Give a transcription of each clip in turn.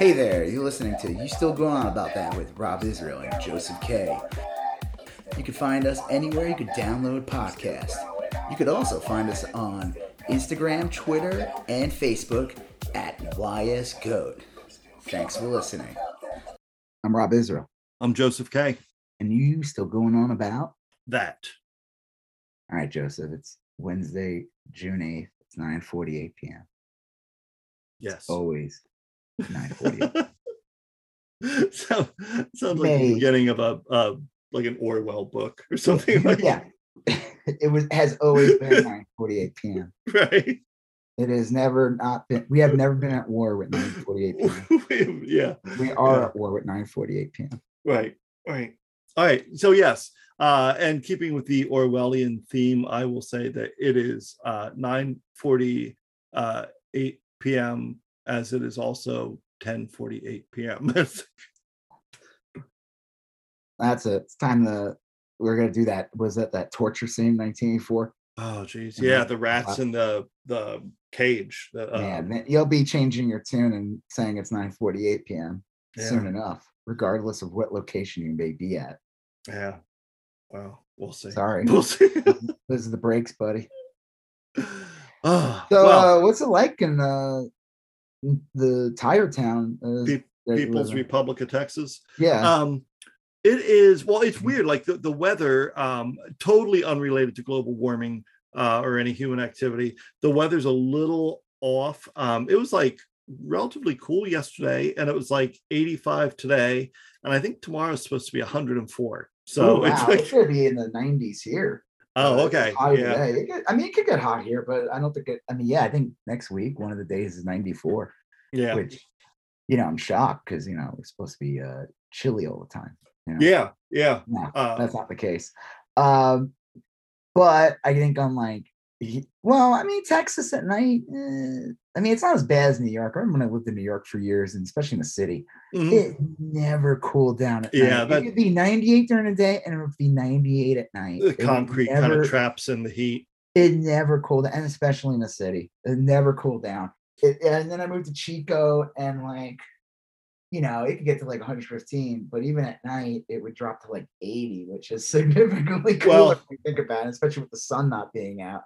Hey there, you're listening to You Still Going On About That with Rob Israel and Joseph K. You can find us anywhere you could download podcasts. You could also find us on Instagram, Twitter, and Facebook at YSGoat. Thanks for listening. I'm Rob Israel. I'm Joseph K. And you still going on about that? All right, Joseph. It's Wednesday, June 8th. It's 9:48 p.m. Yes. Always 9:48. so, sounds like the beginning of a uh, like an Orwell book or something like yeah. it was has always been 9:48 p.m. Right. It has never not been. We have never been at war with 9:48 p.m. yeah. We are yeah. at war with 9:48 p.m. Right. Right. All right. So yes, uh, and keeping with the Orwellian theme, I will say that it is uh, 9:48 uh, p.m. as it is also 10:48 p.m. That's it. It's time to. We're gonna do that. Was that that torture scene, 1984? Oh, geez, yeah, the rats in the the cage. The, uh, Man, you'll be changing your tune and saying it's 9:48 p.m. Yeah. soon enough, regardless of what location you may be at. Yeah. Well, we'll see. Sorry. We'll see. Those are the breaks, buddy. Oh, so, well, uh, what's it like in uh, the tire town? Uh, Pe- People's Republic of Texas. Yeah. Um, it is well. It's weird. Like the the weather, um, totally unrelated to global warming uh, or any human activity. The weather's a little off. Um, it was like relatively cool yesterday, and it was like 85 today, and I think tomorrow is supposed to be 104. So oh, wow. it's, like, it's gonna be in the 90s here. Oh, okay. yeah. Could, I mean, it could get hot here, but I don't think it. I mean, yeah, I think next week one of the days is 94. Yeah. Which, you know, I'm shocked because you know it's supposed to be uh, chilly all the time. You know? Yeah, yeah. No, uh, that's not the case. Um, but I think I'm like, well, I mean, Texas at night. Eh, I mean, it's not as bad as New York. I remember when I lived in New York for years, and especially in the city, mm-hmm. it never cooled down at yeah. That, it would be 98 during the day, and it would be 98 at night. The concrete never, kind of traps in the heat. It never cooled, and especially in the city, it never cooled down. It, and then I moved to Chico, and like you know, it could get to like 115, but even at night, it would drop to like 80, which is significantly cooler well, if you think about it, especially with the sun not being out.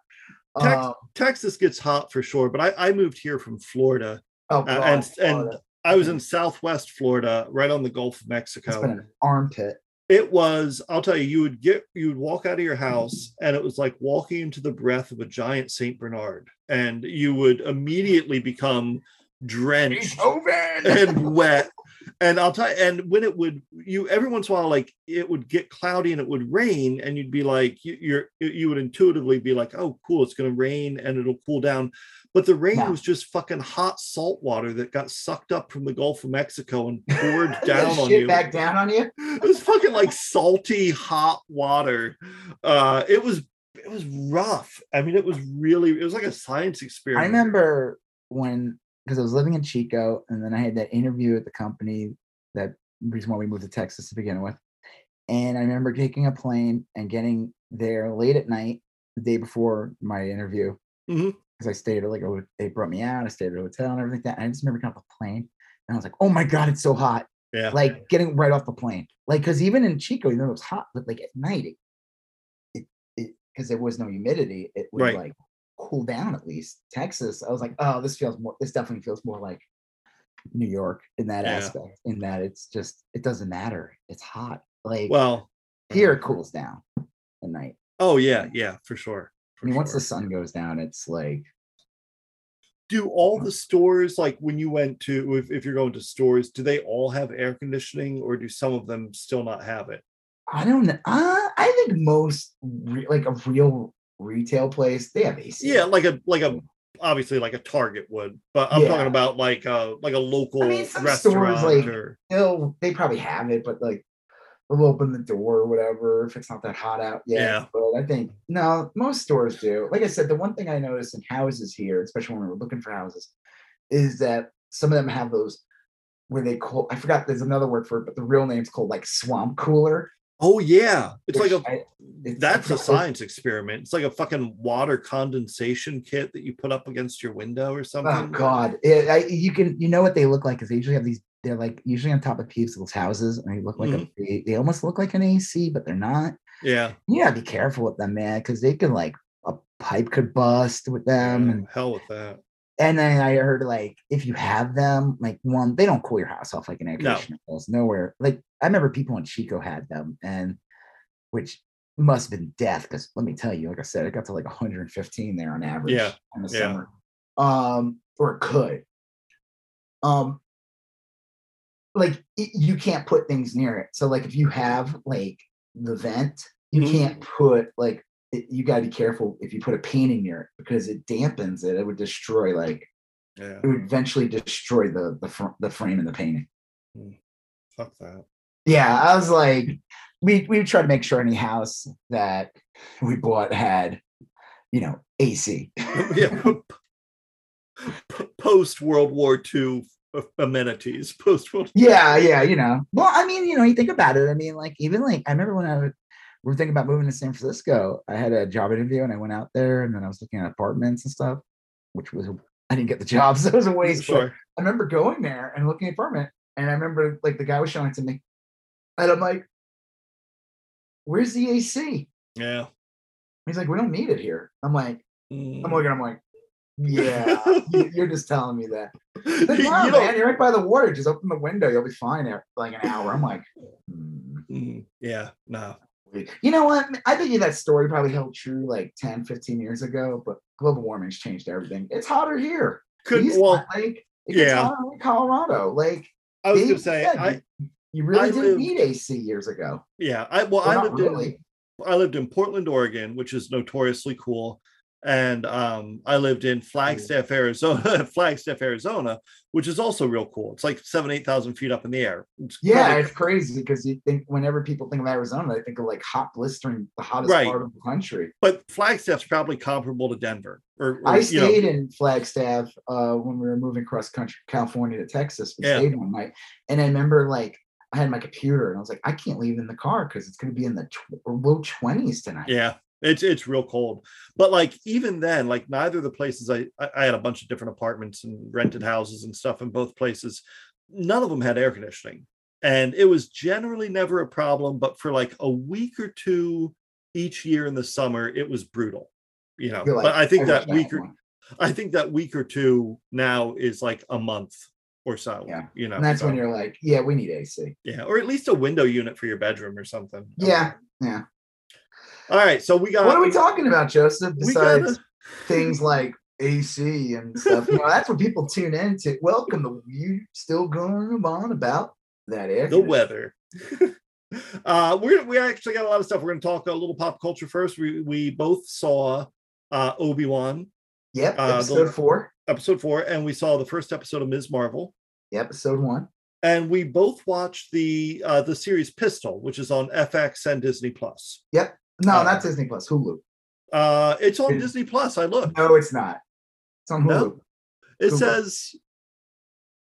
Tex- um, Texas gets hot for sure, but I, I moved here from Florida. Oh, God, uh, and Florida. and I was in Southwest Florida, right on the Gulf of Mexico. It's been an armpit. It was. I'll tell you, you would get, you would walk out of your house, and it was like walking into the breath of a giant Saint Bernard, and you would immediately become drenched and wet. And I'll tell you, and when it would, you every once in a while, like it would get cloudy and it would rain, and you'd be like, you, you're, you would intuitively be like, oh, cool, it's going to rain and it'll cool down. But the rain yeah. was just fucking hot salt water that got sucked up from the Gulf of Mexico and poured down on you. Back down on you. It was fucking like salty hot water. Uh, it was it was rough. I mean, it was really it was like a science experiment. I remember when because I was living in Chico, and then I had that interview at the company that reason why we moved to Texas to begin with. And I remember taking a plane and getting there late at night the day before my interview because mm-hmm. I stayed at like a, they brought me out. I stayed at a hotel and everything. Like that. And I just remember getting off the plane and I was like, "Oh my god, it's so hot!" Yeah, like getting right off the plane. Like because even in Chico, even though it was hot, but like at night, it because there was no humidity, it was right. like cool down at least. Texas, I was like, oh, this feels more. This definitely feels more like New York in that yeah. aspect. In that it's just it doesn't matter. It's hot. Like well, here it cools down at night. Oh yeah, yeah, for sure. For I mean, sure. once the sun goes down, it's like. Do all the stores like when you went to if, if you're going to stores, do they all have air conditioning or do some of them still not have it? I don't know. Uh, I think most re- like a real retail place, they have AC. Yeah, like a like a obviously like a Target would, but I'm yeah. talking about like a like a local I mean, restaurant. Stores, like, or... they'll they probably have it, but like they'll open the door or whatever if it's not that hot out yet. Yeah. But I think no, most stores do. Like I said, the one thing I noticed in houses here, especially when we were looking for houses, is that some of them have those where they call I forgot there's another word for it, but the real name's called like swamp cooler Oh yeah, it's which like a I- it's- that's a science experiment. It's like a fucking water condensation kit that you put up against your window or oh, something. Oh God! It, I, you can you know what they look like is they usually have these. They're like usually on top of people's houses, and they look like a. Mm-hmm. They, they almost look like an AC, but they're not. Yeah, You gotta be careful with them, man, because they can like a pipe could bust with them, and Oh, hell with that. And then I heard like if you have them, like one, they don't cool your house off like an air No. conditioner does. Nowhere. Like I remember people in Chico had them, and which must have been death because let me tell you, like I said, it got to like 115 there on average Yeah, in the yeah. summer. Um, or it could. Um, like y- you can't put things near it. So like if you have like the vent, you Mhm. can't put like it, you got to be careful if you put a painting near it because it dampens it. It would destroy like Yeah, it would eventually destroy the the fr- the frame and the painting. Hmm. fuck that. Yeah, I was like, we we tried to make sure any house that we bought had, you know, AC. yeah, post World War II amenities. Post World. War Yeah, yeah, you know. Well, I mean, you know, you think about it. I mean, like even like I remember when I were thinking about moving to San Francisco. I had a job interview and I went out there and then I was looking at apartments and stuff, which was I didn't get the job, so it was a waste. Sure. I remember going there and looking at apartment, and I remember like the guy was showing it to me, and I'm like, "Where's the AC?" Yeah. He's like, "We don't need it here." I'm like, Mm. I'm looking, I'm like, "Yeah, you- you're just telling me that." Like, You "No, don't- man, you're right by the water. Just open the window, you'll be fine there for like an hour." I'm like, "Hmm." Mm, yeah, no. You know what? I bet you that story probably held true like 10, 15 years ago, but global warming's changed everything. It's hotter here. Could East well, Lake, it yeah. hotter in Colorado. Like I was they gonna say, said, I you, really I didn't lived- need AC years ago. yeah, I well, Well, I lived in really. I lived in Portland, Oregon, which is notoriously cool. And um, I lived in Flagstaff, Arizona, Flagstaff, Arizona, which is also real cool. It's like seven, eight thousand feet up in the air. It's Yeah, probably- it's crazy because you think whenever people think of Arizona, they think of like hot, blistering, the hottest Right. part of the country. but Flagstaff's probably comparable to Denver. Or, or, I you know, stayed in Flagstaff uh, when we were moving across country, California to Texas. We Yeah. stayed one night, and I remember like I had my computer, and I was like, I can't leave it in the car because it's going to be in the tw- low twenties tonight. Yeah, it's it's real cold. But like even then, like neither of the places I I I had a bunch of different apartments and rented houses and stuff in both places. None of them had air conditioning, and it was generally never a problem. But for like a week or two each year in the summer, it was brutal. You know, like, but I think that wish week or. I think that week or two now is like a month or so. Yeah. you know, and that's when you're like, yeah, we need AC. yeah, or at least a window unit for your bedroom or something. Yeah, yeah. All right, so we got what are we talking about, Joseph? Besides gotta things like AC and stuff, you know, that's what people tune in to. Welcome to you still going on about that air. the weather. uh, we we actually got a lot of stuff. We're going to talk a little pop culture first. We we both saw uh, Obi Wan Yep, uh, the- episode four. episode four, and we saw the first episode of Ms. Marvel, Yep, episode one. and we both watched the uh, the series Pistol, which is on FX and Disney Plus. Yep. No, Uh, not Disney Plus, Hulu. Uh, it's on It- Disney Plus. I looked. No, it's not. It's on Hulu. No? It Hulu. says.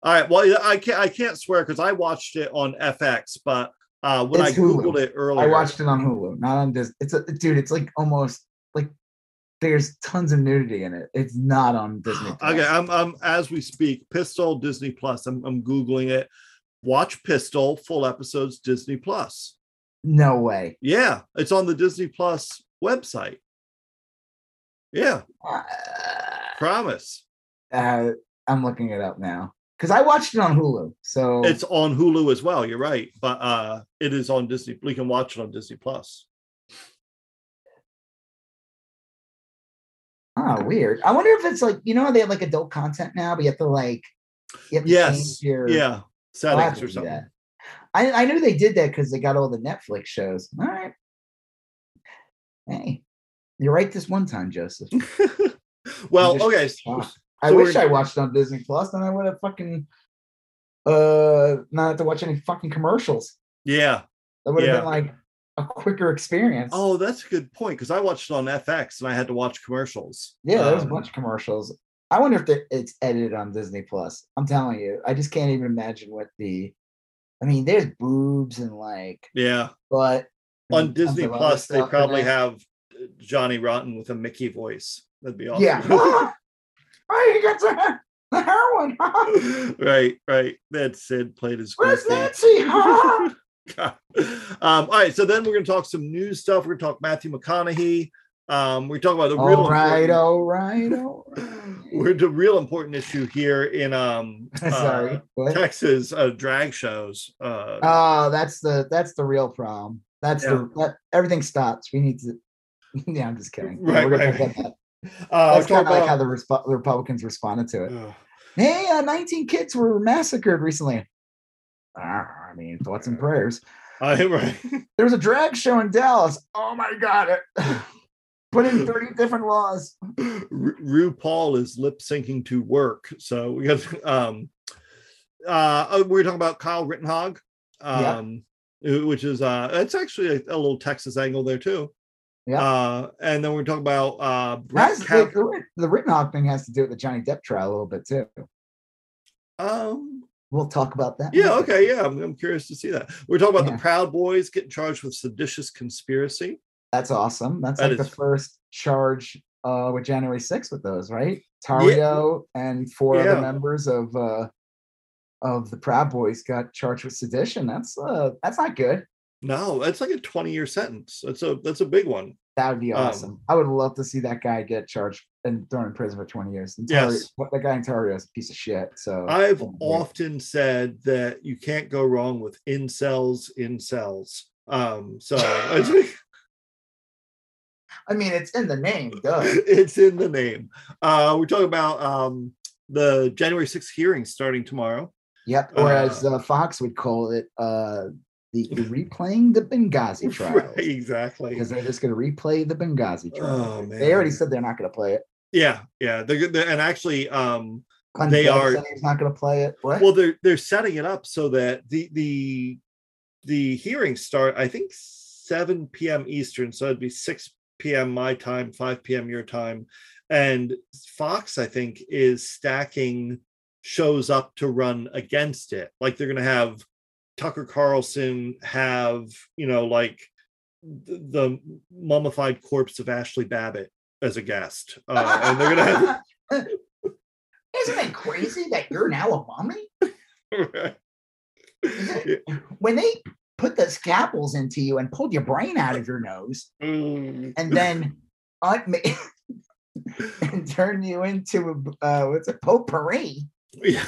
All right. Well, I can't. I can't swear because I watched it on FX, but uh, when It's I Hulu. googled it earlier, I watched it on Hulu, not on Disney. It's a dude. It's like almost like there's tons of nudity in it. It's not on Disney. Plus. Okay, I'm I'm as we speak, Pistol Disney Plus. I'm I'm googling it. Watch Pistol full episodes Disney Plus. No way. Yeah, it's on the Disney Plus website. Yeah, Uh, promise. uh, I'm looking it up now because I watched it on Hulu. So It's on Hulu as well. You're right, but uh it is on Disney. We can watch it on Disney Plus. oh weird. I wonder if it's like you know how they have like adult content now, but you have to like you have to Yes. your Yeah, settings or something. that. I I knew they did that because they got all the Netflix shows. All right. Hey, you're right this one time, Joseph. well, okay. Wow. I wish I watched on Disney Plus, then I would have fucking uh not have to watch any fucking commercials. Yeah. That would have Yeah. been like a quicker experience. Oh, that's a good point because I watched it on FX and I had to watch commercials. yeah, there's a Um, bunch of commercials. I wonder if it's edited on Disney Plus. I'm telling you, I just can't even imagine what the I mean, there's boobs and like, Yeah. but On Disney tons of other Plus, they probably have uh, Johnny Rotten with a Mickey voice. That'd be awesome. Yeah. oh, he got the, the heroin. right, right. That Sid played his Where's. Nancy? God. Um, all right, so then we're going to talk some news stuff. We're going to talk Matthew McConaughey. Um, we're talking about the real all right, important- all right, all right. we're the real important issue here in um Sorry. uh. Texas uh, drag shows. Uh, Oh, that's the that's the real problem. That's Yeah. the that, everything stops. We need to. Yeah, I'm just kidding. Right, right, that. uh, That's kind of like how the, resp- the Republicans responded to it. Ugh. Hey, uh, 19 kids were massacred recently. Ah, I mean, thoughts and prayers. I, right. There was a drag show in Dallas. Oh my god! Put in 30 different laws. Ru RuPaul is lip syncing to work. So we got um uh oh, we're talking about Kyle Rittenhouse. Um who- which is uh it's actually a, a little Texas angle there too. Yeah. Uh and then we're talking about uh Brett Has, the, the, Rittenhouse thing has to do with the Johnny Depp trial a little bit too. um We'll talk about that. yeah, later. okay, yeah, I'm, I'm curious to see that. We're talking about Yeah. the Proud Boys getting charged with seditious conspiracy. That's awesome. That's That like is- the first charge uh with January 6th with those, right? Tarrio and four Yeah. other members of uh of the Proud Boys got charged with sedition. That's uh that's not good. No, that's like a 20 year sentence. That's a that's a big one. That would be Um, awesome. I would love to see that guy get charged and thrown in prison for 20 years. And Yes. Tarrio- what that guy in Tarrio is a piece of shit. So I've oh, often said that you can't go wrong with incels, incels. Um, so I mean it's in the name, duh. it's in the name. Uh, we're talking about um, the January 6th hearing starting tomorrow. Yep. Or as Uh, uh, Fox would call it, uh the, the replaying the Benghazi trial. Right, exactly. Because they're just going to replay the Benghazi trial. Oh, man. They already said they're not going to play it. Yeah, yeah. They're, they're and actually, um, Glenn They are- he's not going to play it. What? well, they're they're setting it up so that the the the hearings start. I think 7 p.m. Eastern, so it'd be 6 p.m. my time, 5 p.m. your time, and Fox, I think, is stacking shows up to run against it. Like they're going to have Tucker Carlson have, you know, like the, the mummified corpse of Ashley Babbitt as a guest, uh, and they're going to have. Isn't it crazy that you're now a mummy? have. When they put the scalpels into you and pulled your brain out of your nose Mm. and then un- and turned you into a uh, what's it, potpourri? Yeah.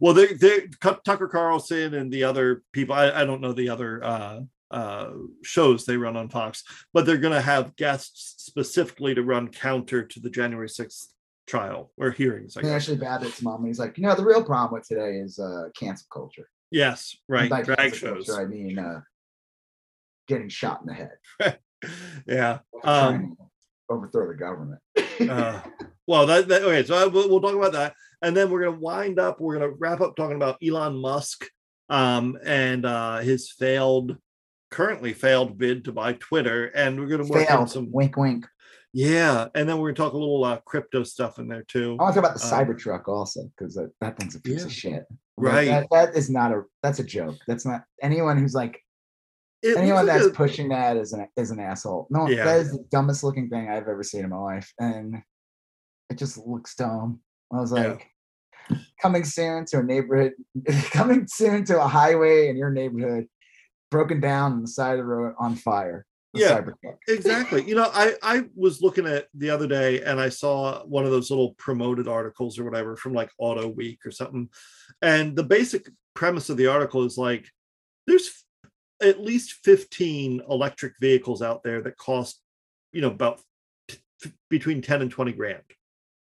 well, they they Tucker Carlson and the other people. I, I don't know the other uh, uh, shows they run on Fox, but they're going to have guests specifically to run counter to the January sixth trial or hearings. I And guess. Ashley Babbitt's mom. He's like, you know, the real problem with today is uh, cancel culture. Yes, right. by Drag shows. I mean uh, getting shot in the head. yeah. Um, overthrow the government. uh, well, that, that okay. So I, we'll, we'll talk about that, and then we're going to wind up. We're going to wrap up talking about Elon Musk um, and uh, his failed, currently failed bid to buy Twitter, and we're going to work on some. Wink, wink. Yeah, and then we're going to talk a little uh, crypto stuff in there too. I want to talk about the Um, Cybertruck also because that, that thing's a piece of shit. Right. That, that is not a. That's a joke. That's not anyone who's like It anyone that's a- pushing that is an is an asshole. No, Yeah. that is the dumbest looking thing I've ever seen in my life, and it just looks dumb. I was Yeah. like, coming soon to a neighborhood, coming soon to a highway in your neighborhood, broken down on the side of the road on fire. Yeah. Exactly. You know, I I was looking at the other day and I saw one of those little promoted articles or whatever from like Auto Week or something. And the basic premise of the article is like there's f- at least 15 electric vehicles out there that cost, you know, about t- between 10 and 20 grand.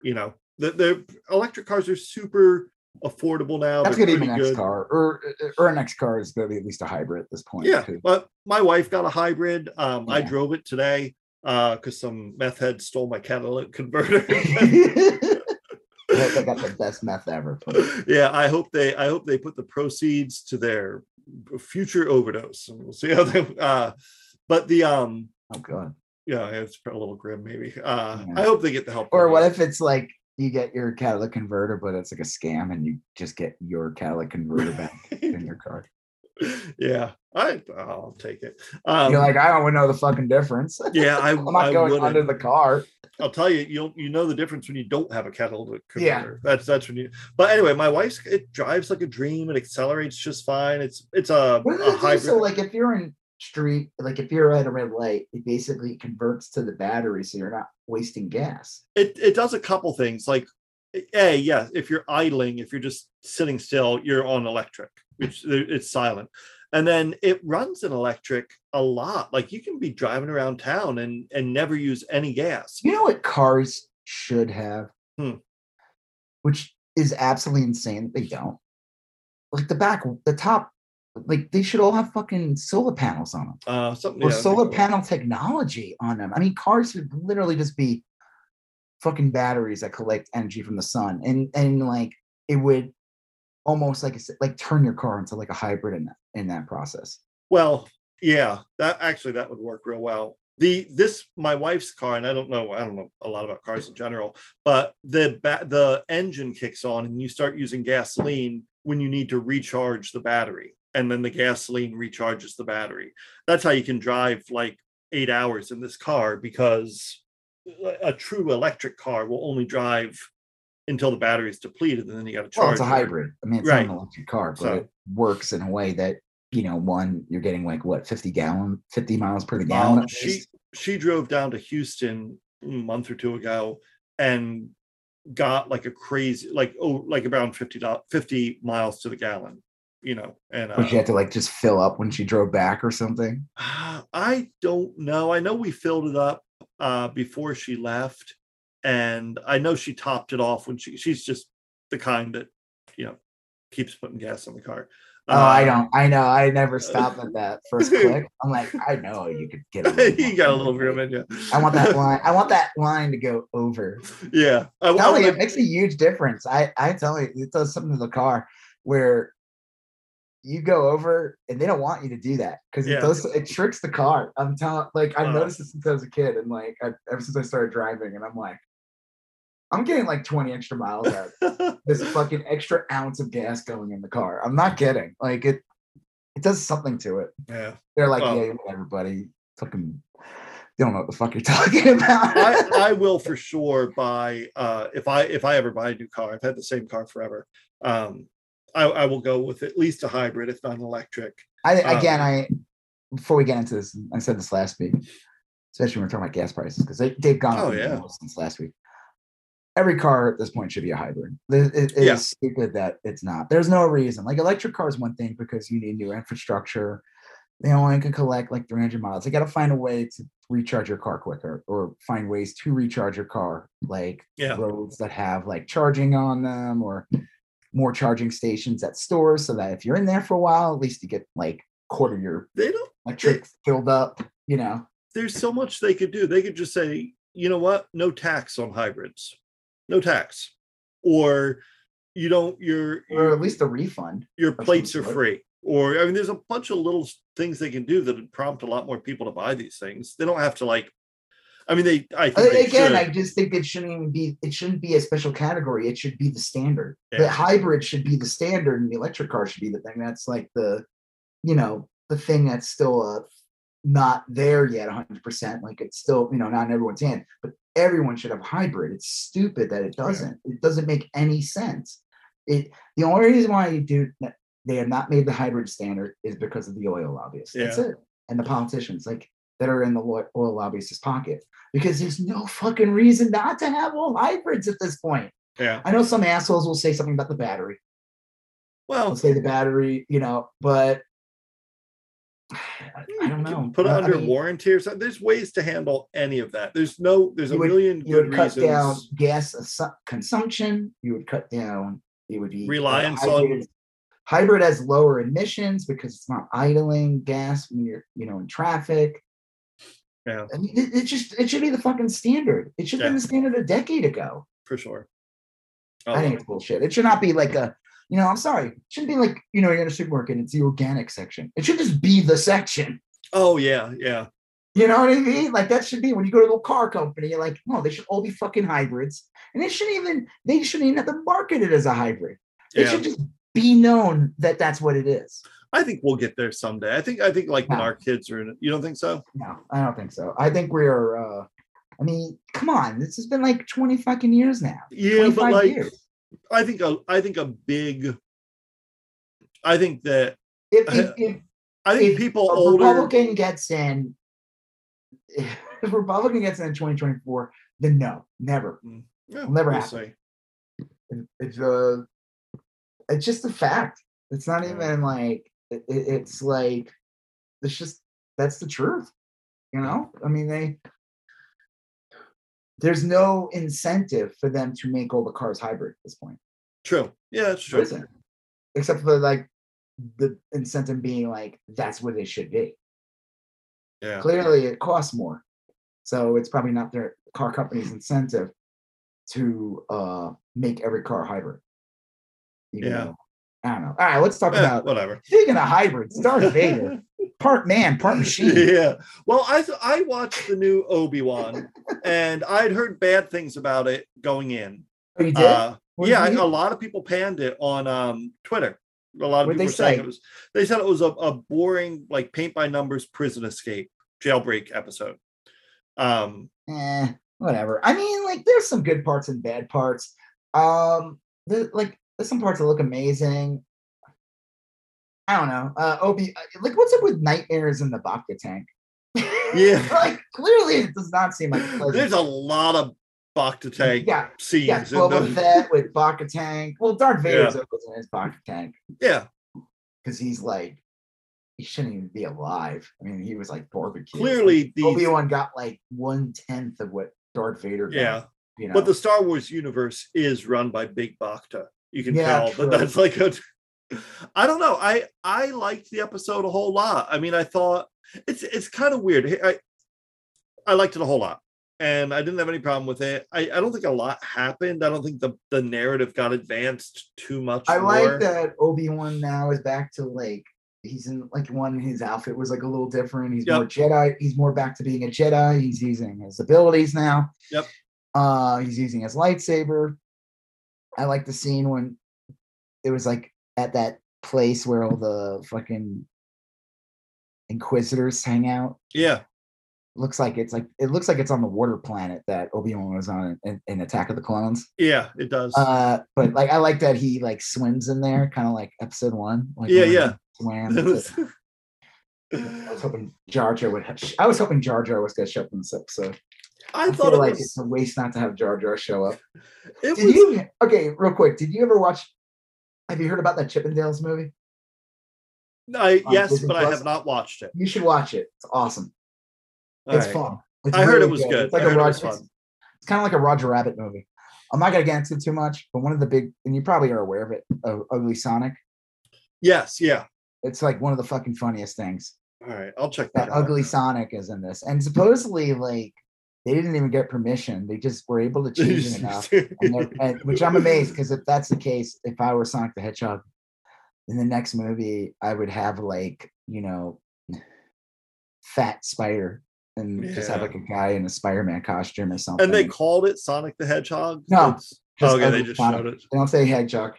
You know, the, the electric cars are super affordable now. That's gonna be the pretty next good. car, or or a next car is gonna be at least a hybrid at this point. Yeah, too. but my wife got a hybrid. Um, I drove it today uh because some meth head stole my catalytic converter. I hope they got the best meth ever. yeah, I hope they I hope they put the proceeds to their future overdose. And we'll see how they uh but the um Oh god. yeah, it's a little grim maybe. Uh Yeah. I hope they get the help. Or what if it's like you get your catalytic converter, but it's like a scam, and you just get your catalytic converter back in your car. yeah, I I'll take it. Um, You're like, I don't know the fucking difference. yeah, I, I'm not I going wouldn't. under the car. I'll tell you, you'll you know the difference when you don't have a catalytic converter. Yeah. That's that's when you. But anyway, my wife's it drives like a dream. It accelerates just fine. It's it's a, a hybrid. So, like, if you're in street, like if you're at a red light, it basically converts to the battery, so you're not wasting gas. it it does a couple things. Like a yeah, if you're idling, if you're just sitting still, you're on electric, which it's silent. And then it runs in electric a lot. Like you can be driving around town and and never use any gas. You know what cars should have, Hmm. which is absolutely insane. They don't. Like the back, the top, like they should all have fucking solar panels on them Uh, something or yeah, solar panel technology on them. I mean, cars should literally just be fucking batteries that collect energy from the sun, and and like it would almost like like turn your car into like a hybrid in that in that process. Well, yeah, that actually that would work real well. The this my wife's car, and I don't know, I don't know a lot about cars in general, but the ba- the engine kicks on and you start using gasoline when you need to recharge the battery, and then the gasoline recharges the battery. That's how you can drive like eight hours in this car because a true electric car will only drive until the battery is depleted, and then you got to charge. Well, it's a hybrid. I mean, it's Right. not an electric car, but So- it works in a way that you know, one you're getting like what 50 gallon, 50 miles per gallon. Um, she she drove down to Houston a month or two ago and got like a crazy like oh like around 50 dollars 50 miles to the gallon you know and But she uh, had to like just fill up when she drove back or something. i don't know i know we filled it up uh before she left and i know she topped it off when she she's just the kind that you know keeps putting gas on the car Oh, I Uh, don't. I know. I never stop at that first click. I'm like, I know you could get. A little you got a little room. in you I want that line. I want that line to go over. yeah I, I Tell me, it makes a huge difference. I I tell you, it does something to the car where you go over and they don't want you to do that because Yeah. it does it tricks the car. I'm telling like I've Uh. noticed this since I was a kid and like I, ever since I started driving and I'm like I'm getting like 20 extra miles out. of This fucking extra ounce of gas going in the car. I'm not kidding. Like it it does something to it. yeah They're like, Well- yeah, everybody fucking they don't know what the fuck you're talking about. I, I will for sure buy uh if I if I ever buy a new car, I've had the same car forever. Um I, I will go with at least a hybrid, if not an electric. I Um, again, I before we get into this, I said this last week, especially when we're talking about gas prices because they, they've gone Oh, yeah. since last week. Every car at this point should be a hybrid. It, it- it Yeah. is stupid that it's not. There's no reason. Like electric car is one thing because you need new infrastructure. They only can collect like 300 miles. They got to find a way to recharge your car quicker or find ways to recharge your car, like Yeah. roads that have like charging on them or more charging stations at stores so that if you're in there for a while, at least you get like quarter your They don't electric filled up, you know. there's so much they could do. They could just say, you know what, no tax on hybrids. No tax. Or you don't your Or at least a refund. your plates are free. Or I mean, there's a bunch of little things they can do that would prompt a lot more people to buy these things. They don't have to like I mean they I think Again. I just think it shouldn't even be it shouldn't be a special category. It should be the standard. The hybrid should be the standard and the electric car should be the thing that's like the, you know, the thing that's still uh not there yet 100%. Like it's still, you know, not in everyone's hand, but everyone should have hybrid. It's stupid that it doesn't. It doesn't make any sense. It the only reason why you do they have not made the hybrid standard is because of the oil lobbyists. That's it. And the politicians like that are in the oil lobbyists' pocket because there's no fucking reason not to have all hybrids at this point. yeah. I know some assholes will say something about the battery. Well, They'll say the battery, you know, but I don't know. Put it Uh, I under mean, warranty or something. There's ways to handle any of that. There's no, there's a You would- million You good would cut reasons. down gas consumption. You would cut down. It would be uh, Reliance on- hybrid, hybrid has lower emissions because it's not idling gas when you're you know in traffic. Yeah. I mean, it, it just it should be the fucking standard. It should have been the standard a decade ago. for sure. Oh, I think it's bullshit. It should not be like a, you know, I'm sorry. It shouldn't be like, you know, you're in a supermarket, and it's the organic section. It should just be the section. oh yeah, yeah. You know what I mean? Like that should be when you go to a car company, you're like, no, they should all be fucking hybrids. And they shouldn't even they shouldn't even have to market it as a hybrid. It Yeah. should just be known that that's what it is. I think we'll get there someday. I think I think like when our kids are in it. You don't think so? No, I don't think so. I think we're uh I mean, come on, this has been like 20 fucking years now. Yeah, but like years. I think a I think a big I think that If, if, if I think If people a older Republican gets in, if Republican gets in 2024, then no, never. Yeah, never we'll happen. see. It- It's uh, it's just a fact. It's not even like it, it- it's like it's just that's the truth. You know, I mean they. There's no incentive for them to make all the cars hybrid at this point. True. Yeah, that's true. isn't. Except for like the incentive being like that's what they should be. Yeah. clearly it costs more so it's probably not their car company's incentive to uh make every car hybrid Even Yeah. though- i don't know all right let's talk Eh, about whatever. speaking of hybrids darth vader part man part machine yeah. Well, I th- I watched the new Obi Wan, and I'd heard bad things about it going in. oh, you did Uh, yeah, you a lot of people panned it on um, Twitter. A lot of What'd people were saying say? it was. They said it was a, a boring, like paint by numbers prison escape jailbreak episode. Um, eh, whatever i mean like there's some good parts and bad parts um the, like there's some parts that look amazing i don't know uh obi uh, like what's up with nightmares in the bacta tank Yeah. like clearly it does not seem like a there's a lot of Bacta tank yeah scenes. Yeah, Boba the- Fett with Bacta Tank. Well, Darth Vader's always in his Bacta Tank yeah, because he's like, he shouldn't even be alive. I mean, he was like barbecue. clearly these. Obi Wan got like one tenth of what Darth Vader got. yeah, you know. but the Star Wars universe is run by Big Bacta. You can Yeah, tell true. that that's like a. I don't know. I I liked the episode a whole lot. I mean, I thought it's it's kind of weird. I I liked it a whole lot, and I didn't have any problem with it. I, I don't think a lot happened. I don't think the the narrative got advanced too much. I more. like that Obi Wan now is back to like he's in like one his outfit was like a little different. He's Yep. more Jedi. He's more back to being a Jedi. He's using his abilities now. Yep. Uh, he's using his lightsaber. I like the scene when it was like at that place where all the fucking inquisitors hang out. Yeah, Looks like it's like it looks like it's on the water planet that Obi Wan was on in, in Attack of the Clones. yeah, it does. Uh, but like I like that he like swims in there, kind of like episode one. Like Yeah, yeah. Swam. I was hoping Jar Jar would. Have, I was hoping Jar Jar was going to show up in this episode. I I, thought feel it like was. it's a waste not to have Jar Jar show up. It Did was you? Okay, real quick. Did you ever watch? Have you heard about that Chippendales movie? I, on yes, Disney but I have not watched it. You should watch it. It's awesome. All it's right. fun. It's I heard it was good. It's like I a it Roger. was It's, kind of like a Roger Rabbit movie. I'm not gonna get into it too much, but one of the big, and you probably are aware of it, uh, Ugly Sonic. Yes, yeah. It's like one of the fucking funniest things. All right, I'll check that that out. ugly Sonic is in this, and supposedly like they didn't even get permission; they just were able to change it enough. And and- which I'm amazed because if that's the case, if I were Sonic the Hedgehog in the next movie, I would have like you know, fat spider and just have like a guy in a Spider-Man costume or something. and they called it Sonic the Hedgehog. No, It's- Just okay, they just Sonic. showed it. They don't say Hedgehog,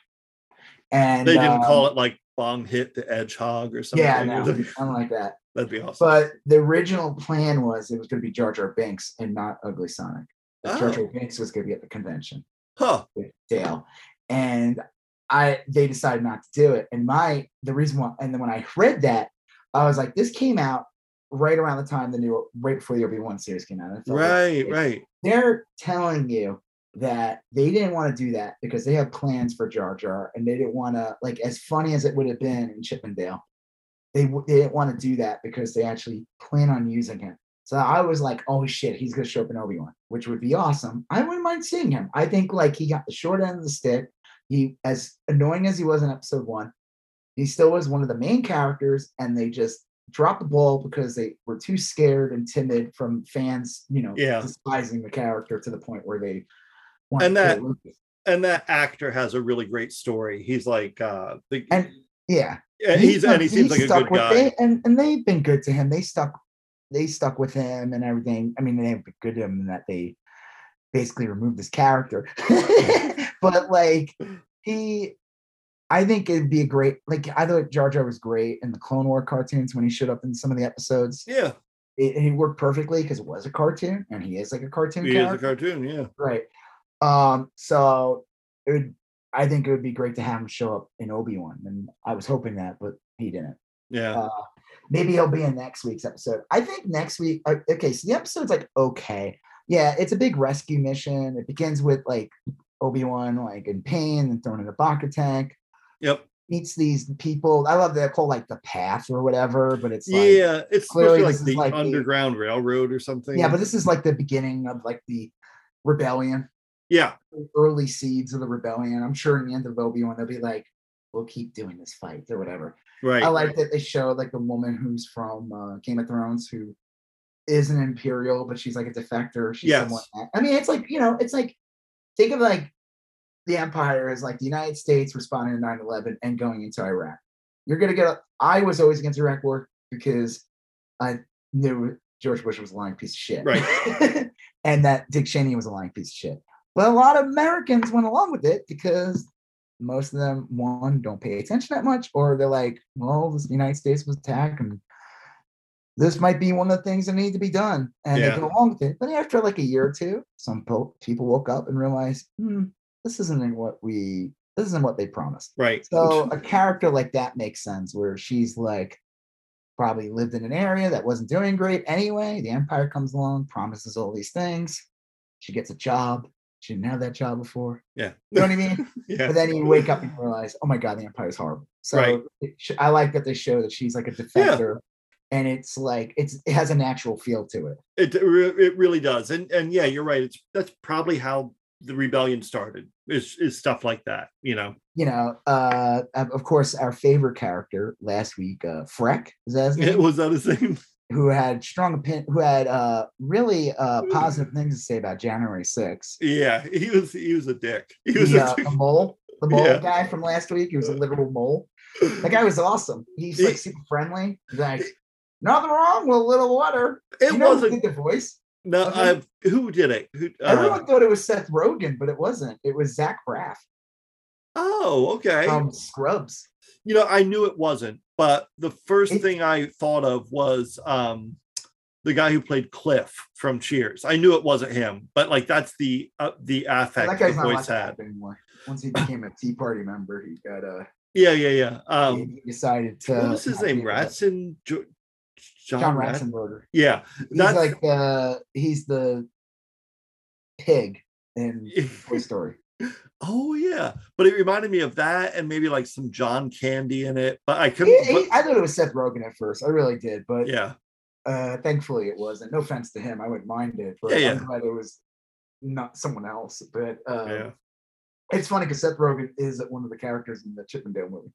and They didn't call um, it like Bong hit the Edgehog or something. Yeah, no, something like that. That'd be awesome. But the original plan was it was going to be Jar Jar Binks and not Ugly Sonic. That Jar Jar Oh. Binks was going to be at the convention huh. with Dale, and I they decided not to do it. And my the reason why, and then when I read that, I was like, this came out right around the time the new right before the Obi Wan series came out. Felt like Right, right. they're telling you that they didn't want to do that because they have plans for Jar Jar and they didn't want to like as funny as it would have been in Chippendale. They, they didn't want to do that because they actually plan on using him. So I was like, oh shit, he's gonna show up in Obi Wan, which would be awesome. I wouldn't mind seeing him. I think like he got the short end of the stick. He as annoying as he was in episode one, he still was one of the main characters, and they just dropped the ball because they were too scared and timid from fans, you know, Yeah. despising the character to the point where they wanted And that-. And that actor has a really great story. He's like uh the, And yeah, yeah, he's and he seems like a good with- guy. They, and and they've been good to him. They stuck they stuck with him and everything. I mean, they have been good to him in that they basically removed his character, but like he. I think it'd be a great like I thought Jar Jar was great in the Clone War cartoons when he showed up in some of the episodes. Yeah, it, it worked perfectly because it was a cartoon and he is like a cartoon. he character. is a cartoon. Yeah, Right. Um, so it would I think it would be great to have him show up in Obi-Wan. And I was hoping that, but he didn't. yeah, Uh maybe he'll be in next week's episode. I think next week uh, okay, so the episode's like okay. Yeah, it's a big rescue mission. It begins with like Obi-Wan like in pain and thrown in a Bacta tank. yep, Meets these people. I love that called like the path or whatever, but it's like yeah. It's clearly supposed this to be is like like the the- Underground Railroad or something. yeah, but this is like the beginning of like the rebellion. Yeah, early seeds of the rebellion. I'm sure in the end of Obi-Wan, they'll be like, we'll keep doing this fight or whatever. right. I like that they showed like the woman who's from uh, Game of Thrones who is an Imperial, but she's like a defector. She's Yes. somewhat. I mean, it's like, you know, it's like, think of like the Empire as like the United States responding to 9 11 and going into Iraq. You're going to get, a, I was always against Iraq war because I knew George Bush was a lying piece of shit. Right. and that Dick Cheney was a lying piece of shit. But a lot of Americans went along with it because most of them, one, don't pay attention that much, or they're like, well, the United States was attacked and this might be one of the things that need to be done. And Yeah. they go along with it. But after like a year or two, some po- people woke up and realized, hmm, this isn't what we, this isn't what they promised. right. So a character like that makes sense where she's like probably lived in an area that wasn't doing great anyway. The empire comes along, promises all these things. She gets a job. She didn't have that job before. yeah, You know what I mean? yeah, But then you wake up and you realize, oh my god, the empire's horrible. So Right. it I like that they show that she's like a defector, and it's like it's it has a natural feel to it. It it really does, and and yeah, you're right. It's that's probably how the rebellion started. Is is stuff like that, you know? You know, uh, of course, our favorite character last week, uh, Freck, is that his name? It was that a thing? Who had strong opinion, who had uh, really uh, positive things to say about January 6th. Yeah, he was he was a dick. He was The, a uh, the mole, the mole Yeah. guy from last week, he was a literal mole. That guy was awesome. He's like super friendly. He's like, nothing wrong with a little water. It you know wasn't. the voice? No. I, who did it? Who? Uh, Everyone thought it was Seth Rogen, but it wasn't. It was Zach Braff oh, okay. from Scrubs. you know, I knew it wasn't, but the first It- thing I thought of was um the guy who played Cliff from Cheers. I knew it wasn't him, but like that's the uh, the affect that guy's not voice had. anymore. Once he became a Tea Party member, he got uh, Yeah, yeah, yeah. Um, he decided to. what was his name? Ratson. Jo- John, John Rat- Ratzenberger. Yeah, He's like the he's the pig in Toy Story. Oh yeah. But it reminded me of that, and maybe like some John Candy in it. But I couldn't. he- but- I thought it was Seth Rogen at first. I really did, but yeah, uh, thankfully it wasn't. No offense to him, I wouldn't mind it, but Yeah, yeah. I'm glad it was not someone else. But uh, yeah. it's funny because Seth Rogen is one of the characters in the Chippendale movie,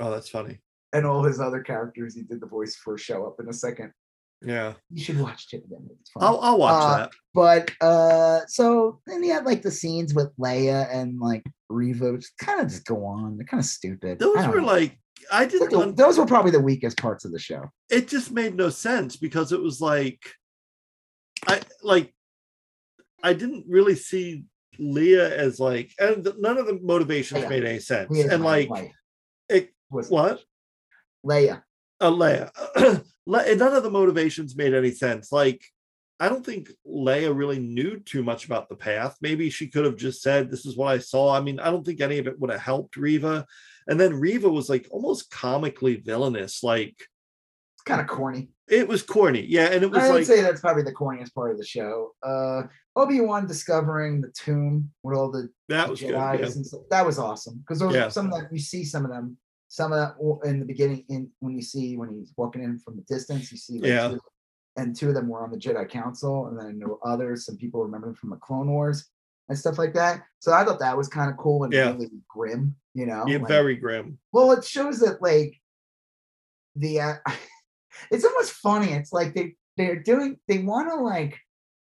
Oh, that's funny. and all his other characters he did the voice for show up in a second. Yeah, You should watch Chippendale. It's fun. I'll I'll watch Uh, that. but uh so then you had like the scenes with Leia and like Reva, which kind of just go on. They're kind of stupid. Those were know. like I It's didn't. the- un- those were probably the weakest parts of the show. it just made no sense because it was like i like i didn't really see leia as like and th- none of the motivations Leia. made any sense Leia's and like wife, it was what Leia. uh, leia Le- and none of the motivations made any sense like i don't think leia really knew too much about the path maybe she could have just said this is what i saw i mean i don't think any of it would have helped Reva and then Reva was like almost comically villainous like It's kind of corny. it was corny yeah and it was I would like say that's probably the corniest part of the show. Uh Obi-Wan discovering the tomb with all the that was good yeah. and stuff. That was awesome. Because Yeah. some of that you see some of them, some of that in the beginning in when you see when he's walking in from the distance, you see like Yeah. two, and two of them were on the Jedi Council, and then there were others, some people remember from the Clone Wars and stuff like that. So I thought that was kind of cool and Yeah. really grim, you know. Yeah, like- very grim. well, it shows that like the uh, it's almost funny. It's like they they're doing they want to like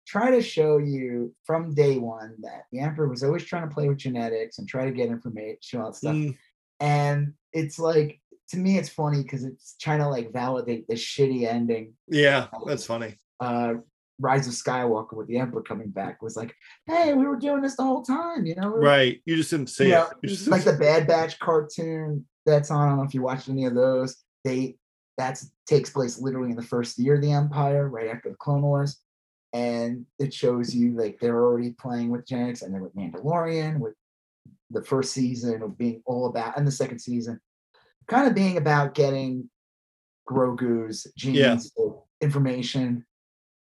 try to show you from day one that the emperor was always trying to play with genetics and try to get information all that stuff. Mm, And it's like to me it's funny because it's trying to like validate the shitty ending. Yeah, that's funny. Uh, Rise of Skywalker with the Emperor coming back was like, hey, we were doing this the whole time, you know? Right. You just didn't see you it. know, just like the Bad Batch cartoon that's on. I don't know if you watched any of those. They that takes place literally in the first year of the Empire, right after the Clone Wars, and it shows you like they're already playing with genetics, and they're with Mandalorian, with the first season of being all about, and the second season, kind of being about getting Grogu's genes or information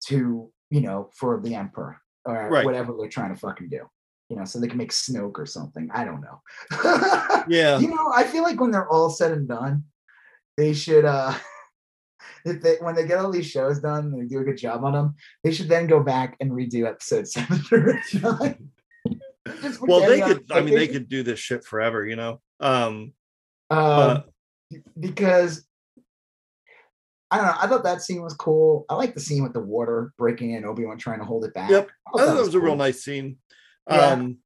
to you know for the Emperor or Right. whatever they're trying to fucking do. You know, so they can make Snoke or something. I don't know. yeah. you know, I feel like when they're all said and done, they should uh if they when they get all these shows done and they do a good job on them, they should then go back and redo episode seven through nine. Just Well, they could. I mean, they could do this shit forever. You know. Um. um, uh, because I don't know. I thought that scene was cool. I like the scene with the water breaking in, Obi Wan trying to hold it back. Yep. I thought that was a real nice scene. Yeah. Um.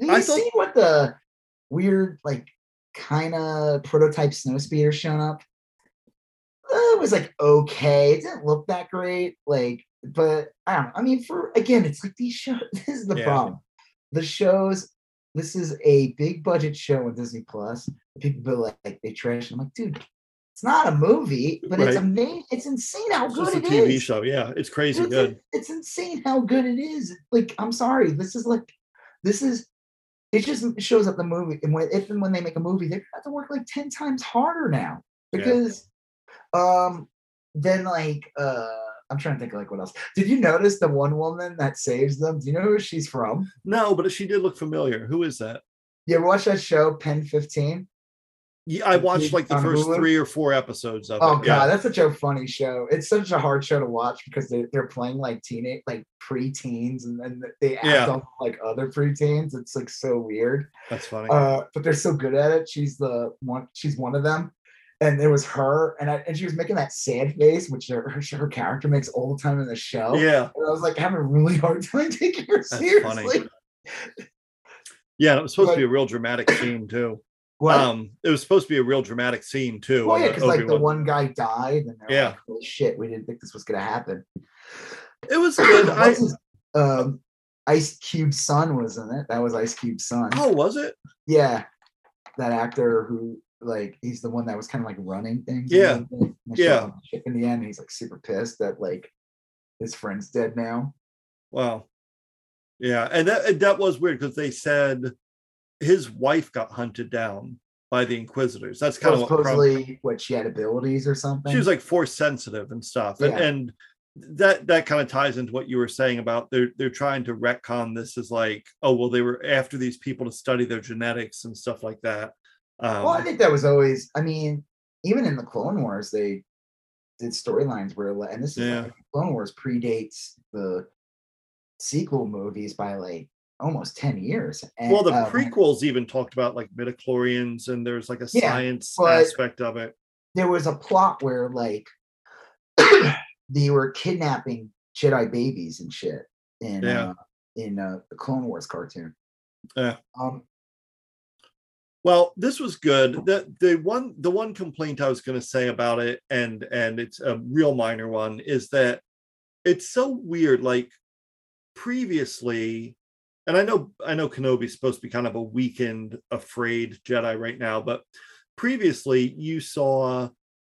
Did I thought- see what the weird, like, kind of prototype snow speeder showing up? It was like okay. It didn't look that great. Like, but I don't know. I mean, for again, it's like these shows. This is the Yeah. problem. The shows. This is a big budget show on Disney Plus. People be like, like they trash. I'm like, dude, it's not a movie, but it's amazing. It's insane how It's good just a it TV is. show. Yeah, it's crazy It's, good. it's insane how good it is. Like, I'm sorry, this is like, this is. It just shows up the movie, and when if and when they make a movie, they have to work like ten times harder now Yeah. because, um, then like, uh, I'm trying to think of like what else. Did you notice the one woman that saves them? Do you know who she's from? No, but she did look familiar. Who is that? You ever watch that show, PEN15? Yeah, I watched like the first Hulu? three or four episodes of it. Oh it. god, Yeah. that's such a funny show. It's such a hard show to watch because they, they're playing like teenage, like pre-teens, and then they act Yeah. on like other pre-teens. It's like so weird. That's funny. Uh, but they're so good at it. She's the one. She's one of them, and it was her, and I, and she was making that sad face, which her, her, her character makes all the time in the show. yeah. And I was like having a really hard time taking her funny. seriously. Yeah. It was supposed to be a real dramatic scene too. What? Um, it was supposed to be a real dramatic scene too. well, yeah, because like the one guy died, and they're Yeah. like, "Holy shit, we didn't think this was gonna happen." It was good. I, his- um, Ice Cube's son was in it. That was Ice Cube's son. oh, was it? Yeah, that actor who like he's the one that was kind of like running things. Yeah. Yeah. In the end, he's like super pissed that like his friend's dead now. Wow. Yeah, and that that was weird because they said his wife got hunted down by the Inquisitors. That's kind of what supposedly what she had abilities or something. she was like force sensitive and stuff and, and that that kind of ties into what you were saying about they're they're trying to retcon this as like oh well they were after these people to study their genetics and stuff like that um well, I think that was always. I mean, even in the Clone Wars, they did storylines where, and this is Yeah. like, Clone Wars predates the sequel movies by like almost ten years. And, well the uh, prequels even talked about like midichlorians and there's like a Yeah, science aspect of it there was a plot where like they were kidnapping Jedi babies and shit in Yeah. uh, in uh, the Clone Wars cartoon. Yeah. Um, Well, this was good. The the one the one complaint I was going to say about it, and and it's a real minor one, is that it's so weird. Like previously, and I know I know Kenobi's supposed to be kind of a weakened, afraid Jedi right now, but previously you saw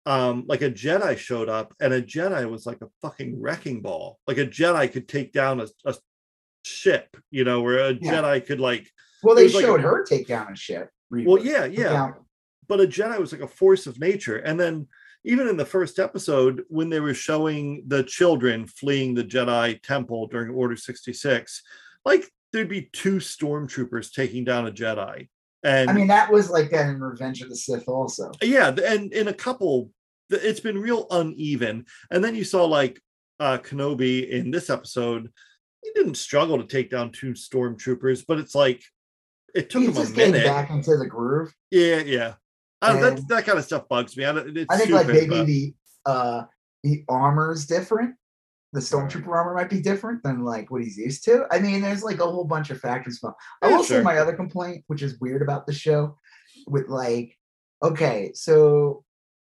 um like a Jedi showed up, and a Jedi was like a fucking wrecking ball. Like a Jedi could take down a, a ship, you know, where a Yeah. Jedi could like well, they was like a- showed her take down a ship. Well, Rebirth. yeah, yeah. down- but a Jedi was like a force of nature. And then even in the first episode, when they were showing the children fleeing the Jedi temple during Order 66, like there'd be two stormtroopers taking down a Jedi. And I mean, that was like that in Revenge of the Sith, also. yeah, and in a couple, it's been real uneven. And then you saw like uh Kenobi in this episode, he didn't struggle to take down two stormtroopers, but it's like it took He's him a minute. back into the groove. Yeah, yeah. Uh, that that kind of stuff bugs me. I, don't- it's I think stupid, like maybe but- the uh the armor is different. The stormtrooper armor might be different than like what he's used to. I mean, there's like a whole bunch of factors. But I Yeah, will say my other complaint, which is weird about the show, with like okay, so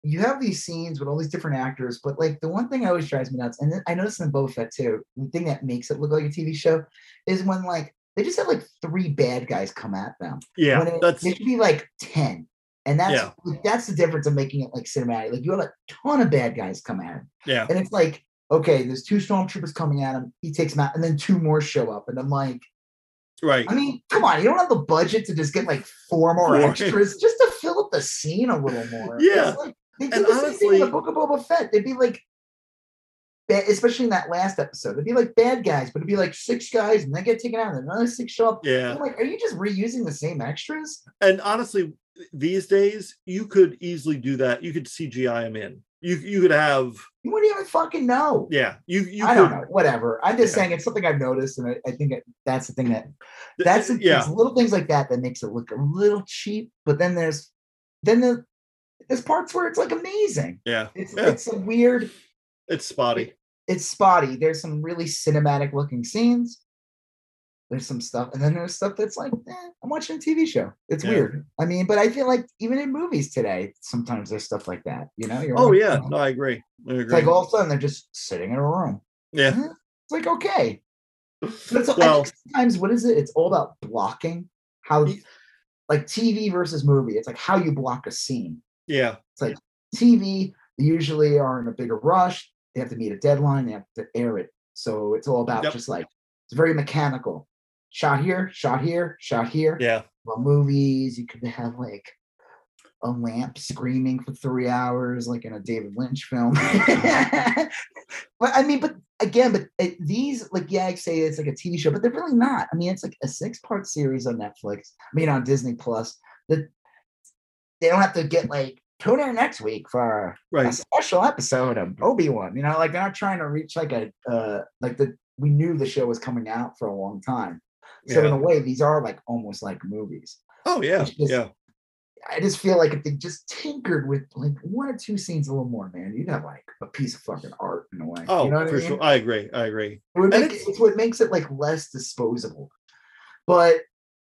you have these scenes with all these different actors, but like the one thing I always drives me nuts, and I noticed in Boba Fett too, the thing that makes it look like a TV show is when like they just have like three bad guys come at them. Yeah, it, that's it should be like 10. And that's Yeah. that's the difference of making it like cinematic. Like you have a ton of bad guys come at him. yeah, And it's like, okay, there's two stormtroopers coming at him, he takes them out, and then two more show up. And I'm like, right. I mean, come on, you don't have the budget to just get like four more extras just to fill up the scene a little more. Yeah. Like, they did And the same thing in the honestly- Book of Boba Fett. They'd be like, especially in that last episode, it'd be like bad guys, but it'd be like six guys, and they get taken out, and another six show up. Yeah. I'm like, are you just reusing the same extras? And honestly, these days you could easily do that. You could CGI them in. You you could have You wouldn't even fucking know. yeah. You you I could don't know. Whatever. I'm just Yeah. saying it's something I've noticed, and I, I think it, that's the thing that that's the, yeah little things like that that makes it look a little cheap. But then there's then the there's parts where it's like amazing. yeah. It's Yeah. it's a weird. It's spotty. It's spotty. There's some really cinematic looking scenes. There's some stuff, and then there's stuff that's like, eh, I'm watching a TV show. It's Yeah. weird. I mean, but I feel like even in movies today, sometimes there's stuff like that. You know? You're Oh like, yeah, no, I agree. I It's like all of a sudden they're just sitting in a room. yeah, It's like okay. But it's, I Well- sometimes what is it? It's all about blocking. How like TV versus movie. It's like how you block a scene. yeah, It's like TV, they usually are in a bigger rush. They have to meet a deadline, they have to air it. So it's all about Yep. just like it's very mechanical. Shot here, shot here, shot here. yeah, Well, movies, you could have like a lamp screaming for three hours, like in a David Lynch film. but I mean, but again, but it, these, like, yeah, I say it's like a TV show, but they're really not. I mean, it's like a six-part series on Netflix. I mean, on Disney Plus. That they don't have to get like tune in next week for a special episode of Obi Wan. You know, like they're not trying to reach like a uh like the we knew the show was coming out for a long time. So in a way, these are like almost like movies. Oh yeah, just- yeah, I just feel like if they just tinkered with like one or two scenes a little more, man, you'd have like a piece of fucking art in a way. Oh, you know for I mean? sure. I agree. I agree. It would make, it's- it's, what makes it like less disposable. But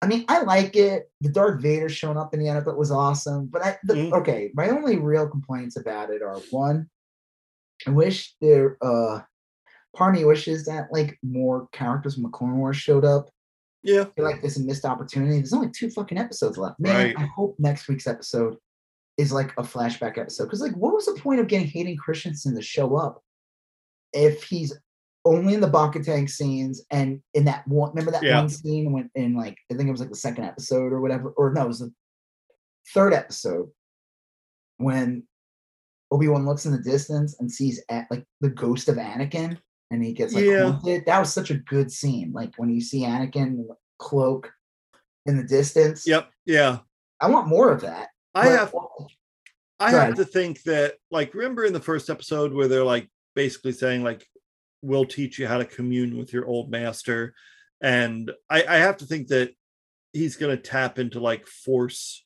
I mean, I like it. The Darth Vader showing up in the end of it was awesome. But I the, Mhm. okay, my only real complaints about it are one, I wish there uh part of me wishes that like more characters from the Clone Wars showed up. Yeah, I feel like there's a missed opportunity. There's only two fucking episodes left. Man, Right. I hope next week's episode is like a flashback episode. Because like, what was the point of getting Hayden Christensen to show up if he's only in the bacta tank scenes and in that one? Remember that Yeah. one scene when in like I think it was like the second episode or whatever, or no, it was the third episode when Obi Wan looks in the distance and sees at, like the ghost of Anakin, and he gets like Yeah. haunted. That was such a good scene. Like when you see Anakin cloak in the distance. yep, yeah. I want more of that. I but- have I have to think that, like, remember in the first episode where they're like basically saying, like, we'll teach you how to commune with your old master. And I, I have to think that he's going to tap into like force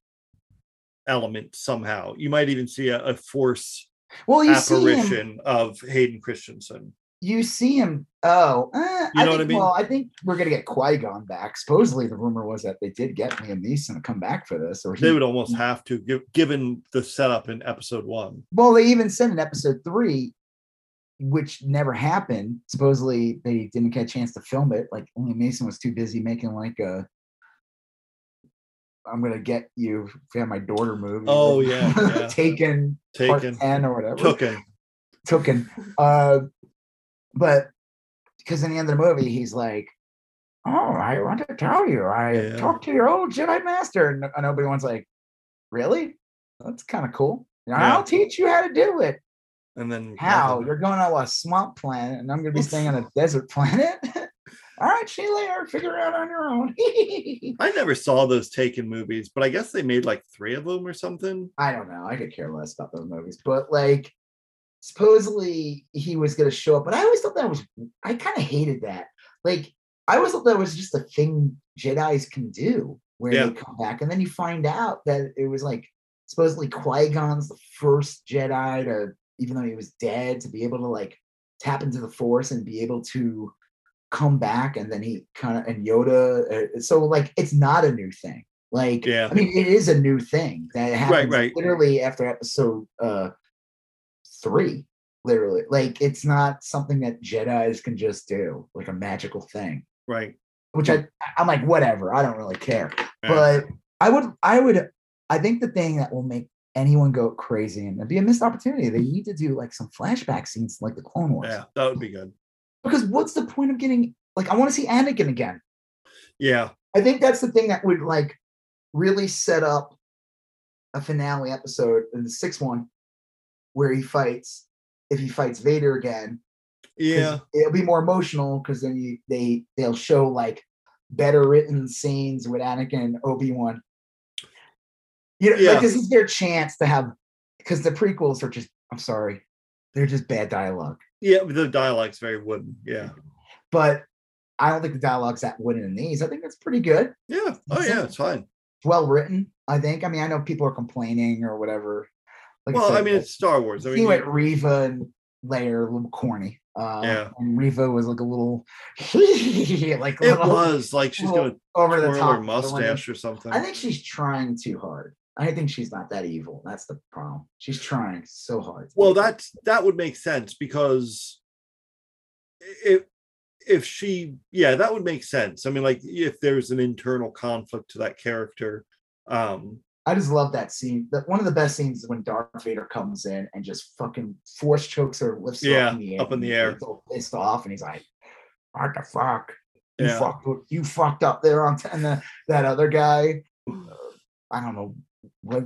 element somehow. You might even see a, a force Well, you see him. apparition of Hayden Christensen. You see him. Oh, eh, You I know think, what I mean? Well, I think we're gonna get Qui Gon back. Supposedly, the rumor was that they did get Liam Neeson to come back for this, or he, They would almost have to, give, given the setup in episode one. Well, they even said in episode three, which never happened. Supposedly, they didn't get a chance to film it. Like Liam Neeson was too busy making like a "I'm gonna get you for my daughter" movie. Oh, yeah, yeah. Taken, part Taken, ten or whatever. Tooken. Tooken. Uh, but because in the end of the movie, he's like, "Oh, I want to tell you, I Yeah. talked to your old Jedi master," and, and Obi Wan's like, "Really? That's kind of cool. You know, Yeah. I'll teach you how to do it." And then How? nothing. You're going to a swamp planet and I'm going to be staying on a desert planet? All right, later. Figure it out on your own. I never saw those Taken movies, but I guess they made like three of them or something. I don't know. I could care less about those movies. But like, supposedly he was going to show up. But I always thought that was, I kind of hated that. Like, I always thought that was just a thing Jedi's can do where Yeah. they come back. And then you find out that it was like, supposedly Qui Gon's the first Jedi to, even though he was dead, to be able to like tap into the Force and be able to come back. And then he kind of, and Yoda. Uh, so, like, it's not a new thing. Like, Yeah. I mean, it is a new thing that happens right. literally after episode uh three. Literally, like it's not something that Jedi's can just do, like a magical thing. Right. Which I, I'm like, whatever. I don't really care. But I would, I would, I think the thing that will make anyone go crazy and it'd be a missed opportunity. They need to do like some flashback scenes like the Clone Wars. Yeah, that would be good. Because what's the point of getting like I want to see Anakin again. Yeah. I think that's the thing that would like really set up a finale episode in the sixth one where he fights if he fights Vader again. Yeah. It'll be more emotional because then you they they'll show like better written scenes with Anakin and Obi-Wan. You know, Yeah. like this is their chance to have because the prequels are just I'm sorry, they're just bad dialogue. Yeah. The dialogue's very wooden. Yeah. But I don't think the dialogue's that wooden in these. I think that's pretty good. Yeah. Oh yeah, it's fine. well written. I think. I mean, I know people are complaining or whatever. Like well, I said, mean, it's Star Wars. I I mean, like you- Reva and Leia are a little corny. Uh, Yeah. And Reva was like a little, like it little was like she's gonna over the top. her mustache or something. I think she's trying too hard. I think she's not that evil. That's the problem. She's trying so hard. well, that that would make sense because if if she, yeah, that would make sense. I mean, like if there's an internal conflict to that character, um, I just love that scene. That one of the best scenes is when Darth Vader comes in and just fucking force chokes her, lifts her up in the air, up in the air. he's pissed off, and he's like, "What the fuck? You Yeah. fucked. You fucked up there on." T-. And the, that other guy, uh, I don't know what.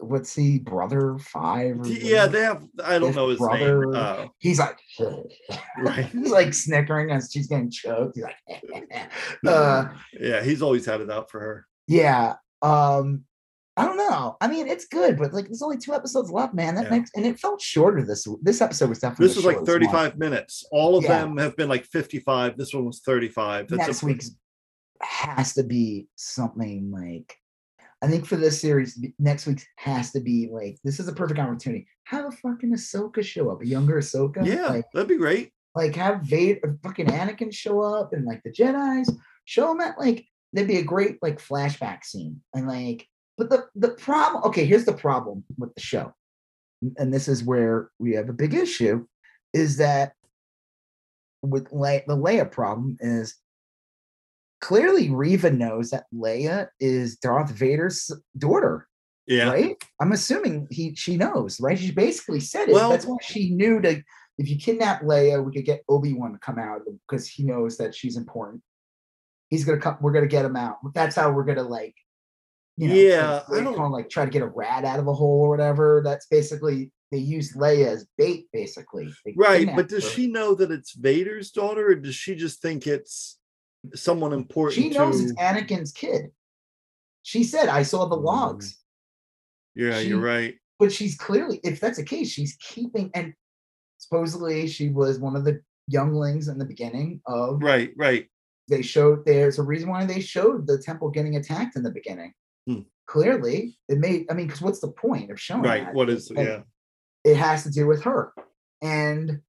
What's he brother five? yeah, they have. I don't His know his brother- name. Uh, he's like, Right. he's like snickering as she's getting choked. He's like, uh, yeah, he's always had it out for her. yeah. Um, I don't know. I mean, it's good, but like, there's only two episodes left, man. That Yeah. makes and it felt shorter. This this episode was definitely This was like short as 35 minutes. All of Yeah. them have been like 55. This one was 35. That's Next a, week's has to be something like. I think for this series, next week's has to be like this is a perfect opportunity. Have a fucking Ahsoka show up, a younger Ahsoka. Yeah, like, that'd be great. like have Vader, uh, fucking Anakin show up, and like the Jedi's show them at like that'd be a great like flashback scene, and like. But the the problem, okay, here's the problem with the show, and this is where we have a big issue, is that with Le- the Leia problem is clearly Reva knows that Leia is Darth Vader's daughter, Yeah. right? I'm assuming he she knows, right? She basically said it. Well- That's why she knew to if you kidnap Leia, we could get Obi-Wan to come out because he knows that she's important. He's gonna come, we're gonna get him out. That's how we're gonna like you know, Yeah, like, I don't- call it, like try to get a rat out of a hole or whatever. That's basically they use Leia as bait, basically. They Right. But does her. she know that it's Vader's daughter or does she just think it's someone important? She knows it's to... Anakin's kid. She said, I saw the Mm. logs. Yeah, she- you're right. But she's clearly, if that's the case, she's keeping and supposedly she was one of the younglings in the beginning of Right, right. they showed there's a reason why they showed the temple getting attacked in the beginning. Hmm. Clearly, it made I mean, because what's the point of showing Right. that? What is Like, yeah. it has to do with her and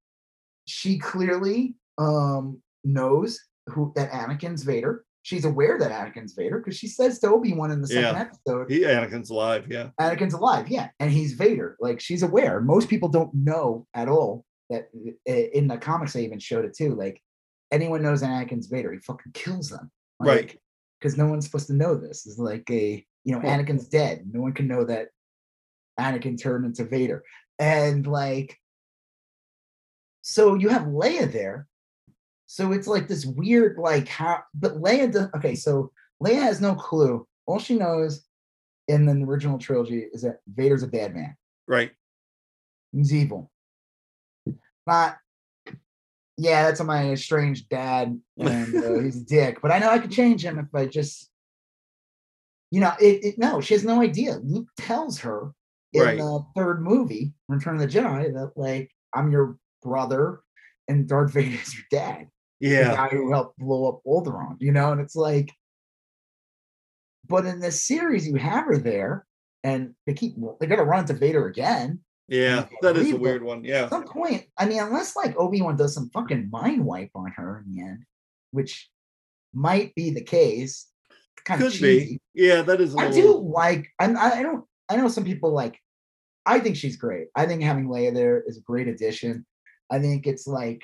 she clearly um knows who that anakin's vader. She's aware that anakin's vader because she says to obi-wan in the second Yeah. episode He Anakin's alive, yeah. anakin's alive yeah and he's vader. Like she's aware. Most people don't know at all that in the comics they even showed it too. Like anyone knows anakin's vader he fucking kills them. Right. because no one's supposed to know this. It's like a you know Well- anakin's dead. No one can know that anakin turned into vader. And like so you have leia there so it's like this weird like how but leia does, okay so leia has no clue. All she knows in the original trilogy is that vader's a bad man. Right. he's evil. Not yeah that's my estranged dad and uh, he's a dick but i know i could change him if i just you know it, it no she has no idea. Luke tells her in Right. the third movie return of the jedi that like i'm your brother and darth vader is your dad the Yeah. guy who helped blow up Alderaan, you know, and it's like, but in this series, you have her there, and they keep they're gonna run into Vader again. Yeah. That is a weird one. Yeah. At some point, I mean, unless like Obi Wan does some fucking mind wipe on her in the end, which might be the case. kind Could be. Yeah, that is a I little. do like. I'm, I don't. I know some people like. I think she's great. I think having Leia there is a great addition. I think it's like.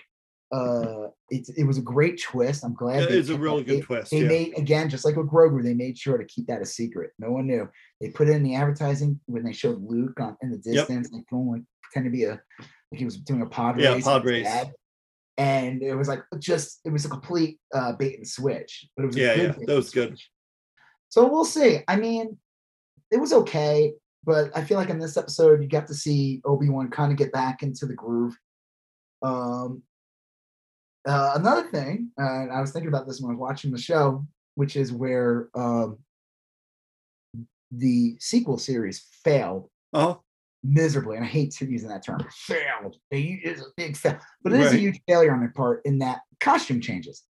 Uh, it's it was a great twist. I'm glad. It they a really that- good they- twist, They yeah. made again, just like with Grogu, they made sure to keep that a secret. No one knew. They put it in the advertising when they showed Luke on in the Yep. distance, like going like pretend to be a like he was doing a pod Yeah, race. pod race. And it was like just it was a complete uh bait and switch. But it was Yeah, good yeah, that was good. switch. So we'll see. I mean, it was okay, but I feel like in this episode you got to see Obi-Wan kind of get back into the groove. Um uh, another thing, uh, and I was thinking about this when I was watching the show, which is where um, the sequel series failed Oh, miserably, and I hate using that term. Failed. It is a big fail, but it is a huge failure on their part in that costume changes.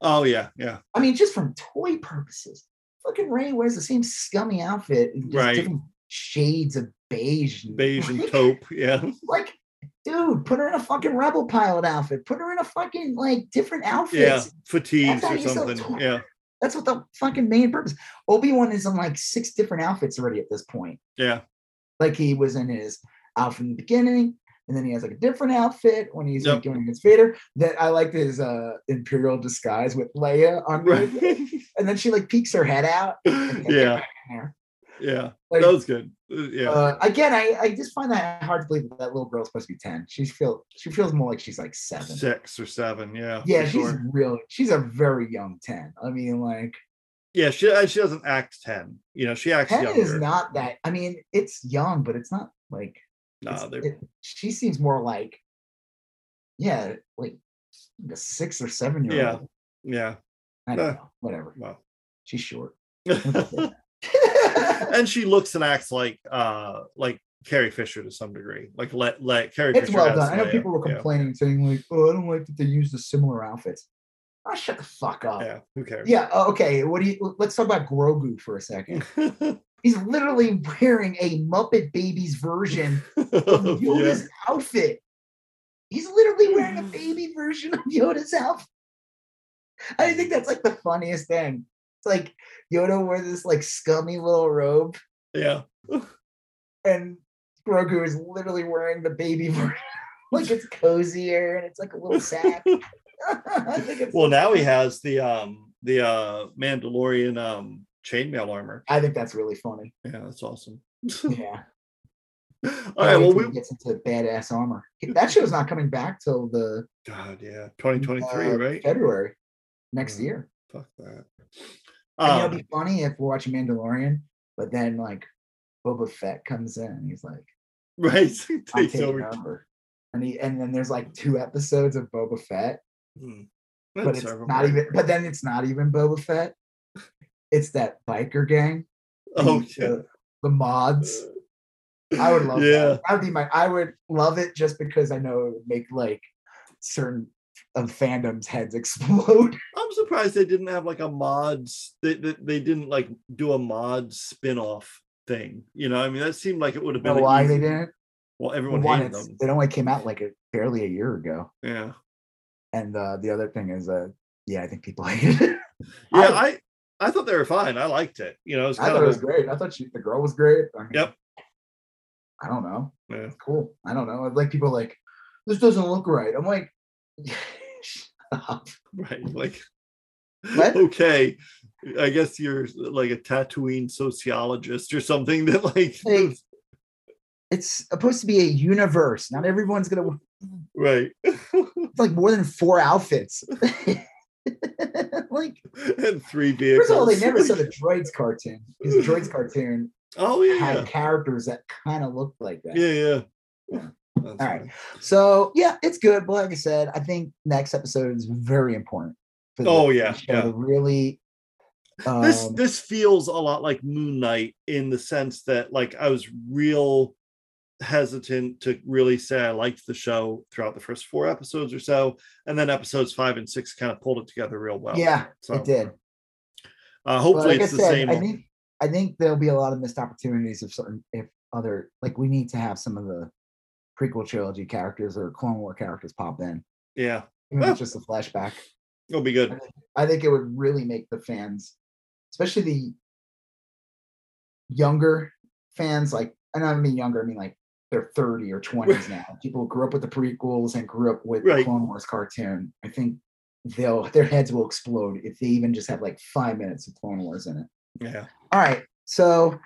oh yeah, yeah. I mean, just from toy purposes, fucking Rey wears the same scummy outfit, Right. different shades of beige, and- Beige and taupe. Yeah. like, dude, put her in a fucking rebel pilot outfit. Put her in a fucking like different outfits. Yeah. Fatigues or something. Yeah. That's what the fucking main purpose. Obi Wan is in like six different outfits already at this point. Yeah. Like he was in his outfit in the beginning, and then he has like a different outfit when he's like Yep. going against Vader. That I liked his uh imperial disguise with Leia on Right. and then she like peeks her head out. yeah. back in there. Yeah. Like, That was good. Uh, Yeah. uh, again, I, I just find that hard to believe that, that little girl's supposed to be 10. She feel she feels more like she's like seven. Six or seven. Yeah. yeah, she's sure. real. She's a very young 10. I mean, like Yeah. She uh, she doesn't act ten. You know, she acts 10 younger. is not that. I mean, it's young, but it's not like No, they're it- she seems more like yeah, like a six or seven year Yeah. old. yeah. I don't Uh, know. Whatever. Well. She's short. and she looks and acts like uh like Carrie Fisher to some degree. Like let let Carrie it's Fisher. well done. I know people were Yeah. complaining, saying like, "Oh, I don't like that they use the similar outfits." Oh, shut the fuck up. Yeah, who cares? Yeah. uh, okay. What do you? Let's talk about Grogu for a second. He's literally wearing a Muppet Babies version of yeah. Yoda's outfit. He's literally wearing a baby version of Yoda's outfit. I think that's like the funniest thing. Like Yoda wore this like scummy little robe, yeah. and Grogu is literally wearing the baby version. like it's cozier and it's like a little sack. I think it's Well, now he has the um the uh Mandalorian um chainmail armor. I think that's really funny. Yeah, that's awesome. Yeah. All right. Well we gets into badass armor. That show's not coming back till the God, yeah, 2023, uh, right? February next Mhm. year. Fuck that. Um, it'll be funny if we're watching Mandalorian, but then like Boba Fett comes in and he's like, right, takes over. over. And he and then there's like two episodes of Boba Fett, Hmm. but it's terrible. not even but then it's not even Boba Fett. It's that biker gang. Oh the, yeah. the, the mods. I would love Yeah. that. That would be my I would love it just because I know it would make like certain of fandoms heads explode. I'm surprised they didn't have like a mods. They, they they didn't like do a mod spin-off thing. You know, I mean, that seemed like it would have know been. an why easy- they didn't? Well, everyone One, hated them. it only came out like a, barely a year ago. Yeah, And uh, the other thing is, uh, yeah, I think people hated it. yeah. I- I I thought they were fine. I liked it. You know, it was I thought it was great. I thought she, the girl was great. I mean, Yep. I don't know. yeah. Cool. I don't know. Like people like, this doesn't look right. I'm like, up. right. Like, What? okay, I guess you're like a Tatooine sociologist or something that like Hey. It's supposed to be a universe. Not everyone's gonna. right It's like more than four outfits. like, and three vehicles. first of all, they never saw the droids cartoon because the droids cartoon Oh yeah, had characters that kind of looked like that. yeah, yeah. Yeah. That's All right. funny. So yeah, it's good. But like I said, I think next episode is very important. For the- Oh, yeah, yeah. really. Um, this this feels a lot like Moon Knight in the sense that like I was real hesitant to really say I liked the show throughout the first four episodes or so, and then episodes five and six kind of pulled it together real well. yeah, so it did. uh, hopefully like it's I the said, same. I think I think there'll be a lot of missed opportunities if certain if other like we need to have some of the prequel trilogy characters or Clone War characters pop in, yeah, even Well. it's just a flashback. it'll be good. I think it would really make the fans especially the younger fans, like and I don't mean younger, I mean like they're 30 or 20s now. People who grew up with the prequels and grew up with Right. the Clone Wars cartoon. I think they'll their heads will explode if they even just have like five minutes of Clone Wars in it. Yeah. All right. So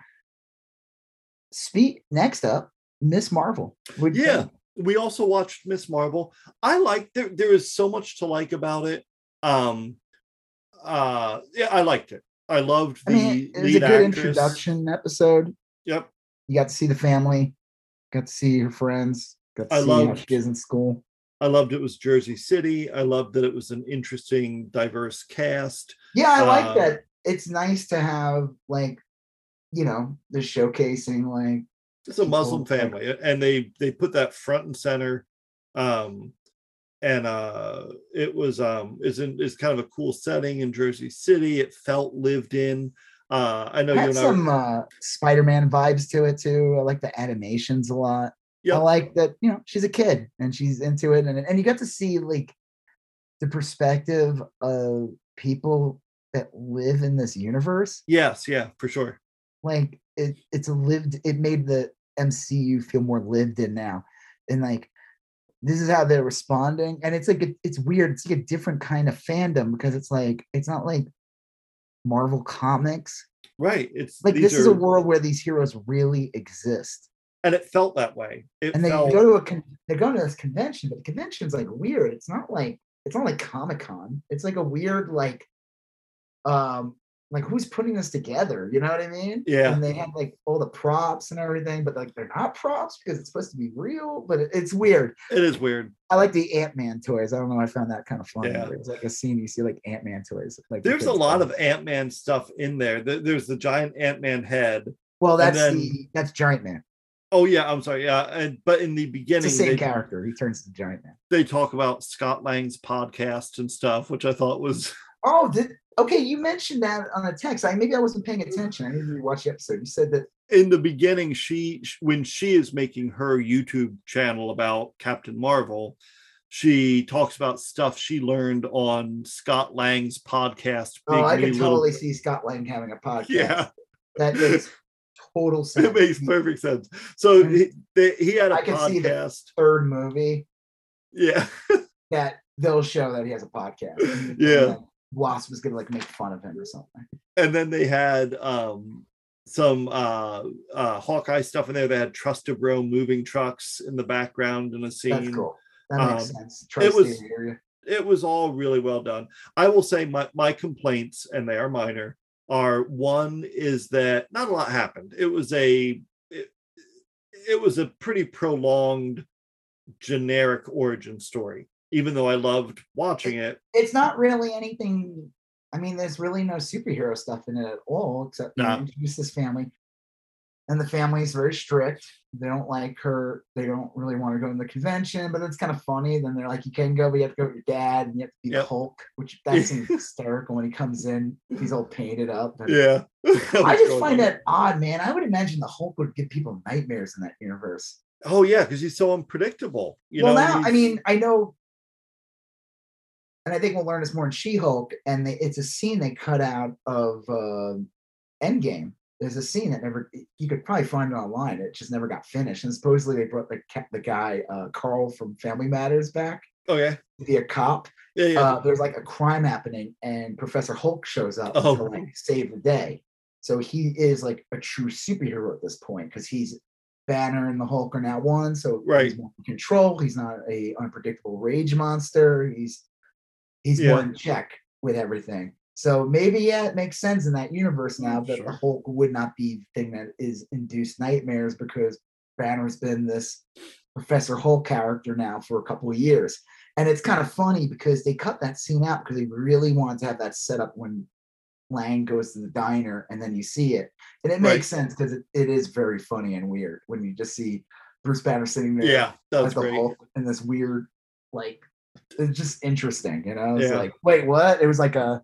speak next up, Miss Marvel. Would Yeah. We also watched Miss Marvel. I like there there is so much to like about it. Um uh yeah, I liked it. I loved I the mean, it was a good actress. introduction episode. Yep. You got to see the family, got to see her friends, got to I see how loved- she is in school. I loved it was Jersey City. I loved that it was an interesting, diverse cast. Yeah, I like Uh, that. It's nice to have like, you know, the showcasing like It's a Muslim family, and they they put that front and center. Um, and uh, it was um, is in is kind of a cool setting in Jersey City. It felt lived in. Uh, I know you and some Were, uh Spider-Man vibes to it too. I like the animations a lot. I like that, you know, she's a kid and she's into it and and you got to see like the perspective of people that live in this universe. yes, yeah, for sure. Like it it's a lived it made the MCU feel more lived in now. And like this is how they're responding and it's like a, it's weird it's like a different kind of fandom because it's like it's not like marvel comics Right. It's like this is a world where these heroes really exist and it felt that way. It and they felt go to a con- they go to this convention but the convention's like weird it's not like it's not like comic-con it's like a weird like um like who's putting this together you know what i mean Yeah. and they have like all the props and everything but like they're not props because it's supposed to be real but it- it's weird it is weird. i like the ant-man toys i don't know i found that kind of funny Yeah. there's like a scene you see like ant-man toys like the There's a lot play. of Ant Man stuff in there. There- There's the giant Ant Man head. well that's then- the that's giant man Oh yeah, I'm sorry. Yeah, and, but in the it's beginning, the same they, character he turns to giant man they talk about Scott Lang's podcast and stuff, which I thought was Oh, did okay? You mentioned that on a text. I maybe I wasn't paying attention. I didn't watch the episode. You said that. in the beginning. She when she is making her YouTube channel about Captain Marvel, she talks about stuff she learned on Scott Lang's podcast. Oh, I can totally see Scott Lang having a podcast. Yeah, that makes total sense. it makes perfect sense. So he, he had a I can see the- podcast. Third movie Yeah, that they'll show that he has a podcast. Yeah. Wasp was gonna like make fun of him or something. and then they had um some uh uh hawkeye stuff in there they had Trust a Bro moving trucks in the background in a scene That's cool. That makes Um, sense. it was- area. it was all really well done i will say my my complaints and they are minor are one is that not a lot happened it was a it, it was a pretty prolonged generic origin story even though i loved watching it It's not really anything. I mean, there's really no superhero stuff in it at all, except No. introduce this family. And the family is very strict. They don't like her. They don't really want to go to the convention, but it's kind of funny. Then they're like, you can go, but you have to go with your dad, and you have to be Yep. the Hulk, which that seems hysterical when he comes in. He's all painted up. yeah I just find that odd, man. I would imagine the Hulk would give people nightmares in that universe. oh yeah because he's so unpredictable you well, know now I mean, I know, and I think we'll learn this more in She-Hulk. And they, it's a scene they cut out of uh, Endgame. There's a scene that never you could probably find it online. It just never got finished. And supposedly they brought the the guy uh, Carl from Family Matters back oh yeah to be a cop. yeah yeah Uh, there's like a crime happening, and Professor Hulk shows up Oh. to like save the day. So he is like a true superhero at this point because he's Banner and the Hulk are now one. So Right. he's more in control. He's not a unpredictable rage monster. He's he's more Yeah. in check with everything. So maybe yeah, it makes sense in that universe now that the Sure. Hulk would not be the thing that is induced nightmares because Banner's been this Professor Hulk character now for a couple of years. And it's kind of funny because they cut that scene out because they really wanted to have that set up when Lang goes to the diner and then you see it. And it Right. makes sense because it, it is very funny and weird when you just see Bruce Banner sitting there yeah that was as the great Hulk in this weird, like, it's just interesting, you know? It's Yeah. like, wait, what? It was like a,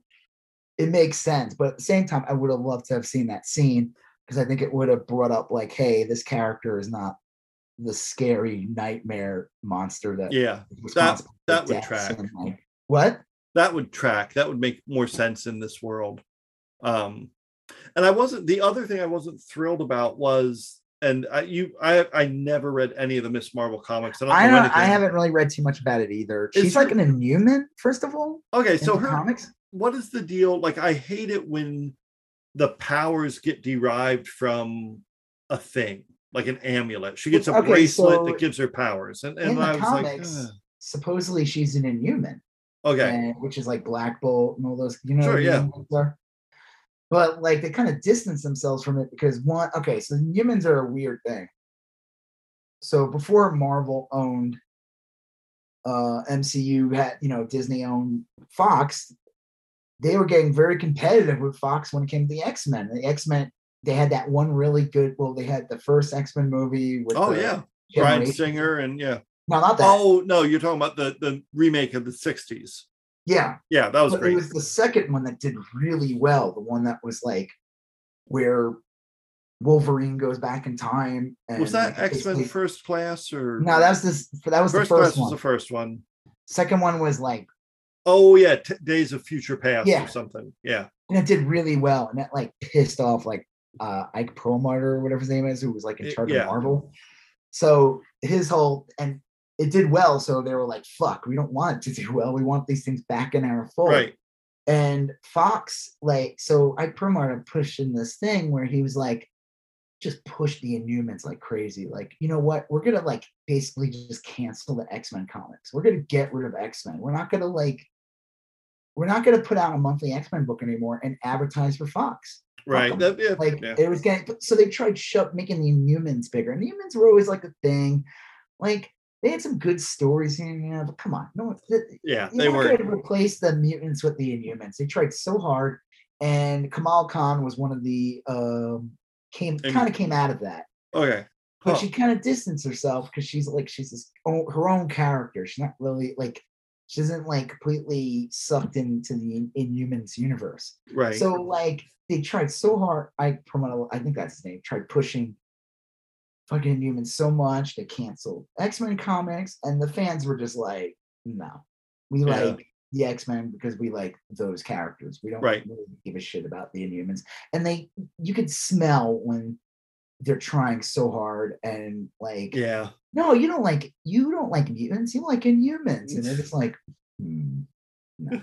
it makes sense. But at the same time, I would have loved to have seen that scene because I think it would have brought up, like, hey, this character is not the scary nightmare monster that yeah for that would track. like, what? that would track that would make more sense in this world um And I wasn't the other thing I wasn't thrilled about was and I, you I I never read any of the Miss Marvel comics. I don't, I, don't I haven't really read too much about it either. She's like an inhuman, first of all. Okay, so her comics. What is the deal? Like I hate it when the powers get derived from a thing, like an amulet. She gets a okay, bracelet so that gives her powers. And, and I was comics, like, supposedly she's an inhuman. Okay. And, which is like Black Bolt and all those, you know, sure, yeah. But like they kind of distance themselves from it because one, okay, so humans are a weird thing. So before Marvel owned uh MCU had, you know, Disney owned Fox, they were getting very competitive with Fox when it came to the X-Men. The X-Men, they had that one really good, well, they had the first X-Men movie with Oh yeah. Bryan Singer and yeah. No, not that. Oh no, you're talking about the the remake of the 60s. Yeah. Yeah, that was but great. It was the second one that did really well. The one that was like where Wolverine goes back in time. And was that X Men First Class or no? That was this. That was first the first class one. Was the first one. Second one was like. Oh yeah, T- Days of Future Past yeah. or something. Yeah. And it did really well, and that like pissed off like uh Ike Perlmutter or whatever his name is, who was like in charge it, yeah. of Marvel. So his whole and it did well. So they were like, fuck, we don't want it to do well. We want these things back in our fold. Right. And Fox, like, so Ike Perlmutter pushed in this thing where he was like, just push the Inhumans like crazy. Like, you know what? We're gonna like basically just cancel the X-Men comics. We're gonna get rid of X-Men. We're not gonna like we're not gonna put out a monthly X-Men book anymore and advertise for Fox. Right. That, yeah, like yeah. it was getting so they tried shove making the Inhumans bigger. And the Inhumans were always like a thing. Like they had some good stories here, you know, but come on, no, yeah, they were to replace the mutants with the Inhumans. They tried so hard, and Kamala Khan was one of the um, came kind of came out of that. Okay, but she kind of distanced herself because she's like she's this, her own character. She's not really like she isn't like completely sucked into the Inhumans universe. Right. So like they tried so hard. I promote. I think that's his name. Tried pushing fucking Inhumans so much they canceled X Men comics, and the fans were just like, no, we yeah. like the X Men because we like those characters. We don't right. really give a shit about the Inhumans, and they you could smell when they're trying so hard and like yeah. No you don't like you don't like mutants you like inhumans. And they're just like hmm, no.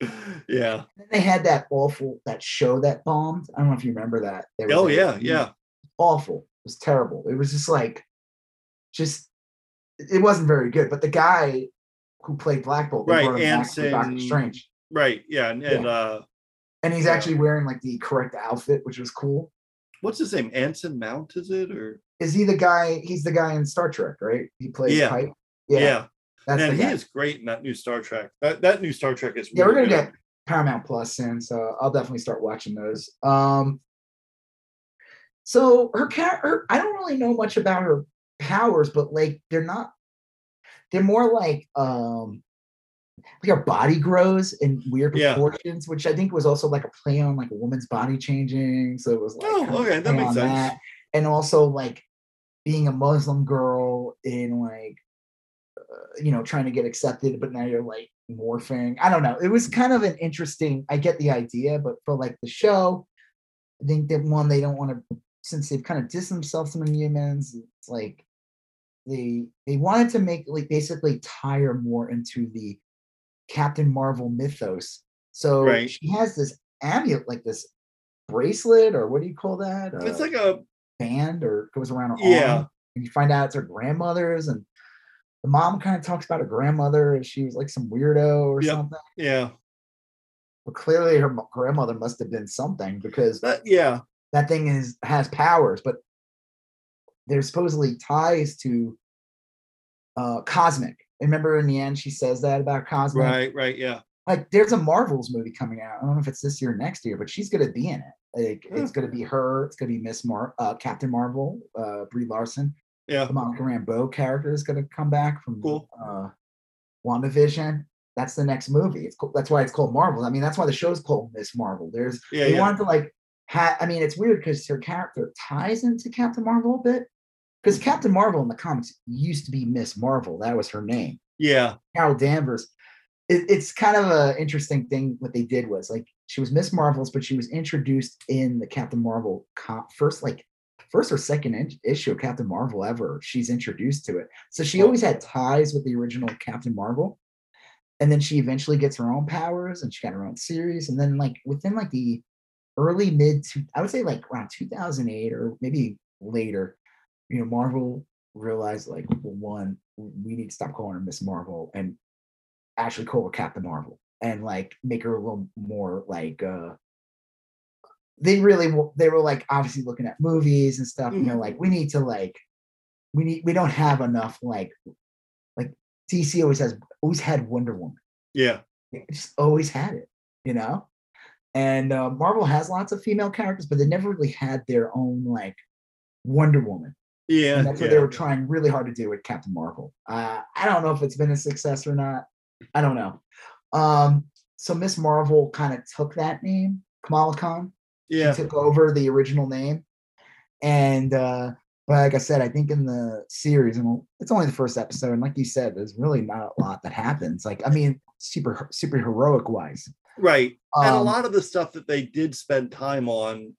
Yeah. They had that awful that show that bombed. I don't know if you remember that. Oh yeah yeah. Awful was terrible. It was just like, just it wasn't very good. But the guy who played Black Bolt, right, Anson, Doctor Strange, right, yeah, and, and yeah. uh, and he's yeah. actually wearing like the correct outfit, which was cool. What's his name? Anson Mount, is it or is he the guy? He's the guy in Star Trek, right? He plays yeah. Pike. Yeah, yeah. That's and he is great in that new Star Trek. That that new Star Trek is yeah. Really we're gonna good. get Paramount Plus soon, so I'll definitely start watching those. Um, so her character, I don't really know much about her powers, but like they're not, they're more like um like her body grows in weird proportions, yeah. which I think was also like a play on like a woman's body changing. So it was like oh, okay, that makes sense. That. And also like being a Muslim girl in like uh, you know trying to get accepted, but now you're like morphing. I don't know. It was kind of an interesting. I get the idea, but for like the show, I think that one they don't want to since they've kind of distanced themselves from the humans, it's like they they wanted to make like basically tie her more into the Captain Marvel mythos. So right. she has this amulet, like this bracelet, or what do you call that? It's uh, like a band, or goes around her yeah. arm. And you find out it's her grandmother's, and the mom kind of talks about her grandmother, and she was like some weirdo or yep. something. Yeah. But clearly, her grandmother must have been something because that, yeah, that thing is has powers, but there's supposedly ties to uh cosmic. Remember in the end she says that about cosmic? Right, right, yeah. Like there's a Marvels movie coming out. I don't know if it's this year or next year, but she's gonna be in it. Like yeah. it's gonna be her, it's gonna be Miss Mar uh, Captain Marvel, uh Brie Larson. Yeah. The Monica Rambeau character is gonna come back from cool. uh WandaVision. That's the next movie. It's cool. That's why it's called Marvel. I mean, that's why the show's called Miss Marvel. There's yeah, they yeah. wanted to like ha- I mean, it's weird because her character ties into Captain Marvel a bit. Because mm-hmm. Captain Marvel in the comics used to be Miss Marvel. That was her name. Yeah. Carol Danvers. It, it's kind of an interesting thing. What they did was like she was Miss Marvel's, but she was introduced in the Captain Marvel co- first, like first or second in- issue of Captain Marvel ever. She's introduced to it, so she always had ties with the original Captain Marvel. And then she eventually gets her own powers, and she got her own series. And then, like within like the early mid to, I would say like around 2008 or maybe later, you know, Marvel realized like, well, one, we need to stop calling her Miss Marvel and actually call her Captain Marvel and like make her a little more like uh they really they were like obviously looking at movies and stuff you know like we need to like we need we don't have enough like like dc always has always had wonder woman. Yeah. it just always had it you know and uh, marvel has lots of female characters but they never really had their own like wonder woman Yeah. and that's what yeah. they were trying really hard to do with Captain Marvel. Uh, I don't know if it's been a success or not. I don't know. Um, so Miss Marvel kind of took that name, Kamala Khan. yeah. She took over the original name. And uh, but like I said, I think in the series, and it's only the first episode, and like you said, there's really not a lot that happens. Like, I mean, super super heroic wise. Right. and a Um, lot of the stuff that they did spend time on,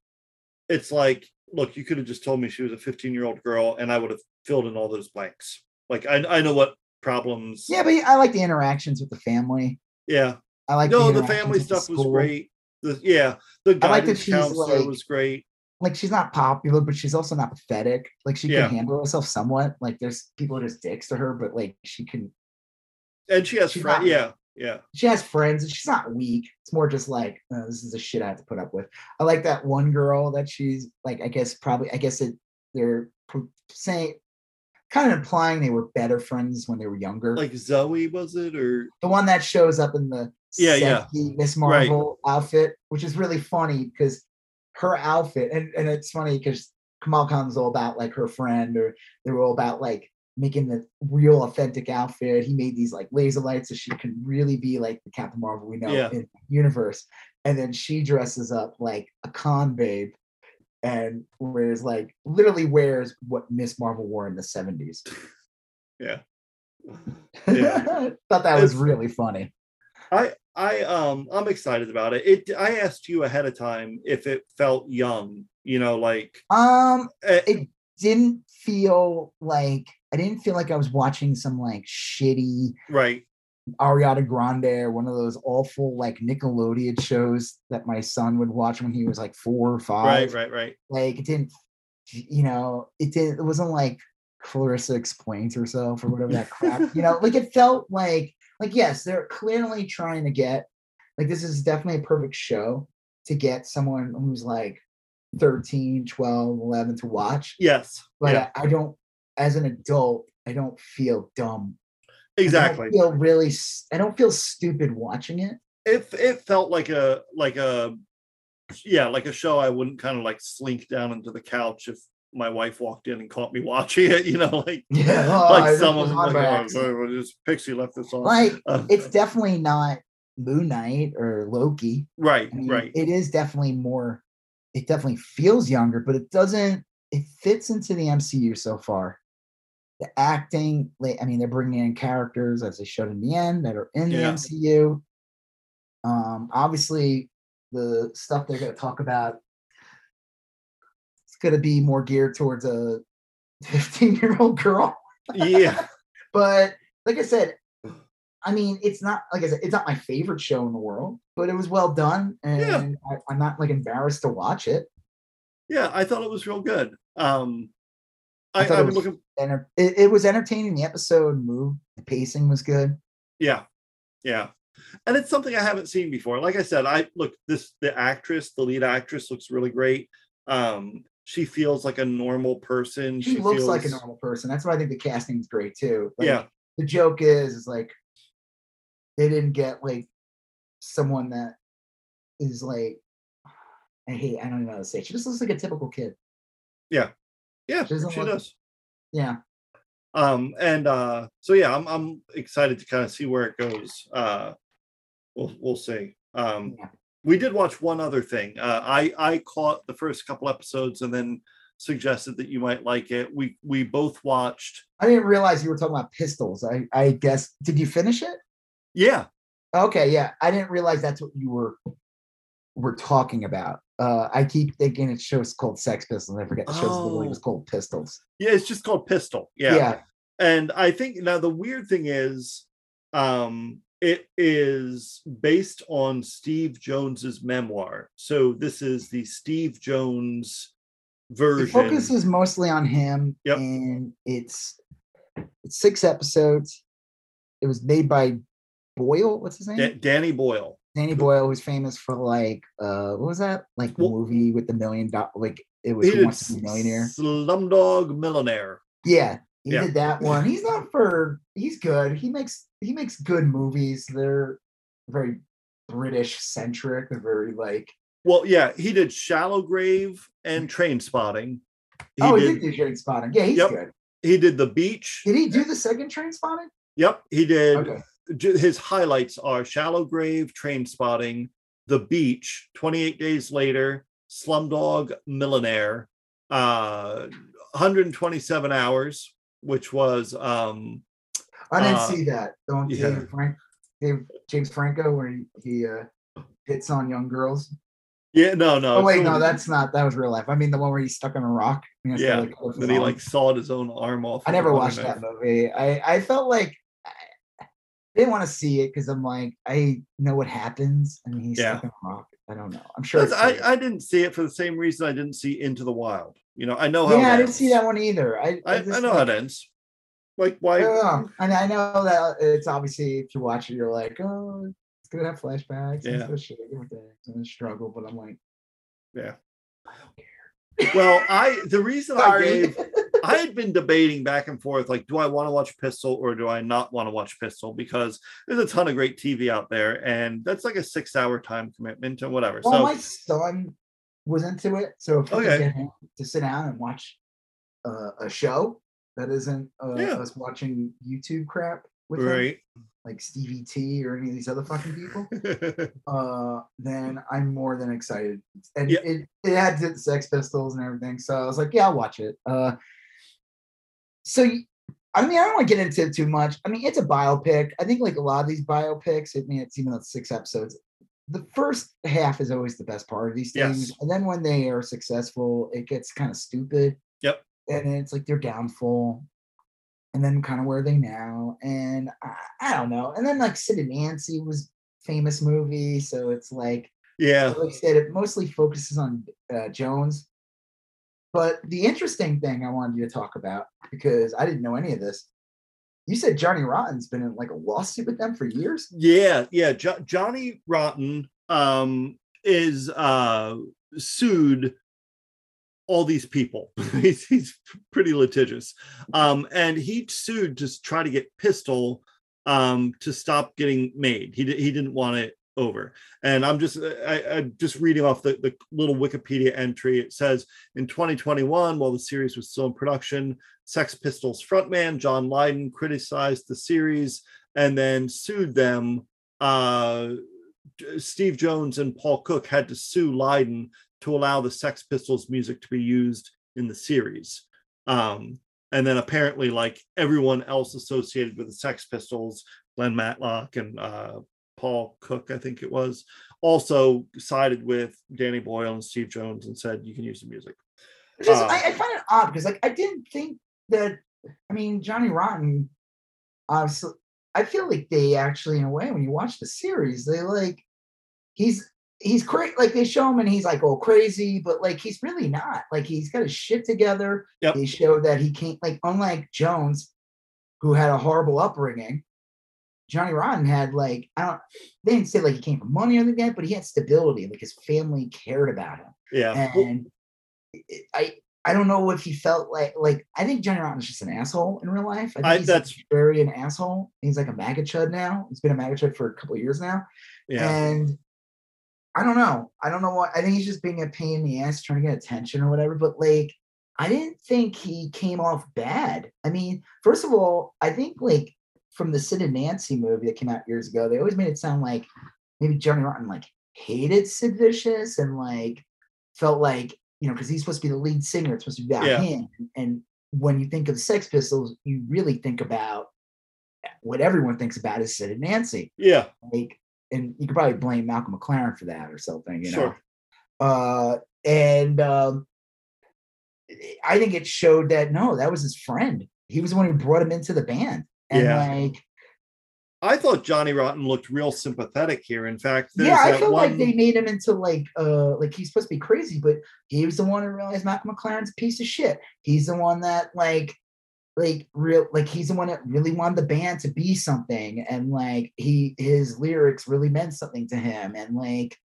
it's like, look, you could have just told me she was a 15 year old girl and I would have filled in all those blanks. Like, I, I know what problems. Yeah, but I like the interactions with the family. Yeah. I like no, the interactions family with the stuff was great. The, yeah. The I like that she's, counselor like- was great. like she's not popular, but she's also not pathetic. Like she Yeah. can handle herself somewhat. Like there's people that are just dicks to her, but like she can And she has friends. Yeah. Yeah. she has friends and she's not weak. It's more just like uh, this is the shit I have to put up with. I like that one girl that she's like, I guess probably I guess it they're saying kind of implying they were better friends when they were younger. Like Zoe, was it? Or, the one that shows up in the Yeah, yeah. Miss Right. Marvel outfit, which is really funny because her outfit, and, and it's funny because Kamala Khan's all about like her friend, or they were all about like making the real authentic outfit. He made these like laser lights so she can really be like the Captain Marvel we know Yeah. in the universe. And then she dresses up like a con babe and wears like literally wears what Miss Marvel wore in the 70s. yeah. Yeah. Thought that was really funny. I I um I'm excited about it. It I asked you ahead of time if it felt young, you know, like Um, eh, it didn't feel like I didn't feel like I was watching some like shitty right. Ariana Grande or one of those awful like Nickelodeon shows that my son would watch when he was like four or five. right, right. Right. Like it didn't, you know, it didn't. It wasn't like Clarissa explains herself or whatever that crap. you know, like it felt like like yes, they're clearly trying to get like this is definitely a perfect show to get someone who's like 13, 12, 11 to watch Yes. but yeah, I, I don't as an adult i don't feel dumb I don't exactly. feel really i don't feel stupid watching it It it felt like a like a yeah, like a show I wouldn't kind of like slink down into the couch if my wife walked in and caught me watching it, you know, like yeah oh, like some of them like oh, oh, just Pixie left this on. like Uh, it's definitely not moon knight or loki right, I mean, right. it is definitely more it definitely feels younger but it doesn't it fits into the mcu so far. The acting like i mean they're bringing in characters as they showed in the end that are in the mcu um obviously the stuff they're going to talk about it's going to be more geared towards a 15 year old girl. Yeah. but like i said i mean it's not like i said it's not my favorite show in the world but it was well done and I, i'm not like embarrassed to watch it Yeah, I thought it was real good. Um I I, thought it was- looking and it, it was entertaining the episode moved the pacing was good Yeah, yeah, and it's something I haven't seen before. Like I said, I look this the actress, the lead actress, looks really great. Um, she feels like a normal person. she, looks like a normal person that's why i think the casting is great too Like, Yeah, the joke is is like they didn't get like someone that is like i hate i don't know how to say it. she just looks like a typical kid yeah, She she look- does. yeah Um, and uh, so yeah, I'm I'm excited to kind of see where it goes. Uh, we'll we'll see. Um, Yeah. we did watch one other thing. Uh, I I caught the first couple episodes and then suggested that you might like it. We we both watched. I didn't realize you were talking about pistols. I, I guess did you finish it? Yeah, Okay, yeah. I didn't realize that's what you were we're talking about. Uh, I keep thinking it shows called Sex Pistols. I forget the show's literally Oh. was called Pistols. Yeah, it's just called Pistol. Yeah. yeah. And I think now the weird thing is um it is based on Steve Jones's memoir. So this is the Steve Jones version. focus is mostly on him, Yep. and it's it's six episodes. It was made by Boyle. What's his name? Da- Danny Boyle. Danny Boyle, who's famous for like uh, what was that? Like the Well- movie with the million dollar, like it was He Wants to Be a Millionaire. Slumdog Millionaire. Yeah, he Yeah. did that one. He's not for. He's good. He makes he makes good movies. They're very British centric. They're very like. Well, yeah, he did Shallow Grave and Trainspotting. He oh, he did did Trainspotting. Yeah, he's Yep. good. he did The Beach. Did he do the second Trainspotting? Yep, he did Okay. His highlights are Shallow Grave, Trainspotting, The Beach, 28 Days Later, Slumdog Millionaire, uh, 127 Hours, which was um, I didn't Uh, see that. The one yeah. Dave Frank, Dave James Franco, where he, he uh, hits on young girls. yeah, no, no. Oh wait, no, that's not. That was real life. I mean, the one where he's stuck on a rock. and he has to, Yeah, like, he like sawed his own arm off. I never watched that movie. I I felt like didn't want to see it because I'm like I know what happens, and he's Yeah. stuck rock. I don't know. I'm sure. I, I didn't see it for the same reason I didn't see Into the Wild. You know, I know how. yeah, I didn't see that one either. I I, I just, know how it ends. Like why? don't know. And I know that uh, it's obviously if you watch it, you're like, oh, it's gonna have flashbacks Yeah. stuff, shit, and a struggle. But I'm like, Yeah. I don't care. Well, I the reason I gave I had been debating back and forth like, do I want to watch Pistol or do I not want to watch Pistol? Because there's a ton of great TV out there, and that's like a six hour time commitment and whatever. well, so, my son was into it, so if Okay. get him to sit down and watch uh, a show that isn't uh, Yeah. us watching YouTube crap with him, like Stevie T or any of these other fucking people, uh, then I'm more than excited. And Yeah. it, it had the Sex Pistols and everything, so I was like, yeah, I'll watch it. Uh, so I mean, I don't want to get into it too much. I mean, it's a biopic. I think like a lot of these biopics, I mean, it's even though it's six episodes, the first half is always the best part of these things. Yes. And then when they are successful, it gets kind of stupid. Yep. And then it's like their downfall. And then kind of where are they now? And I, I don't know. And then like Sid and Nancy was famous movie. So it's like yeah. like I said, it mostly focuses on uh, Jones. But the interesting thing I wanted you to talk about, because I didn't know any of this, you said Johnny Rotten's been in like a lawsuit with them for years. Yeah, yeah. Jo- Johnny Rotten um, is uh, sued all these people. he's, he's pretty litigious, um, and he sued to try to get Pistol um, to stop getting made. He he didn't want it over. And I'm just I, I'm just reading off the, the little Wikipedia entry. It says in 2021, while the series was still in production, Sex Pistols frontman John Lydon criticized the series and then sued them. Uh, Steve Jones and Paul Cook had to sue Lydon to allow the Sex Pistols music to be used in the series. Um, and then apparently, like everyone else associated with the Sex Pistols, Glen Matlock and uh, Paul Cook, I think it was, also sided with Danny Boyle and Steve Jones and said you can use the music. Just, I, I um, find it odd because like I didn't think that. I mean, Johnny Rotten, obviously, I feel like they actually, in a way, when you watch the series, they like he's he's crazy. Like they show him and he's like all crazy, but like he's really not. Like he's got his shit together. Yep. They show that he can't like unlike Jones, who had a horrible upbringing. Johnny Rotten had like I don't they didn't say like he came from money or anything, like that, but he had stability. Like his family cared about him Yeah. And it- I I don't know if he felt like like I think Johnny Rotten's just an asshole in real life. I think I- he's that's- like very an asshole. He's like a MAGA chud now. He's been a MAGA chud for a couple of years now, yeah. and I don't know. I don't know what. I think he's just being a pain in the ass, trying to get attention or whatever. But like, I didn't think he came off bad. I mean, first of all, I think like from the Sid and Nancy movie that came out years ago, they always made it sound like maybe Johnny Rotten like hated Sid Vicious and like felt like you know because he's supposed to be the lead singer, it's supposed to be about Yeah. him. And when you think of the Sex Pistols, you really think about what everyone thinks about is Sid and Nancy yeah. like and you could probably blame Malcolm McLaren for that or something, you know. Sure. Uh, and um, I think it showed that no, that was his friend. He was the one who brought him into the band, and Yeah. like, I thought Johnny Rotten looked real sympathetic here. In fact, yeah, I feel like they made him into like, uh, like he's supposed to be crazy, but he was the one who realized Malcolm McLaren's a piece of shit. He's the one that like, like real, like he's the one that really wanted the band to be something, and like he his lyrics really meant something to him, and like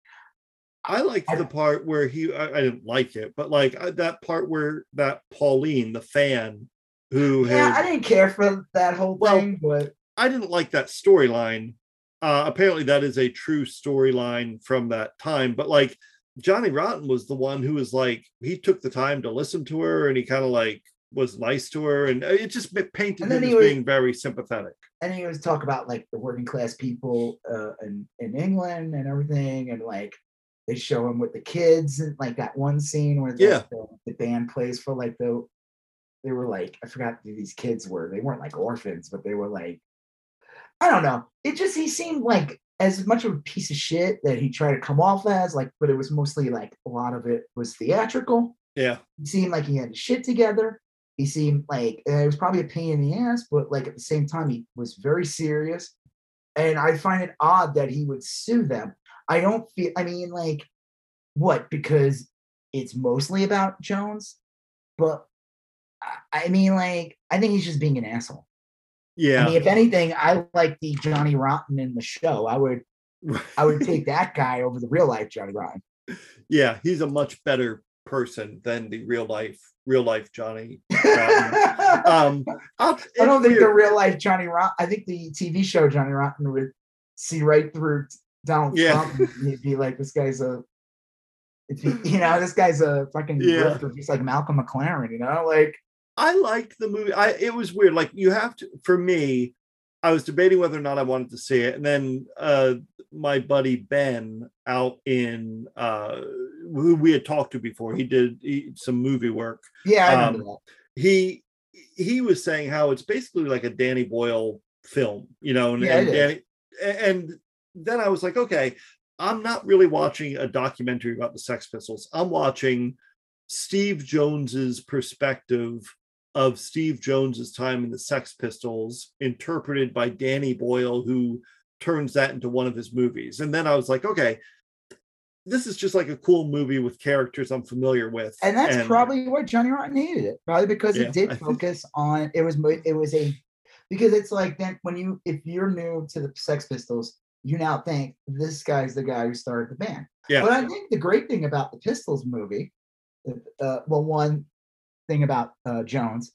I liked I- the part where he, I, I didn't like it, but like I- that part where that Pauline, the fan, who yeah, had, I didn't care for that whole Well, thing, but I didn't like that storyline. Uh, apparently, that is a true storyline from that time. But like Johnny Rotten was the one who was like he took the time to listen to her, and he kind of like was nice to her, and it just painted And him as was- being very sympathetic. and he was talk about like the working class people uh, in in England and everything, and like they show him with the kids and like that one scene where the, Yeah. the, the band plays for like the they were like I forgot who these kids were. They weren't like orphans, but they were like I don't know. It just he seemed like as much of a piece of shit that he tried to come off as like, but it was mostly like a lot of it was theatrical. Yeah, He seemed like he had his shit together. He seemed like it was probably a pain in the ass, but like at the same time, he was very serious. And I find it odd that he would sue them. I don't feel, I mean, like, what? Because it's mostly about Jones, but I- I mean, like, I think he's just being an asshole. yeah. I mean, if anything, I like the Johnny Rotten in the show. I would, I would take that guy over the real life Johnny Rotten. yeah, he's a much better person than the real life, real life Johnny. Rotten. um, I'll, don't think the real life Johnny Rotten. I think the TV show Johnny Rotten would see right through Donald Yeah. Trump. And he'd be like, "This guy's a, you know, this guy's a fucking Yeah. grifter, just like Malcolm McLaren." You know, like I liked the movie. I it was weird. Like you have to for me, I was debating whether or not I wanted to see it. And then uh my buddy Ben out in uh who we had talked to before, he did he, some movie work. yeah, I remember Um, that. He he was saying how it's basically like a Danny Boyle film, you know, and, Yeah, and. Danny and then I was like, okay, I'm not really watching a documentary about the Sex Pistols. I'm watching Steve Jones's perspective of Steve Jones's time in the Sex Pistols, interpreted by Danny Boyle, who turns that into one of his movies. And then I was like, okay, this is just like a cool movie with characters I'm familiar with. And that's probably why Johnny Rotten hated it, probably because Yeah, it did focus on it was it was a because it's like then when you if you're new to the Sex Pistols, you now think this guy's the guy who started the band. Yeah. But I think the great thing about the Pistols movie, uh, well, one thing about uh, Jones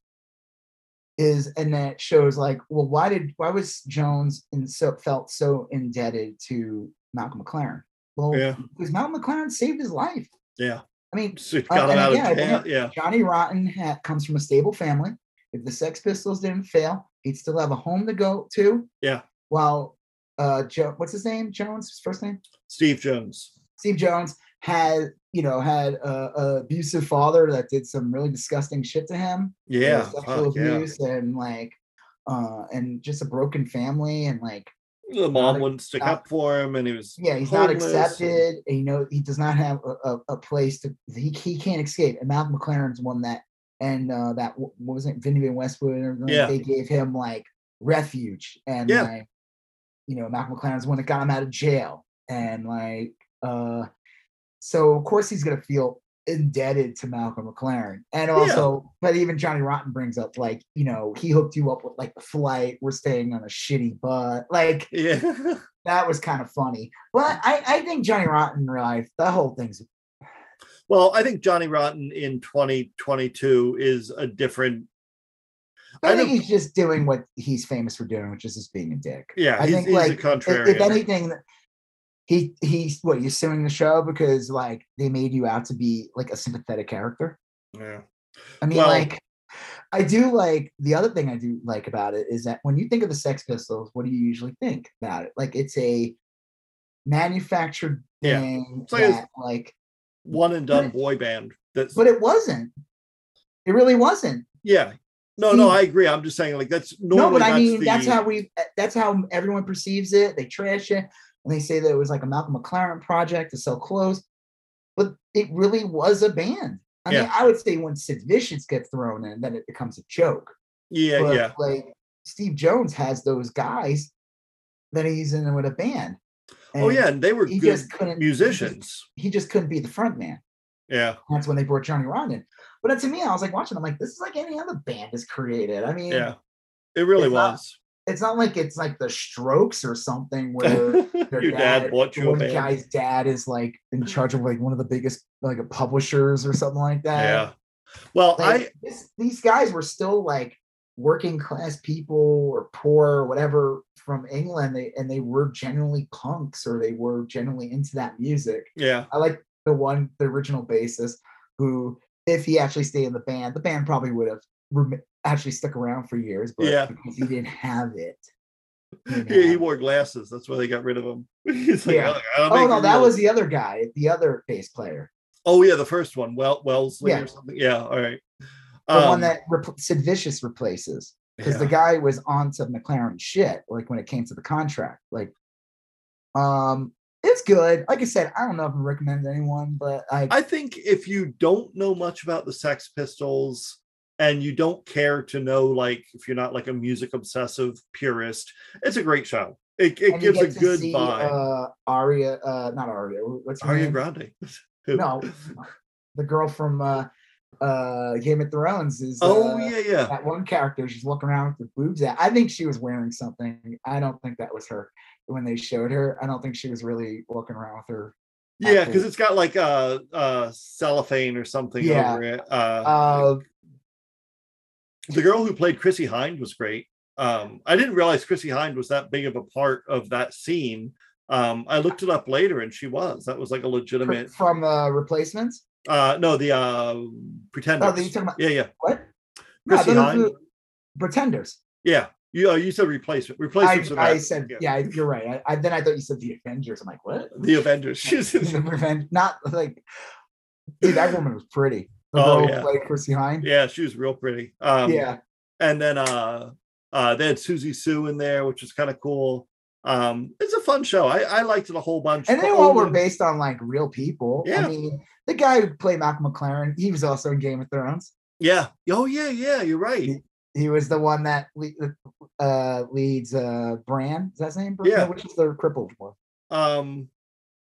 is, and that shows like, well, why did why was Jones and so felt so indebted to Malcolm McLaren? Well, Yeah. because Malcolm McLaren saved his life. yeah, I mean, so Uh, got him out of jail. Yeah, Johnny Rotten ha- comes from a stable family. If the Sex Pistols didn't fail, he'd still have a home to go to. Yeah. While uh, Joe, what's his name? Jones, his first name, Steve Jones. Steve Jones had you know had a, a abusive father that did some really disgusting shit to him. Yeah, sexual fuck, yeah. abuse and like uh and just a broken family and like The mom Not- wouldn't stick not- up for him, and he was yeah he's not homeless and- accepted and, you know he does not have a, a, a place to he, he can't escape and malcolm mclaren's one that and uh that what was it Vivienne Westwood Yeah. they gave him like refuge and Yeah. like you know Malcolm McLaren's one that got him out of jail and like uh so of course he's gonna feel indebted to Malcolm McLaren. And also but even Johnny Rotten brings up like you know he hooked you up with like the flight we're staying on a shitty butt. Like Yeah, that was kind of funny. But I I think Johnny Rotten life that whole thing's well, I think Johnny Rotten in 2022 is a different. I, I think he's just doing what he's famous for doing which is just being a dick. Yeah, I he's, think he's like a if, if anything, he he's what you're suing the show because like they made you out to be like a sympathetic character. yeah. I mean, Well- like I do like the other thing I do like about it is that when you think of the Sex Pistols, what do you usually think about it? Like it's a manufactured Yeah. thing like that like, one and done boy band. That's but it wasn't. It really wasn't. yeah. No, no, I agree. I'm just saying, like that's No, but I mean the, that's how we that's how everyone perceives it. They trash it. And they say that it was like a Malcolm McLaren project to sell clothes, but it really was a band. I Yeah. mean, I would say when Sid Vicious gets thrown in, then it becomes a joke. Yeah, But yeah. like Steve Jones has those guys that he's in with a band. Oh yeah, and they were he good just couldn't he just- musicians. He just couldn't be the front man. Yeah, That's when they brought Johnny Rotten in. But to me, I was like watching, I'm like, this is like any other band is created. I mean, yeah. It really It's not- was. It's not like it's like the strokes or something where their Your dad bought you one guy's dad is like in charge of like one of the biggest like publishers or something like that. Yeah. Well, Like, I this, these guys were still like working class people or poor or whatever from England, they, and they were generally punks or they were generally into that music. yeah, I like the one, the original bassist, who, if he actually stayed in the band, the band probably would have actually stuck around for years, but Yeah. he didn't have it. he didn't he, he wore glasses. That's why they got rid of him. He's like, Yeah. "I'll- I'll Oh no, that real-" was the other guy, the other bass player, Oh yeah, the first one. Well, Wellesley Yeah. or something. Yeah. All right. the one Um, that repl Sid Vicious replaces. because the guy was on to McLaren shit, like when it came to the contract. Like, um, it's good. Like I said, I don't know if I recommend anyone, but I, I think if you don't know much about the Sex Pistols and you don't care to know, like, if you're not like a music obsessive purist, it's a great show. It, it gives a good see, vibe. Uh, Aria, uh, not Aria. What's her Aria name? Grande. No, the girl from uh, uh, Game of Thrones is. Oh uh, yeah, yeah. That one character, she's looking around with her boobs out. I think she was wearing something. I don't think that was her when they showed her. I don't think she was really walking around with her. Yeah, because it's got like uh uh cellophane or something Yeah. over it. Uh, Uh, the girl who played Chrissie Hynde was great. Um, I didn't realize Chrissie Hynde was that big of a part of that scene. Um, I looked it up later and she was. That was like a legitimate from uh, replacements. uh no, the uh pretenders. Oh, about yeah, yeah. what? Chrissy are Hind? Pretenders. Yeah. You uh, you said replacement. I, I that- said, yeah, you're right. I, I then I thought you said the Avengers. I'm like, what? The Avengers. She's in The Revenge, not like, dude, that woman was pretty. The Oh, girl yeah. who played Chrissie Hynde. yeah, she was real pretty. Um yeah, and then uh uh they had Siouxsie Sioux in there, which was kind of cool. Um it's a fun show. I, I liked it a whole bunch. and they all were based on like real people. Yeah. I mean, the guy who played Malcolm McLaren, he was also in Game of Thrones. Yeah. Oh yeah, yeah, you're right. He was the one that le- uh, leads uh, Bran. Is that his name? Bran? Yeah. Which is the crippled one? Um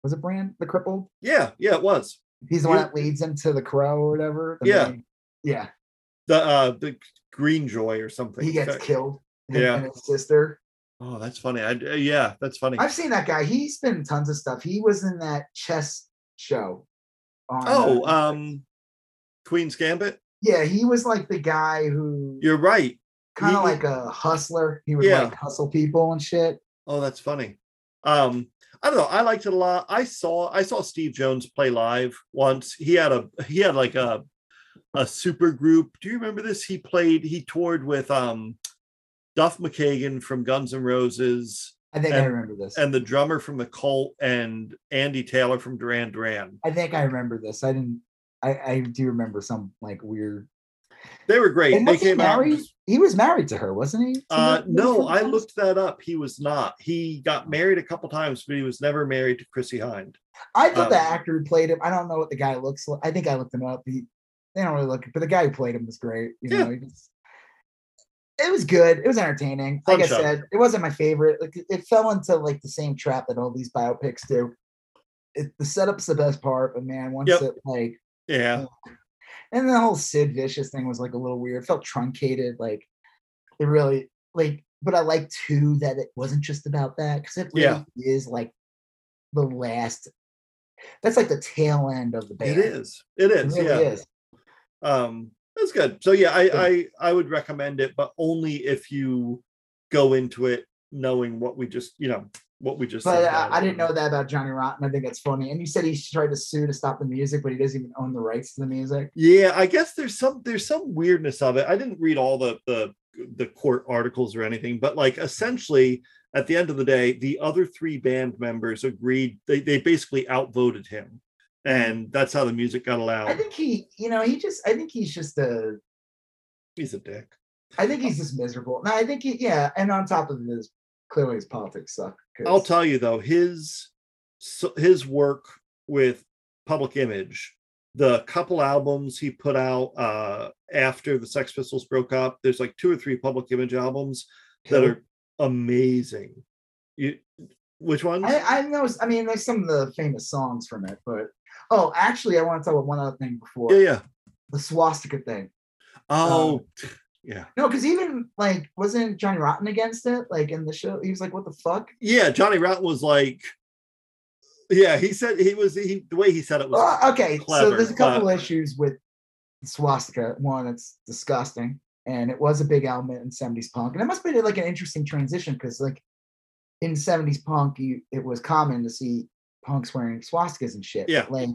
Was it Bran? The crippled? yeah, yeah, it was. He's the one that leads him to the crow or whatever. the Yeah. main- yeah. The uh the Green Joy or something. He gets killed. Yeah. And his sister. Oh, that's funny. I uh, yeah, that's funny. I've seen that guy. He's been in tons of stuff. He was in that chess show. on, oh, uh, um Queen's Gambit. yeah, he was like the guy who You're right. kind of like a hustler. He would Yeah. like hustle people and shit. Oh, that's funny. Um, I don't know. I liked it a lot. I saw I saw Steve Jones play live once. He had a he had like a a super group. Do you remember this? He played, he toured with um Duff McKagan from Guns N' Roses I think I remember this. and the drummer from the cult and Andy Taylor from Duran Duran. I think I remember this. I didn't. I, I do remember some like weird. They were great. And they came out. He was married to her, wasn't he? Uh, no? I looked that up. He was not. He got married a couple times, but he was never married to Chrissie Hynde. I thought the um, actor who played him. I don't know what the guy looks like. I think I looked him up. He, they don't really look, but the guy who played him was great. You Yeah. know, he just, it was good. It was entertaining. Fun like show. I said, it wasn't my favorite. Like it- fell into like the same trap that all these biopics do. It, the setup's the best part, but man, once Yep. it like Yeah. And the whole Sid Vicious thing was like a little weird. It felt truncated. Like it really like, but I like too that it wasn't just about that because it really Yeah. is like the last. That's like the tail end of the band. It is. It It is. really yeah. is. um that's good so yeah I, Yeah. I i would recommend it but only if you go into it knowing what we just you know what we just But said uh. I didn't know that about Johnny Rotten. I think that's funny. And you said he tried to sue to stop the music, but he doesn't even own the rights to the music. yeah i guess there's some there's some weirdness of it i didn't read all the the the court articles or anything but like essentially at the end of the day the other three band members agreed they, they basically outvoted him and that's how the music got allowed I think he, you know, he just, I think he's just a, he's a dick I think he's just miserable. No, I think he, yeah. And on top of his clearly his politics suck. 'cause- I'll tell you though, his so his work with public image, the couple albums he put out uh after the Sex Pistols broke up, there's like two or three public image albums that are amazing. You which ones? I, I know. I mean, there's some of the famous songs from it, but oh, actually, I want to talk about one other thing before yeah, yeah. the swastika thing. Oh, yeah. No, because even like, wasn't Johnny Rotten against it? Like in the show, he was like, "What the fuck?" Yeah, Johnny Rotten was like yeah, he said he was he the way he said it was Well, okay, so there's a couple but- issues with swastika. One, it's disgusting, and it was a big element in '70s punk, and it must be like an interesting transition because, like, in '70s punk, you it was common to see punks wearing swastikas and shit. Yeah. like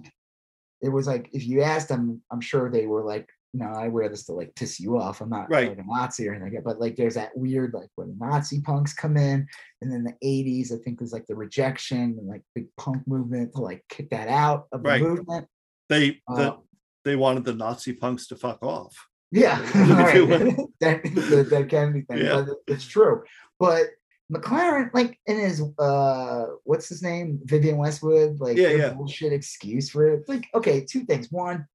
it was like if you asked them, I'm sure they were like, "No, I wear this to like piss you off. I'm not Right. like a Nazi or anything." like that." But like, there's that weird like when Nazi punks come in, and then the '80s, I think, was like the rejection and like big punk movement to like kick that out of the Right. movement. they the, Uh, they wanted the Nazi punks to fuck off. Yeah, right. that, the, the Kennedy thing, Yeah. but it's true. But McLaren, like in his uh, what's his name, Vivienne Westwood, like Yeah, yeah. bullshit excuse for it. Like, okay, two things. One,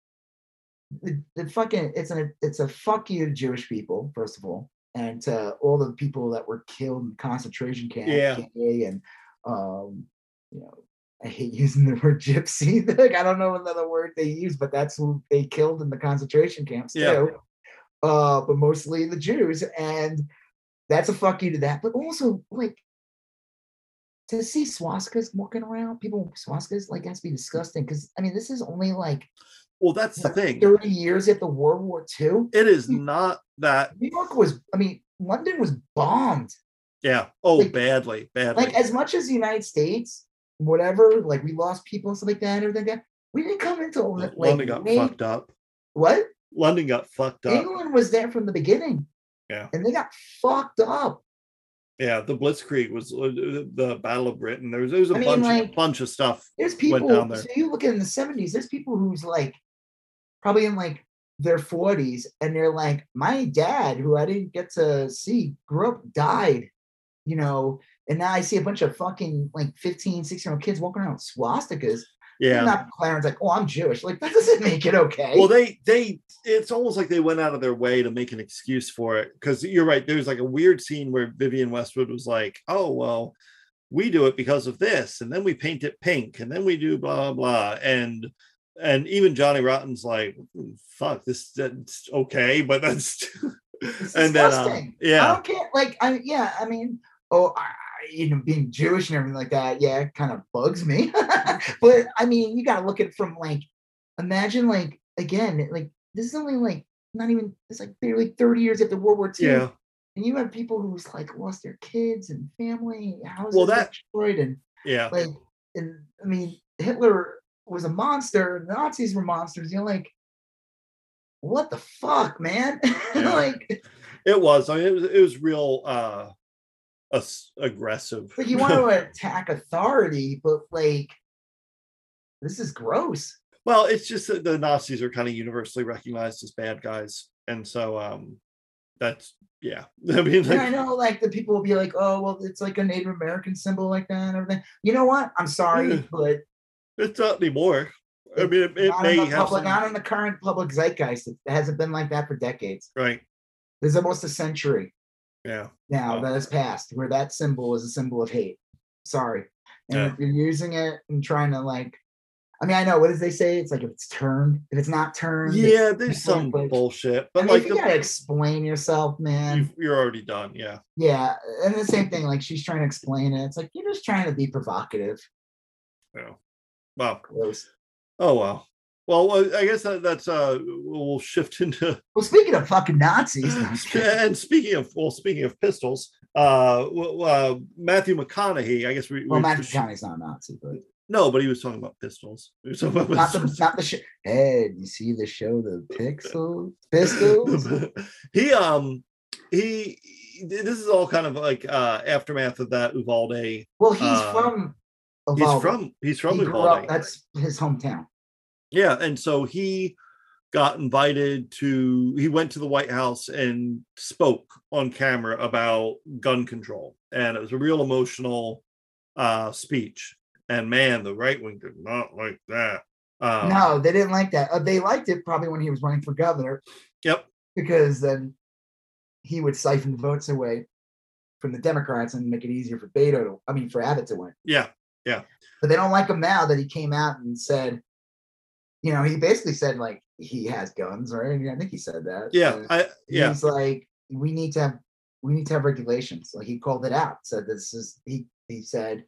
the, the fucking it's a it's a fuck you to Jewish people first of all, and to all the people that were killed in concentration camps. Yeah. and um, you know. I hate using the word gypsy. like I don't know another word they use, but that's who they killed in the concentration camps Yeah. too. Uh, but mostly the Jews, and that's a fuck you to that. But also, like, to see swastikas walking around, people with swastikas, like that's be disgusting. Because I mean, this is only like Well, that's the thing. 30 years after World War II. It is not that New York was, I mean, London was bombed. yeah. Oh, Like- badly, badly. Like as much as the United States, whatever, like we lost people and stuff like that and everything like that. We didn't come into like London got way- fucked up. what? London got fucked up. England was there from the beginning. Yeah. And they got fucked up. Yeah, the Blitzkrieg was uh, the Battle of Britain. There was there was a I mean, bunch like- bunch of stuff. There's went people. down there. So you look at in the 70s, there's people who's like probably in like their 40s, and they're like, my dad, who I didn't get to see, grew up, died, you know, and now I see a bunch of fucking like 15, 16 year old kids walking around with swastikas. Yeah. Not Clarence like, oh, I'm Jewish. Like, that doesn't make it okay. Well, they they it's almost like they went out of their way to make an excuse for it because you're right. There's like a weird scene where Vivienne Westwood was like, "Oh well, we do it because of this, and then we paint it pink, and then we do blah blah," and and even Johnny Rotten's like, "Fuck this, that's okay," but that's and then um, disgusting. I yeah, don't care. Like, I yeah, I mean, oh, I, I- you know, being Jewish and everything like that, yeah, it kind of bugs me. but I mean, you got to look at it from like, imagine like again, like this is only like not even it's like barely thirty years after World War II, yeah, and you have people who's like lost their kids and family, houses Well, that- destroyed, and yeah. like, and I mean, Hitler was a monster, the Nazis were monsters. You're like. What the fuck, man? Yeah. like, It was. I mean, it was. It was real uh, aggressive. like you want to attack authority, but like this is gross. Well, it's just that the Nazis are kind of universally recognized as bad guys, and so um, that's yeah. I mean, And I know like the people will be like, oh well, it's like a Native American symbol like that and everything. You know what? I'm sorry, but it's not anymore. I mean, it, it not, may have public, some, not in the current public zeitgeist. It hasn't been like that for decades. right. There's almost a century Yeah, now that has passed where that symbol is a symbol of hate. Sorry. And Yeah. if you're using it and trying to like I mean, I know what does they say? It's like if it's turned, if it's not turned, yeah. There's some like- bullshit, I but mean, like you the, gotta explain yourself, man. you've, you're already done. Yeah, Yeah, and the same thing. Like she's trying to explain it. It's like you're just trying to be provocative. yeah. Wow. Gross. Oh wow. Well, I guess that, that's uh, we'll shift into Well, speaking of fucking Nazis, no, I'm just kidding. and speaking of well, speaking of pistols, uh, uh Matthew McConaughey. I guess we, well, we Matthew County's not a Nazi, but no, but he was talking about pistols. He was talking about not the not the shit. Hey, you see the show, the Pixels, Pistols? he um he this is all kind of like uh aftermath of that Uvalde. Well, he's Uh, from. He's from he's from he Uvalde. up. That's his hometown. Yeah, and so he got invited to he went to the white house and spoke on camera about gun control and it was a real emotional uh speech and man the right wing did not like that um, no, they didn't like that. Uh, they liked it probably when he was running for governor. Yep. Because then he would siphon votes away from the Democrats and make it easier for Beto to, I mean, for Abbott to win. Yeah. Yeah. But they don't like him now that he came out and said, you know, he basically said like he has guns, right? I think he said that. Yeah. I, yeah. He's like, we need to have we need to have regulations. Like he called it out, said this is he he said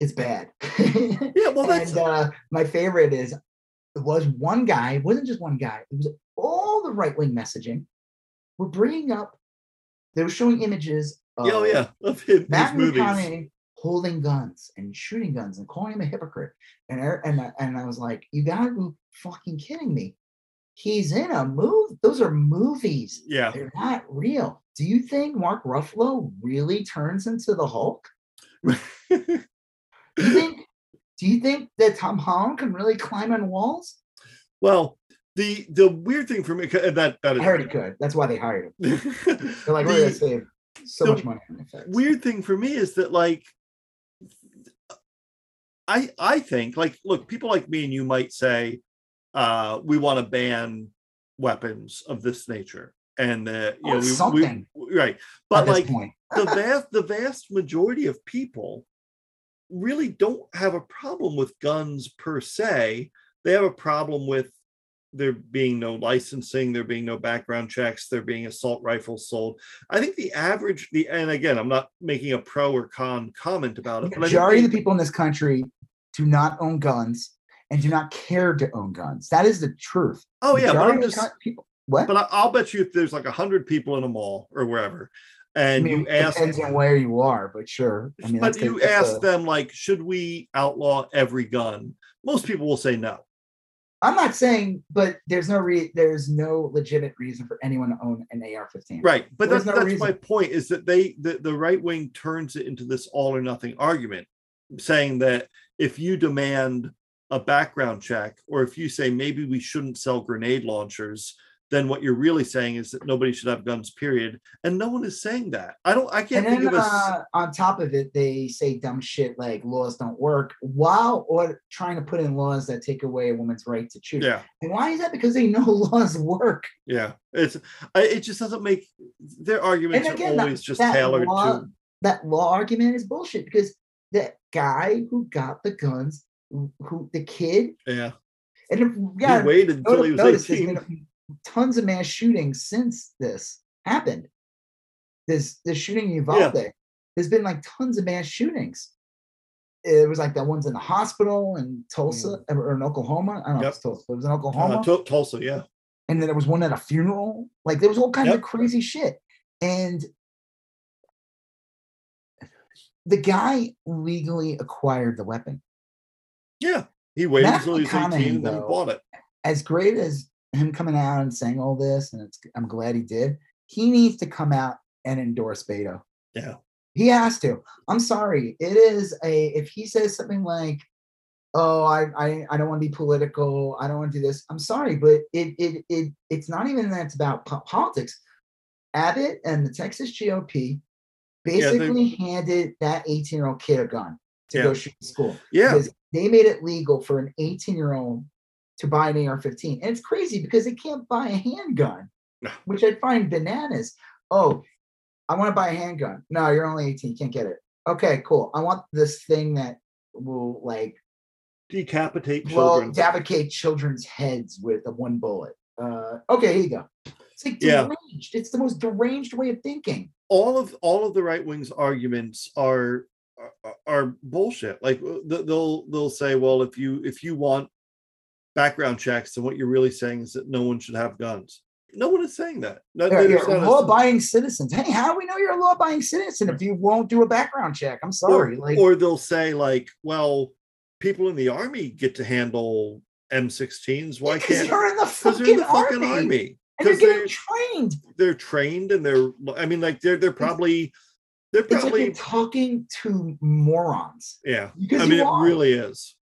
it's bad. yeah, well, that's and, uh, my favorite is it was one guy. It wasn't just one guy. It was all the right wing messaging. We're bringing up. They were showing images. Of oh yeah, of Matt movies. Holding guns and shooting guns and calling him a hypocrite. And er, and and I was like, you gotta be fucking kidding me. He's in a movie. Those are movies. Yeah, they're not real. Do you think Mark Ruffalo really turns into the Hulk? Do you think? do you think that Tom Holland can really climb on walls? Well, the the weird thing for me that that is, I heard he could. That's why they hired him. They're like, we're gonna save so much money on effects. Weird thing for me is that like I I think like look, people like me and you might say uh we want to ban weapons of this nature and uh, you oh, know we, something. We, right but like the vast the vast majority of people really don't have a problem with guns per se. They have a problem with there being no licensing, there being no background checks, there being assault rifles sold. I think the average, the and again, I'm not making a pro or con comment about it. The majority of the people in this country do not own guns and do not care to own guns. That is the truth. Oh yeah, but I'm just people. What? But I'll bet you if there's like a hundred people in a mall or wherever, and I mean, you ask depends on where you are, but sure. I mean, but you ask a, them like, should we outlaw every gun? Most people will say no. I'm not saying, but there's no re- there's no legitimate reason for anyone to own an AR-15. Right, but that's, no that's my point. Is that they the, the right wing turns it into this all or nothing argument, saying that if you demand a background check, or if you say maybe we shouldn't sell grenade launchers, then what you're really saying is that nobody should have guns, period. And no one is saying that. I don't, I can't and think then, of a. Uh, on top of it, they say dumb shit like laws don't work while or trying to put in laws that take away a woman's right to choose. Yeah. And why is that? Because they know laws work. Yeah. It's, it just doesn't make their arguments again, are always that, just that tailored law, to. That law argument is bullshit because the guy who got the guns, who the kid. Yeah. And if, yeah, he waited until he was 18 tons of mass shootings since this happened. This this shooting in Uvalde. Yeah. There's been like tons of mass shootings. It was like that one's in the hospital in Tulsa mm. or in Oklahoma. I don't know yep. if it's Tulsa, it was in Oklahoma. Uh, Tulsa, yeah. And then there was one at a funeral. Like there was all kinds yep. of crazy shit. And the guy legally acquired the weapon. Yeah. He waited until he was 18 and then bought it. As great as him coming out and saying all this, and it's I'm glad he did. He needs to come out and endorse Beto. Yeah. He has to. I'm sorry. It is a if he says something like, "Oh, I I, I don't want to be political. I don't want to do this." I'm sorry, but it it it it's not even that it's about po- politics. Abbott and the Texas GOP basically yeah, handed that 18 year old kid a gun to yeah. go shoot school. Yeah. Because they made it legal for an 18 year old to buy an AR-15, and it's crazy because they can't buy a handgun, which I find bananas. Oh, I want to buy a handgun. No, you're only 18. You can't get it. Okay, cool. I want this thing that will like decapitate children. Well, decapitate children's heads with a one bullet. Uh, okay, here you go. It's like deranged. Yeah. It's the most deranged way of thinking. All of all of the right wing's arguments are, are are bullshit. Like they'll they'll say, well, if you if you want background checks, and what you're really saying is that no one should have guns. No one is saying that. No, you're, you're law-abiding citizens. Hey, how do we know you're a law-abiding citizen if you won't do a background check? I'm sorry. Or, like, or they'll say like, well, people in the army get to handle M16s. Why can't? You're in the fucking, in the fucking army. army. And they're getting they're, trained. They're trained, and they're. I mean, like they're they're probably. They're probably like talking to morons. Yeah, because I mean, it really is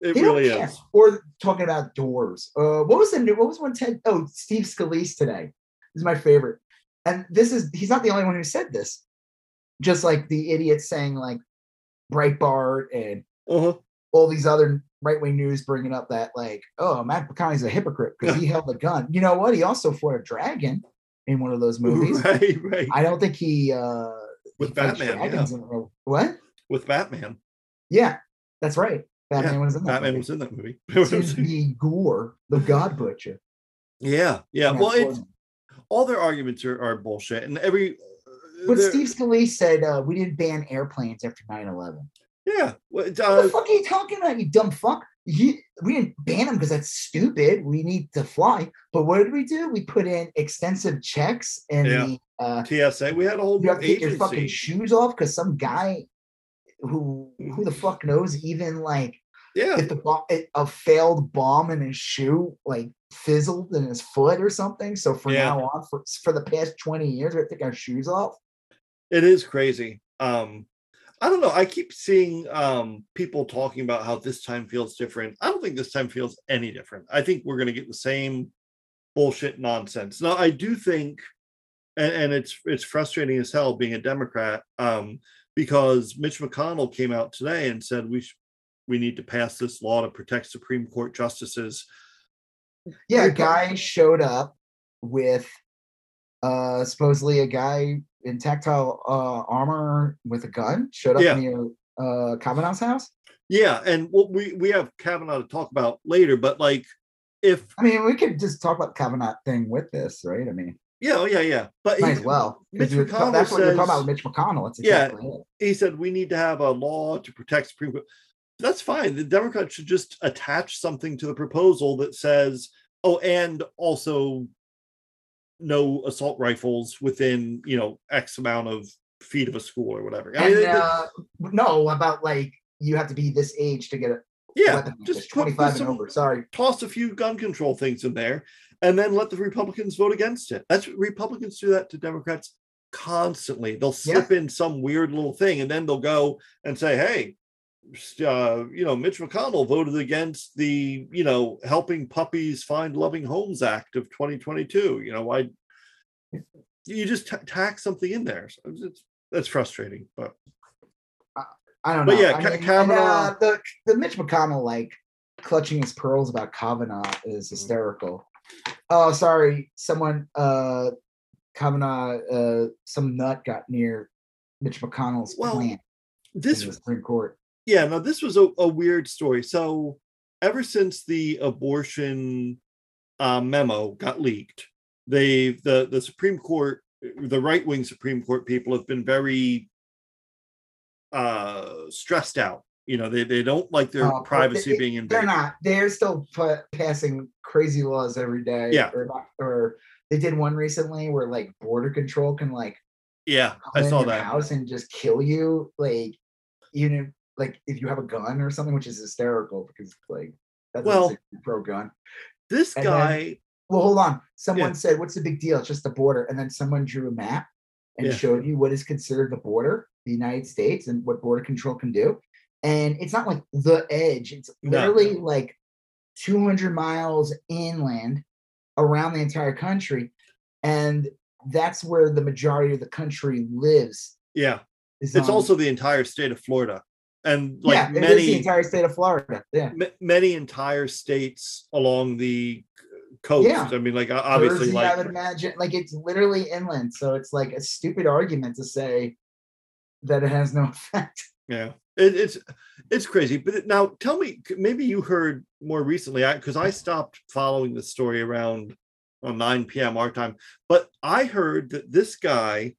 It They really care. is. Or talking about doors. Uh, what was the new? What was one Ted? Oh, Steve Scalise today. This is my favorite. And this is he's not the only one who said this. Just like the idiots saying like Breitbart and Uh-huh. all these other right wing news bringing up that like, oh, Matt McConaughey's a hypocrite because he held a gun. You know what? He also fought a dragon in one of those movies. Right, right. I don't think he uh With he Batman, yeah. What? With Batman. Yeah, that's right. Batman Yeah, was in that. Batman movie. was in that movie. Sidney Gore, the God Butcher. yeah, yeah. Well, it's all their arguments are, are bullshit, and every. But they're- Steve Scalise said uh, we didn't ban airplanes after 9-11. Yeah. Well, it's, What uh, the fuck are you talking about, you dumb fuck? We didn't ban them because that's stupid. We need to fly. But what did we do? We put in extensive checks and Yeah. the uh, TSA. We had a whole you have to take your fucking shoes off because some guy who who the fuck knows even like Yeah. if the bomb, a failed bomb in his shoe like fizzled in his foot or something. So from Yeah. now on, for for the past twenty years, we have to take our shoes off. It is crazy. Um, I don't know. I keep seeing um people talking about how this time feels different. I don't think this time feels any different. I think we're gonna get the same bullshit nonsense. Now, I do think, and, and it's it's frustrating as hell being a Democrat, um, because Mitch McConnell came out today and said we sh- we need to pass this law to protect Supreme Court justices. Yeah, a guy showed up with uh supposedly a guy in tactile uh armor with a gun showed up Yeah. near uh Kavanaugh's house. Yeah, and we we have Kavanaugh to talk about later, but like if I mean, we could just talk about the Kavanaugh thing with this, right? I mean, yeah, oh, yeah, yeah, but might he- as well. Mitch McConnell that's what you're talking says- about with Mitch McConnell. That's Yeah. it. he said we need to have a law to protect Supreme Court. That's fine. The Democrats should just attach something to the proposal that says, oh, and also no assault rifles within you know X amount of feet of a school or whatever. I mean, uh, no, about like you have to be this age to get a yeah, just this, put- put 25 and over. Sorry. toss a few gun control things in there and then let the Republicans vote against it. That's what Republicans do that to Democrats constantly. They'll slip in some weird little thing and then they'll go and say, hey, uh, you know, Mitch McConnell voted against the, you know, helping puppies find loving homes act of 2022. You know, why you just ta- tack something in there. So it's, that's frustrating, but I don't know. But yeah, I Ka- mean, and, Kavanaugh- uh, the the Mitch McConnell like clutching his pearls about Kavanaugh Mm-hmm. is hysterical. Oh, sorry, someone uh Kavanaugh uh some nut got near Mitch McConnell's Well, plant this in the Supreme Court. yeah now this was a, a weird story so ever since the abortion uh, memo got leaked they the the supreme court the right-wing supreme court people have been very uh stressed out you know they, they don't like their oh, but privacy they- being They're not. They're still pa- passing crazy laws every day. Yeah. Or, not, or they did one recently where like border control can like yeah i saw that house and just kill you, like you know like if you have a gun or something, which is hysterical because like that's Well- pro gun. this and then- guy Well, hold on. Someone Yeah. said, "What's the big deal? It's just the border," and then someone drew a map and Yeah. showed you what is considered the border, the United States, and what border control can do. And it's not like the edge; it's No. literally like 200 miles inland around the entire country, and that's where the majority of the country lives. yeah it's on- also the entire state of florida and like yeah, it is the many entire state of Florida. Yeah, ma- many entire states along the coast Yeah. i mean like obviously Jersey, I would imagine, like it's literally inland, so it's like a stupid argument to say that it has no effect. Yeah, it, it's it's crazy. But now, tell me, maybe you heard more recently, because I, stopped following the story around on 9 p.m. our time. But I heard that this guy,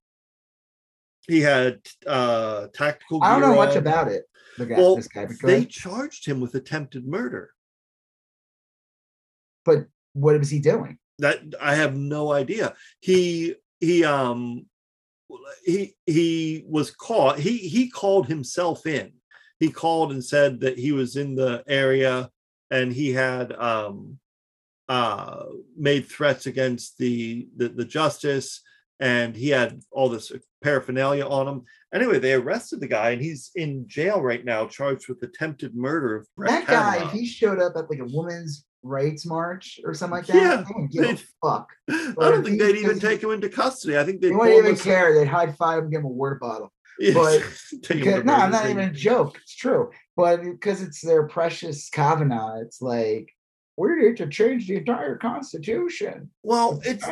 he had uh tactical. I don't know gear much about it. The guy, Well, this guy, they charged him with attempted murder. but what was he doing? That I have no idea. He he um he he was caught. He he called himself in. He called and said that he was in the area and he had um uh made threats against the the, the justice and he had all this paraphernalia on him. Anyway, they arrested the guy, and he's in jail right now, charged with attempted murder of Brett that guy, if he showed up at like a women's rights march or something like that, Yeah, they wouldn't give a fuck. I don't think they'd even take him into custody. I think they'd they wouldn't even care. They'd high five and give him a water bottle. Yeah, But- Because, no, I'm not even a joke. It's true. But because it's their precious Kavanaugh, it's like we're here to change the entire constitution. Well, it's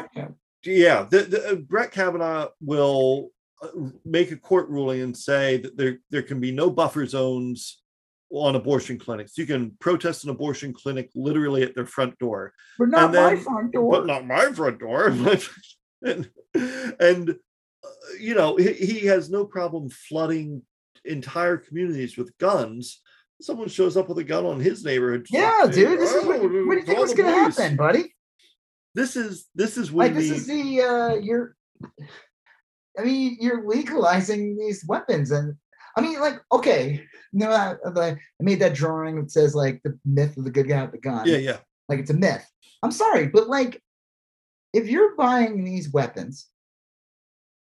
yeah. The, the uh, Brett Kavanaugh will uh, make a court ruling and say that there there can be no buffer zones on abortion clinics. You can protest an abortion clinic literally at their front door, but not then- my front door. but not my front door. and and uh, you know he, he has no problem flooding entire communities with guns. Someone shows up with a gun on his neighborhood. yeah, dude. This is what, "Oh, what do you think was gonna police." happen, buddy? This is this is when Like this the, is the uh you're I mean, you're legalizing these weapons and I mean, like, okay, know, I, I made that drawing that says like the myth of the good guy with the gun. yeah yeah like it's a myth. I'm sorry, but like if you're buying these weapons,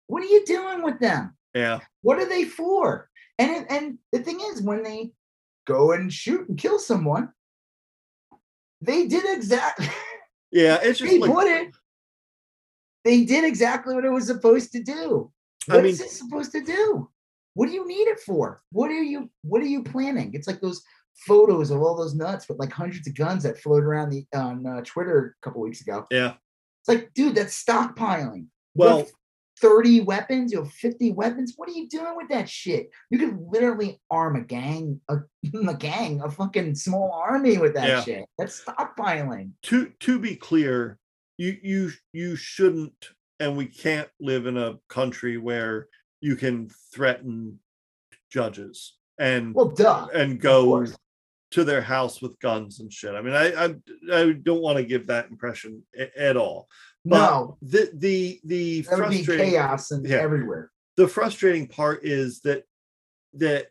what are you doing with them? yeah What are they for? And it, and the thing is, when they go and shoot and kill someone, they did exactly yeah. It's just they like put it. They did exactly what it was supposed to do. I mean- is it supposed to do? What do you need it for? What are you What are you planning? It's like those photos of all those nuts with like hundreds of guns that floated around the on uh, Twitter a couple weeks ago. yeah. It's like, dude, that's stockpiling. Well, have 30 weapons, you have 50 weapons. What are you doing with that shit? You could literally arm a gang, a, a gang, a fucking small army with that Yeah. shit. That's stockpiling. to to be clear, you you you shouldn't, and we can't live in a country where you can threaten judges and Well, duh. and go to their house with guns and shit. I mean, I I, I don't want to give that impression a- at all. But No, the the the that frustrating chaos and Yeah. everywhere. the frustrating part is that that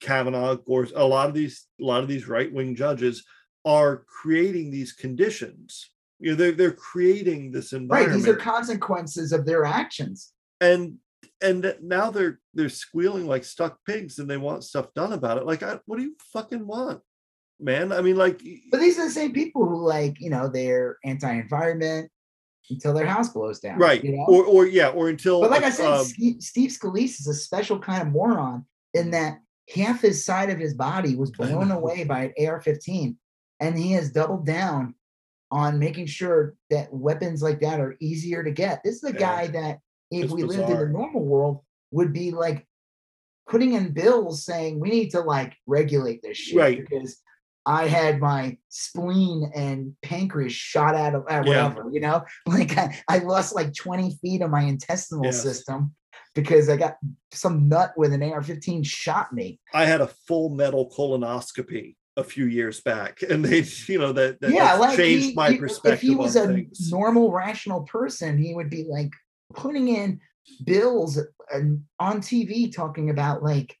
Kavanaugh, Gorse, a lot of these a lot of these right wing judges are creating these conditions. You know, they're they're creating this environment. Right. These are consequences of their actions. and and that now they're they're squealing like stuck pigs, and they want stuff done about it. Like, I, what do you fucking want, man? I mean, like, But these are the same people who, like, you know, they're anti-environment until their house blows down. right? You know? Or or yeah, or until. But like I said, um, Steve Scalise is a special kind of moron in that half his side of his body was blown away by an AR-15, and he has doubled down on making sure that weapons like that are easier to get. This is the Yeah. guy that, if It's we lived in the normal world, would be like putting in bills saying we need to like regulate this shit Right. because I had my spleen and pancreas shot out of uh, Yeah. whatever, you know, like I, I lost like 20 feet of my intestinal Yeah. system because I got some nut with an AR-15 shot me. I had a full metal colonoscopy a few years back, and they, you know, that, that yeah, like changed he- my he- perspective If he was a things. normal, rational person, he would be like putting in bills and on TV talking about like,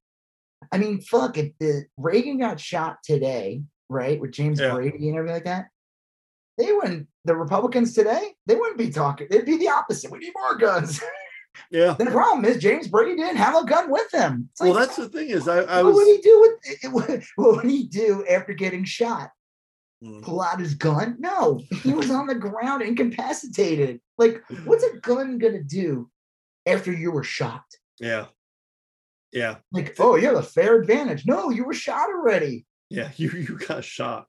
I mean, fuck, if the Reagan got shot today, right, with James Yeah. Brady and everything like that, they wouldn't. The Republicans today, they wouldn't be talking. It'd be the opposite. We need more guns. yeah. the problem is James Brady didn't have a gun with him. It's Well, that's the thing is, I, I what was. would he do with? What would he do after getting shot? Mm. pull out his gun? No, he was on the ground incapacitated. Like, what's a gun gonna do after you were shot? Yeah. Yeah. Like, oh, you have a fair advantage. No, you were shot already. Yeah. You you got shot.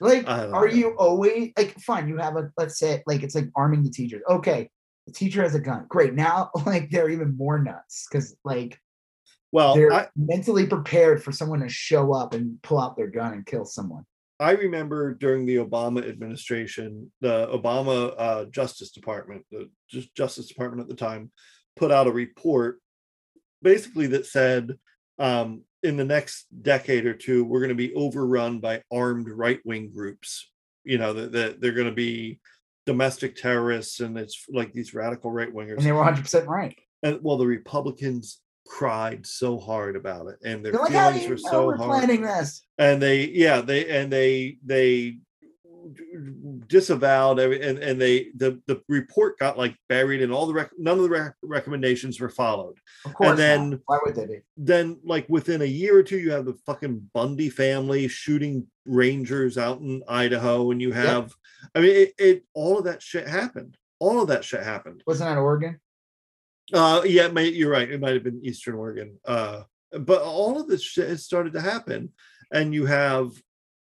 Like, are know. you always like fine? You have a let's say like it's like arming the teachers. Okay, the teacher has a gun. Great. Now, like they're even more nuts because like Well, they're I, mentally prepared for someone to show up and pull out their gun and kill someone. I remember during the Obama administration, the Obama uh, Justice Department, the Ju- Justice Department at the time, put out a report basically that said um, in the next decade or two, we're going to be overrun by armed right wing groups. You know, that, that they're going to be domestic terrorists and it's like these radical right wingers. And they were 100 percent right. And well, the Republicans cried so hard about it and their like, feelings were so we're hard planning this? and they yeah they and they they disavowed every- and and they the the report got like buried and all the rec- none of the rec- recommendations were followed Of course. then- not. why would they be? then like within a year or two you have the fucking bundy family shooting rangers out in idaho and you have i mean it, it all of that shit happened all of that shit happened Wasn't that Oregon? Uh yeah might, you're right it might have been eastern oregon uh but all of this shit has started to happen and you have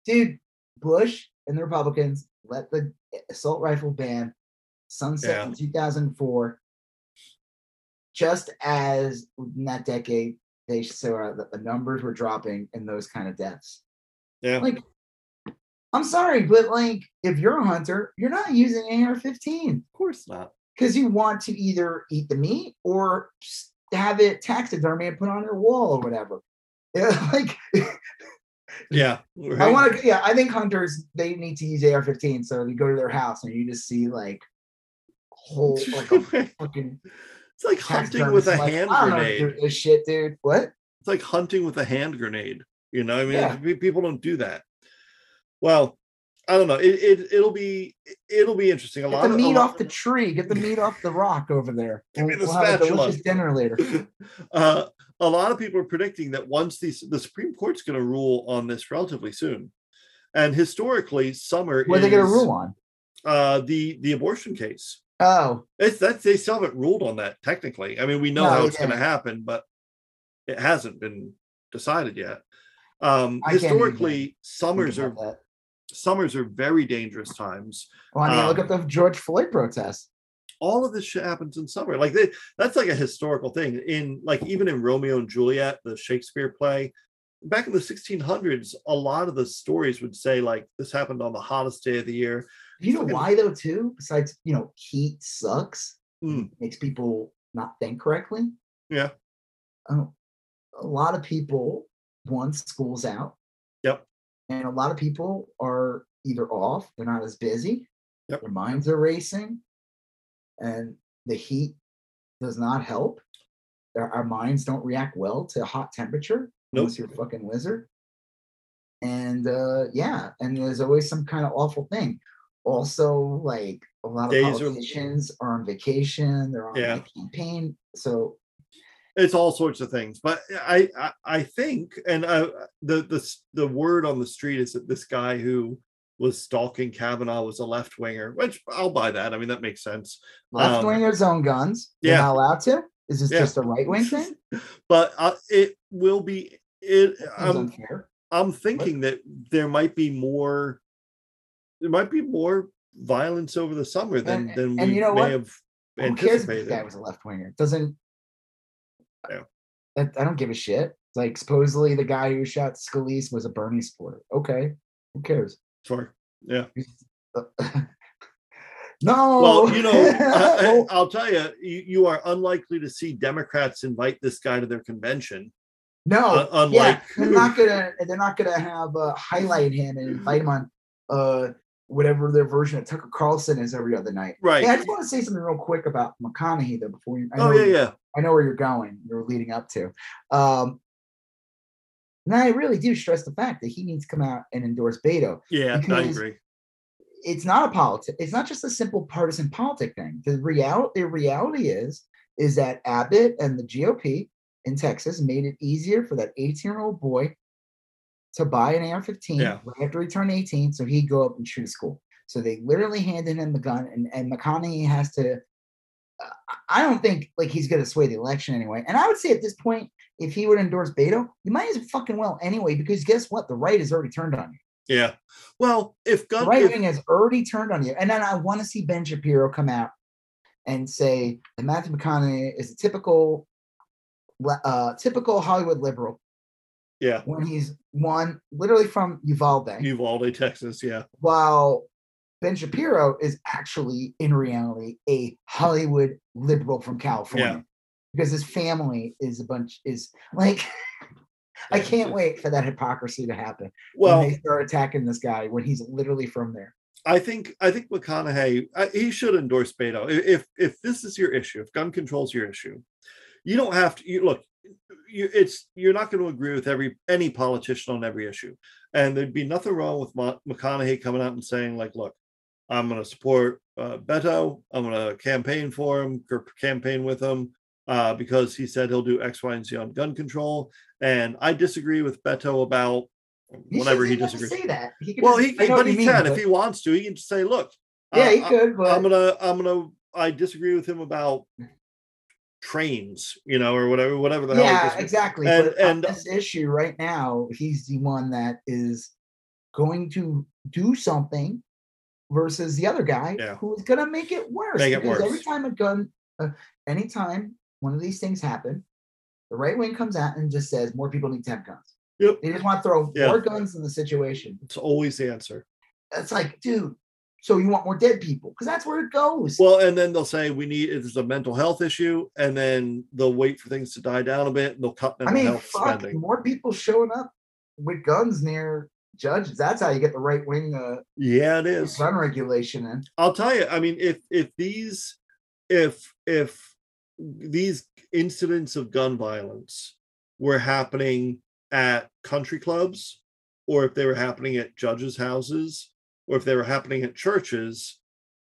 Dude, Bush and the Republicans let the assault rifle ban sunset in 2004. Just as in that decade, they saw that the numbers were dropping in those kind of deaths. yeah Like, I'm sorry, but like, if you're a hunter, you're not using AR-15 of course not because you want to either eat the meat or have it taxidermy and put on your wall or whatever. Yeah, like yeah I want to. Yeah, I think hunters they need to use AR-15. So you go to their house and you just see like whole like a fucking it's like hunting with a like, hand know, grenade this shit, dude. What? it's like hunting with a hand grenade you know i mean Yeah. people don't do that well i don't know it, it it'll be it'll be interesting a Get lot the of, meat a off the tree. Get the meat off the rock over there. Give me the We'll have a spatula. delicious dinner later. uh, a lot of people are predicting that once these the supreme court's going to rule on this relatively soon and historically summer What are they going to rule on? uh the the abortion case Oh, it's that they still haven't ruled on that technically i mean we know No, how it's going to happen but it hasn't been decided yet um I can't even historically summers are that. Summers are very dangerous times Well, I mean, look um, at the George Floyd protests. all of this shit happens in summer like they, that's like a historical thing in like even in romeo and juliet the shakespeare play back in the 1600s a lot of the stories would say like this happened on the hottest day of the year You know why though? Too besides, you know, heat sucks. Mm. Makes people not think correctly. Yeah. Oh, a lot of people want schools out. And a lot of people are either off, they're not as busy, Yep. their minds are racing, and the heat does not help. Our, our minds don't react well to hot temperature Nope. unless you're a fucking lizard. And uh yeah, and there's always some kind of awful thing. Also, like a lot of are- politicians are, on vacation, they're on Yeah. campaign. So it's all sorts of things but i i, I think and uh, the the the word on the street is that this guy who was stalking kavanaugh was a left winger which i'll buy that i mean that makes sense left Um, wingers own guns. They're yeah. not allowed to. Is this Yeah. just a right wing thing? but uh, it will be it i'm unfair. i'm thinking that there might be more there might be more violence over the summer than And- than and we you know may what? have Who cares if this anticipated guy was a left winger? Doesn't Yeah. I, I don't give a shit. Like supposedly the guy who shot Scalise was a Bernie supporter. Okay, who cares? sure yeah no. Well, you know, I, will tell you, you, you are unlikely to see Democrats invite this guy to their convention. no. uh, yeah, unlike- they're not gonna. They're not gonna have uh, highlight him and invite him on uh whatever their version of Tucker Carlson is every other night. Right. Hey, I just want to say something real quick about McConaughey though before you. I oh know yeah, yeah. I know where you're going. You're leading up to. Um, and I really do stress the fact that he needs to come out and endorse Beto. Yeah, I agree. It's not a politic. It's not just a simple partisan politic thing. The reality, the reality is, is that Abbott and the GOP in Texas made it easier for that 18 year old boy to buy an AR-15 Yeah. right after he turned 18, so he'd go up and shoot a school. So they literally handed him the gun, and and McConaughey has to. uh, I don't think like he's going to sway the election anyway. And I would say at this point, if he would endorse Beto, you might as fucking well anyway, because guess what? The right has already turned on you. Yeah. Well, if gun, right wing has already turned on you. And then I want to see Ben Shapiro come out and say that Matthew McConaughey is a typical, uh, typical Hollywood liberal yeah, when he's one literally from Uvalde, Uvalde, Texas. Yeah, while Ben Shapiro is actually in reality a Hollywood liberal from California because his family is a bunch is like. I can't wait for that hypocrisy to happen Well, when they start attacking this guy when he's literally from there. I think I think McConaughey I, he should endorse Beto. If if this is your issue, if gun control is your issue, you don't have to you look it's you're not going to agree with every any politician on every issue and there'd be nothing wrong with mcconaughey coming out and saying like look i'm going to support uh, beto i'm going to campaign for him campaign with him uh, because he said he'll do x y and z on gun control and i disagree with beto about whatever he disagrees Say that. He well, just, he, but he mean, can but... if he wants to. He can just say, "Look, yeah, uh, he could." But... I'm gonna, I'm gonna, I disagree with him about trains, you know, or whatever, whatever the yeah, hell. Yeah, exactly. And, but and this issue right now, he's the one that is going to do something versus the other guy yeah. who's gonna make it worse. Make it worse. Every time a gun, uh, anytime one of these things happen, the right wing comes out and just says more people need to have guns. Yep. They just want to throw yeah. more guns in the situation. It's always the answer. It's like, dude, so you want more dead people because that's where it goes. Well, and then they'll say we need it's a mental health issue, and then they'll wait for things to die down a bit. And they'll cut mental I mean, health fuck, spending. More people showing up with guns near judges. That's how you get the right wing. Uh, yeah, it is gun regulation. In. I'll tell you. I mean, if if these if if these incidents of gun violence were happening at country clubs or if they were happening at judges' houses or if they were happening at churches,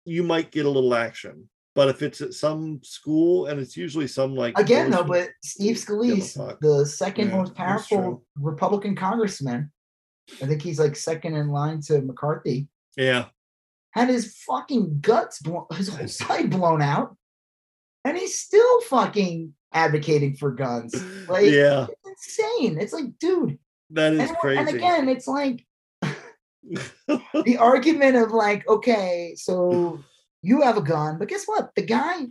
you might get a little action. But if it's at some school and it's usually some like again though, but Steve Scalise, the second yeah, most powerful Republican congressman, I think he's like second in line to McCarthy. Yeah, had his fucking guts, blown, his whole side blown out, and he's still fucking advocating for guns. Like, yeah, it's insane. It's like, dude, that is and, crazy. And again, it's like the argument of like, okay, so you have a gun, but guess what? The guy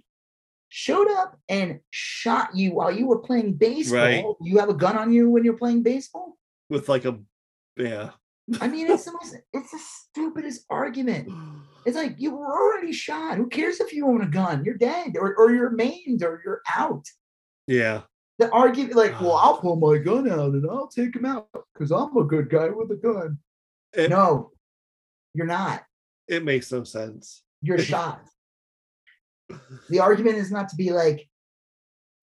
showed up and shot you while you were playing baseball. Right. You have a gun on you when you're playing baseball? With like a yeah. I mean, it's the most it's the stupidest argument. It's like you were already shot. Who cares if you own a gun? You're dead, or, or you're maimed, or you're out. Yeah. The argument, like, ah. well, I'll pull my gun out and I'll take him out because I'm a good guy with a gun. It, no, you're not. It makes no sense. You're shot. the argument is not to be like,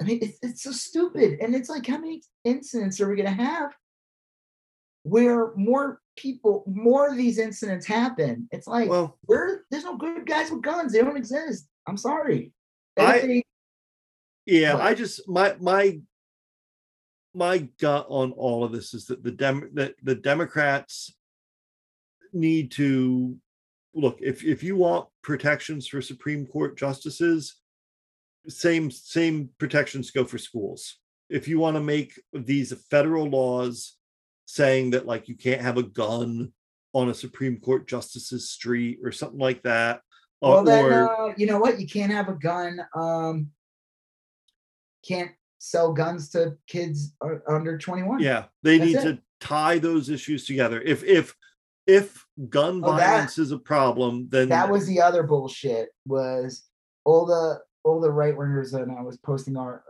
I mean, it's, it's so stupid. And it's like, how many incidents are we going to have where more people, more of these incidents happen? It's like, well, where there's no good guys with guns. They don't exist. I'm sorry. I, yeah, I just my my my gut on all of this is that the dem that the Democrats need to look if if you want protections for Supreme Court justices, same same protections go for schools. If you want to make these federal laws saying that like you can't have a gun on a Supreme Court justice's street or something like that. Well, or, then uh, you know what? You can't have a gun. Um, can't sell guns to kids under 21. Yeah, they That's need it. to tie those issues together. If if if gun oh, violence that, is a problem, then that was the other bullshit. Was all the all the right wingers and I was posting our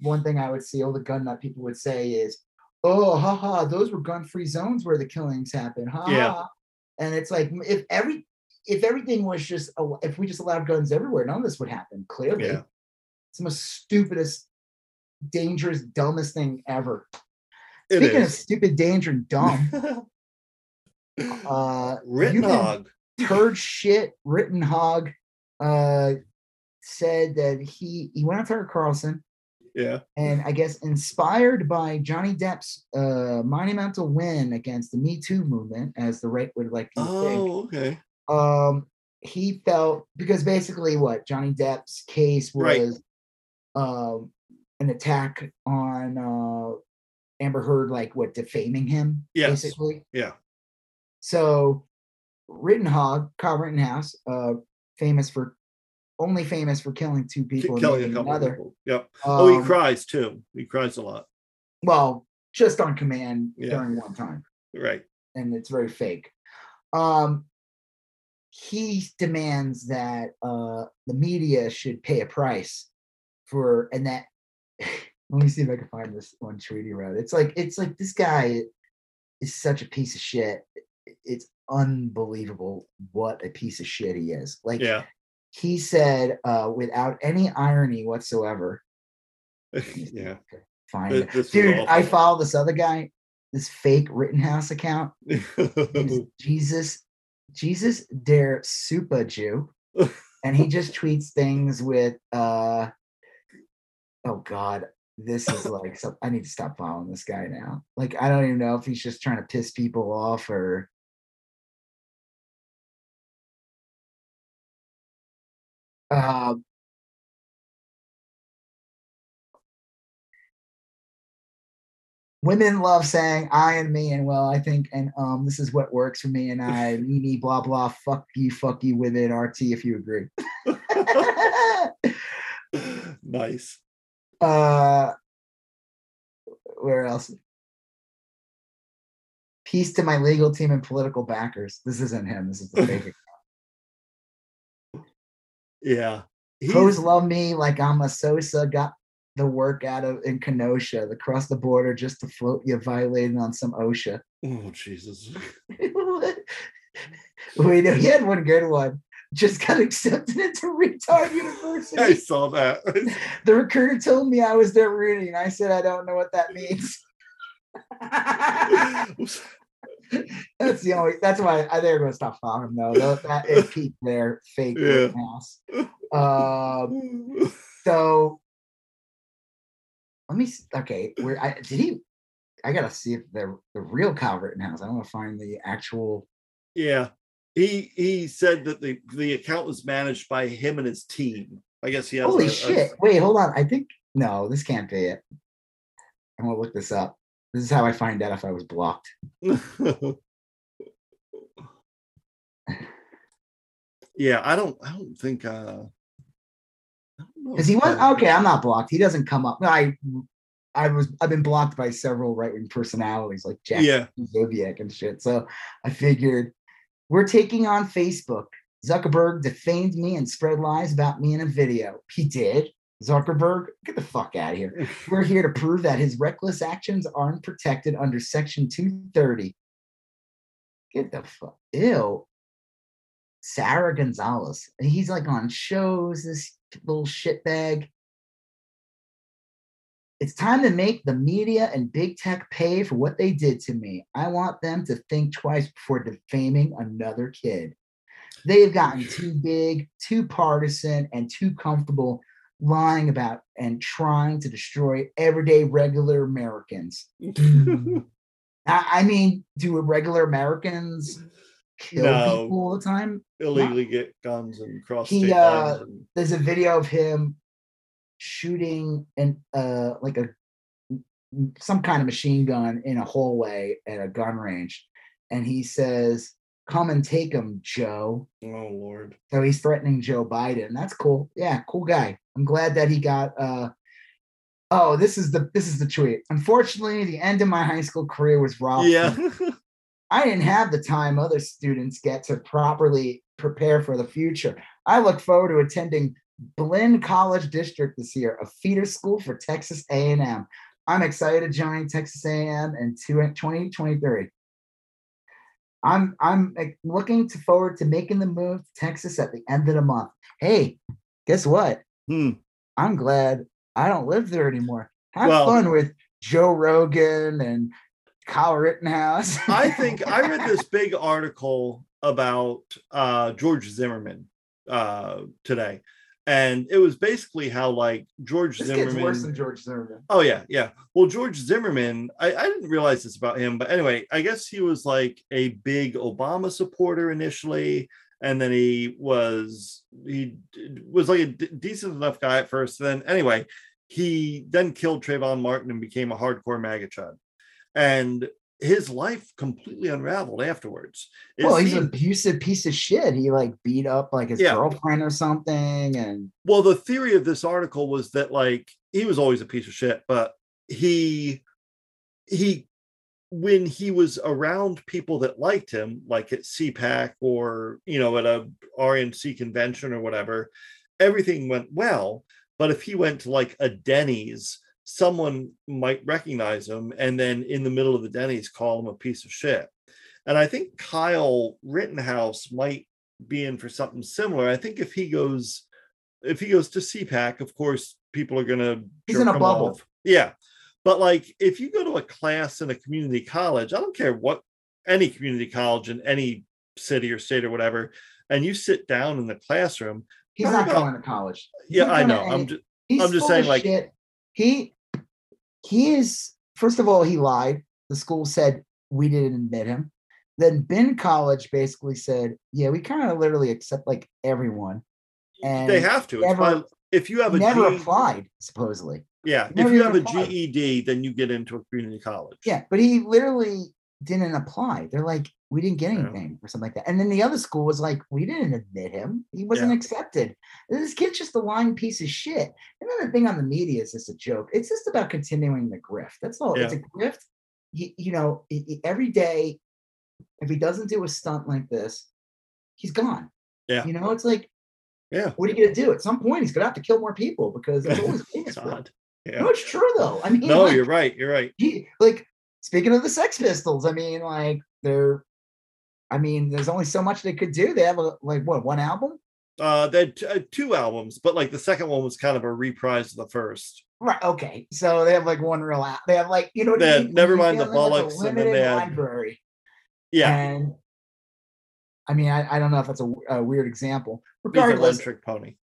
one thing I would see all the gun nut people would say is, "Oh, haha, those were gun free zones where the killings happened." Ha yeah. And it's like if every if everything was just if we just allowed guns everywhere, none of this would happen. Clearly, yeah. it's the most stupidest dangerous, dumbest thing ever. It Speaking is. of stupid, danger, and dumb, uh, Rittenhog, turd shit, Rittenhog, uh, said that he he went Tucker Carlson. Yeah. And I guess inspired by Johnny Depp's uh, monumental win against the Me Too movement, as the right would like to oh, think. okay. Um, he felt because basically what Johnny Depp's case was right. um an attack on uh Amber Heard, like what defaming him, yes. basically. Yeah. So Rittenhog, Kyle Rittenhouse, uh, famous for only famous for killing two people, killing a couple another. People. Yep. Um, oh, he um, cries too. He cries a lot. Well, just on command yeah. during one time. Right. And it's very fake. Um, he demands that uh, the media should pay a price for, and that let me see if I can find this one tweet he wrote. It's like it's like this guy is such a piece of shit. It's unbelievable what a piece of shit he is. Like yeah. he said uh, without any irony whatsoever. yeah. Fine. Th- this Dude, I follow this other guy, this fake Rittenhouse account. Jesus, Jesus der Super Jew. and he just tweets things with uh oh god this is like so i need to stop following this guy now like i don't even know if he's just trying to piss people off or uh women love saying i and me and well i think and um this is what works for me and i me me blah blah fuck you fuck you with it rt if you agree. Nice. uh where else? Peace to my legal team and political backers. This isn't him this is the fake Yeah. pros love me like i'm a sosa got the work out of in kenosha across the border just to float you violating on some osha oh Jesus. wait he had one good one just got accepted into retard university. I saw that. the recruiter told me i was there rooting i said i don't know what that means That's the only. That's why I they're gonna stop following him though. That is peaked there, fake Yeah. house. Um, so let me. Okay, where I did he? I gotta see if the the real Kyle Rittenhouse. I want to find the actual. yeah. He he said that the the account was managed by him and his team. I guess he has Holy a- a- shit! Wait, hold on. I think no, this can't be it. I'm gonna look this up. This is how I find out if I was blocked. yeah, I don't I don't think uh I don't know Because he was okay. I'm not blocked. He doesn't come up. I I was I've been blocked by several right wing personalities like Jack Yeah. Zodiac and shit. So I figured we're taking on Facebook. Zuckerberg defamed me and spread lies about me in a video. He did. Zuckerberg, get the fuck out of here. We're here to prove that his reckless actions aren't protected under Section 230. Get the fuck. Ew. Sarah Gonzalez. He's like on shows, this little shitbag. It's time to make the media and big tech pay for what they did to me. I want them to think twice before defaming another kid. They've gotten too big, too partisan, and too comfortable lying about and trying to destroy everyday regular Americans. I, I mean, do regular Americans kill No. people all the time? illegally get guns and cross He, state uh, lines and- there's a video of him shooting and uh like a some kind of machine gun in a hallway at a gun range and he says come and take him joe. Oh lord. So he's threatening joe biden. That's cool. Yeah cool guy. I'm glad that he got uh oh this is the this is the tweet. Unfortunately the end of my high school career was robbed yeah. I didn't have the time other students get to properly prepare for the future. I look forward to attending Blinn College District this year, a feeder school for Texas A&M. I'm excited to join Texas A&M in two- 2023. I'm I'm like, looking to forward to making the move to Texas at the end of the month. Hey, guess what? Hmm. I'm glad I don't live there anymore. Have Well- fun with Joe Rogan and Kyle Rittenhouse. I think I read this big article about uh, George Zimmerman uh, today, and it was basically how like George This Zimmerman. worse than George Zimmerman. Oh yeah, yeah. Well, George Zimmerman, I, I didn't realize this about him, but anyway, I guess he was like a big Obama supporter initially, and then he was he was like a d- decent enough guy at first. Then anyway, he then killed Trayvon Martin and became a hardcore MAGA chud, and his life completely unraveled afterwards. It well, he's an abusive piece of shit. He like beat up like his Yeah. girlfriend or something, and Well, the theory of this article was that like he was always a piece of shit, but he he when he was around people that liked him, like at CPAC or you know at a RNC convention or whatever, everything went well. But if he went to like a Denny's, someone might recognize him and then in the middle of the Denny's call him a piece of shit. And I think Kyle Rittenhouse might be in for something similar. I think if he goes if he goes to CPAC, of course, people are gonna He's in a bubble. off. Yeah. But like if you go to a class in a community college, I don't care what any community college in any city or state or whatever, and you sit down in the classroom, He's not about- going to college. He's yeah, I know. I'm just I'm just saying, like- shit. he he is first of all he lied. The school said we didn't admit him. Then Blinn College basically said, "Yeah, we kind of literally accept like everyone." And they have to. It's never- by, if you have a never G- applied supposedly. yeah, if you have a applied. GED, then you get into a community college. Yeah, but he literally didn't apply. They're like, we didn't get Yeah. anything or something like that. And then the other school was like, we didn't admit him. He wasn't Yeah. accepted. This kid's just a lying piece of shit. And then the thing on the media is just a joke. It's just about continuing the grift. That's all. It's a grift. He, you know, every day, if he doesn't do a stunt like this, he's gone. Yeah. You know, it's like, Yeah. what are you gonna do? At some point, he's gonna have to kill more people because all he's famous. God. Yeah. No, it's true though. I mean, No, like, you're right. You're right. he like speaking of the Sex Pistols, I mean, like they're, I mean, there's only so much they could do. They have a, like what one album, Uh, they had t- uh, two albums, but like the second one was kind of a reprise of the first. right? Okay, so they have like one real. Al- they have like you know. what They I mean? Never You Mind the Bollocks, and then they had- library. Yeah, and I mean, I, I don't know if that's a, a weird example. Regardless, one trick pony.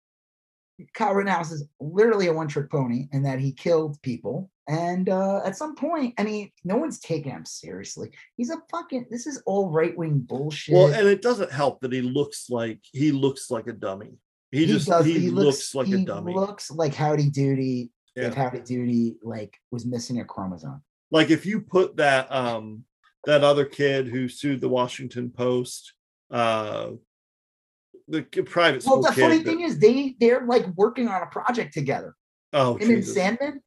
Kyle Rittenhouse is literally a one-trick pony in that he killed people. And uh, at some point, I mean, no one's taking him seriously. He's a fucking. This is all right-wing bullshit. Well, and it doesn't help that he looks like he looks like a dummy. He, just does- he, looks, like he a dummy. looks like Howdy Doody. If Howdy Doody like was missing a chromosome. like if you put that um that other kid who sued the Washington Post, uh the private Well, the kid. funny that- thing is, they they're like working on a project together. oh, and Jesus. Sandmann.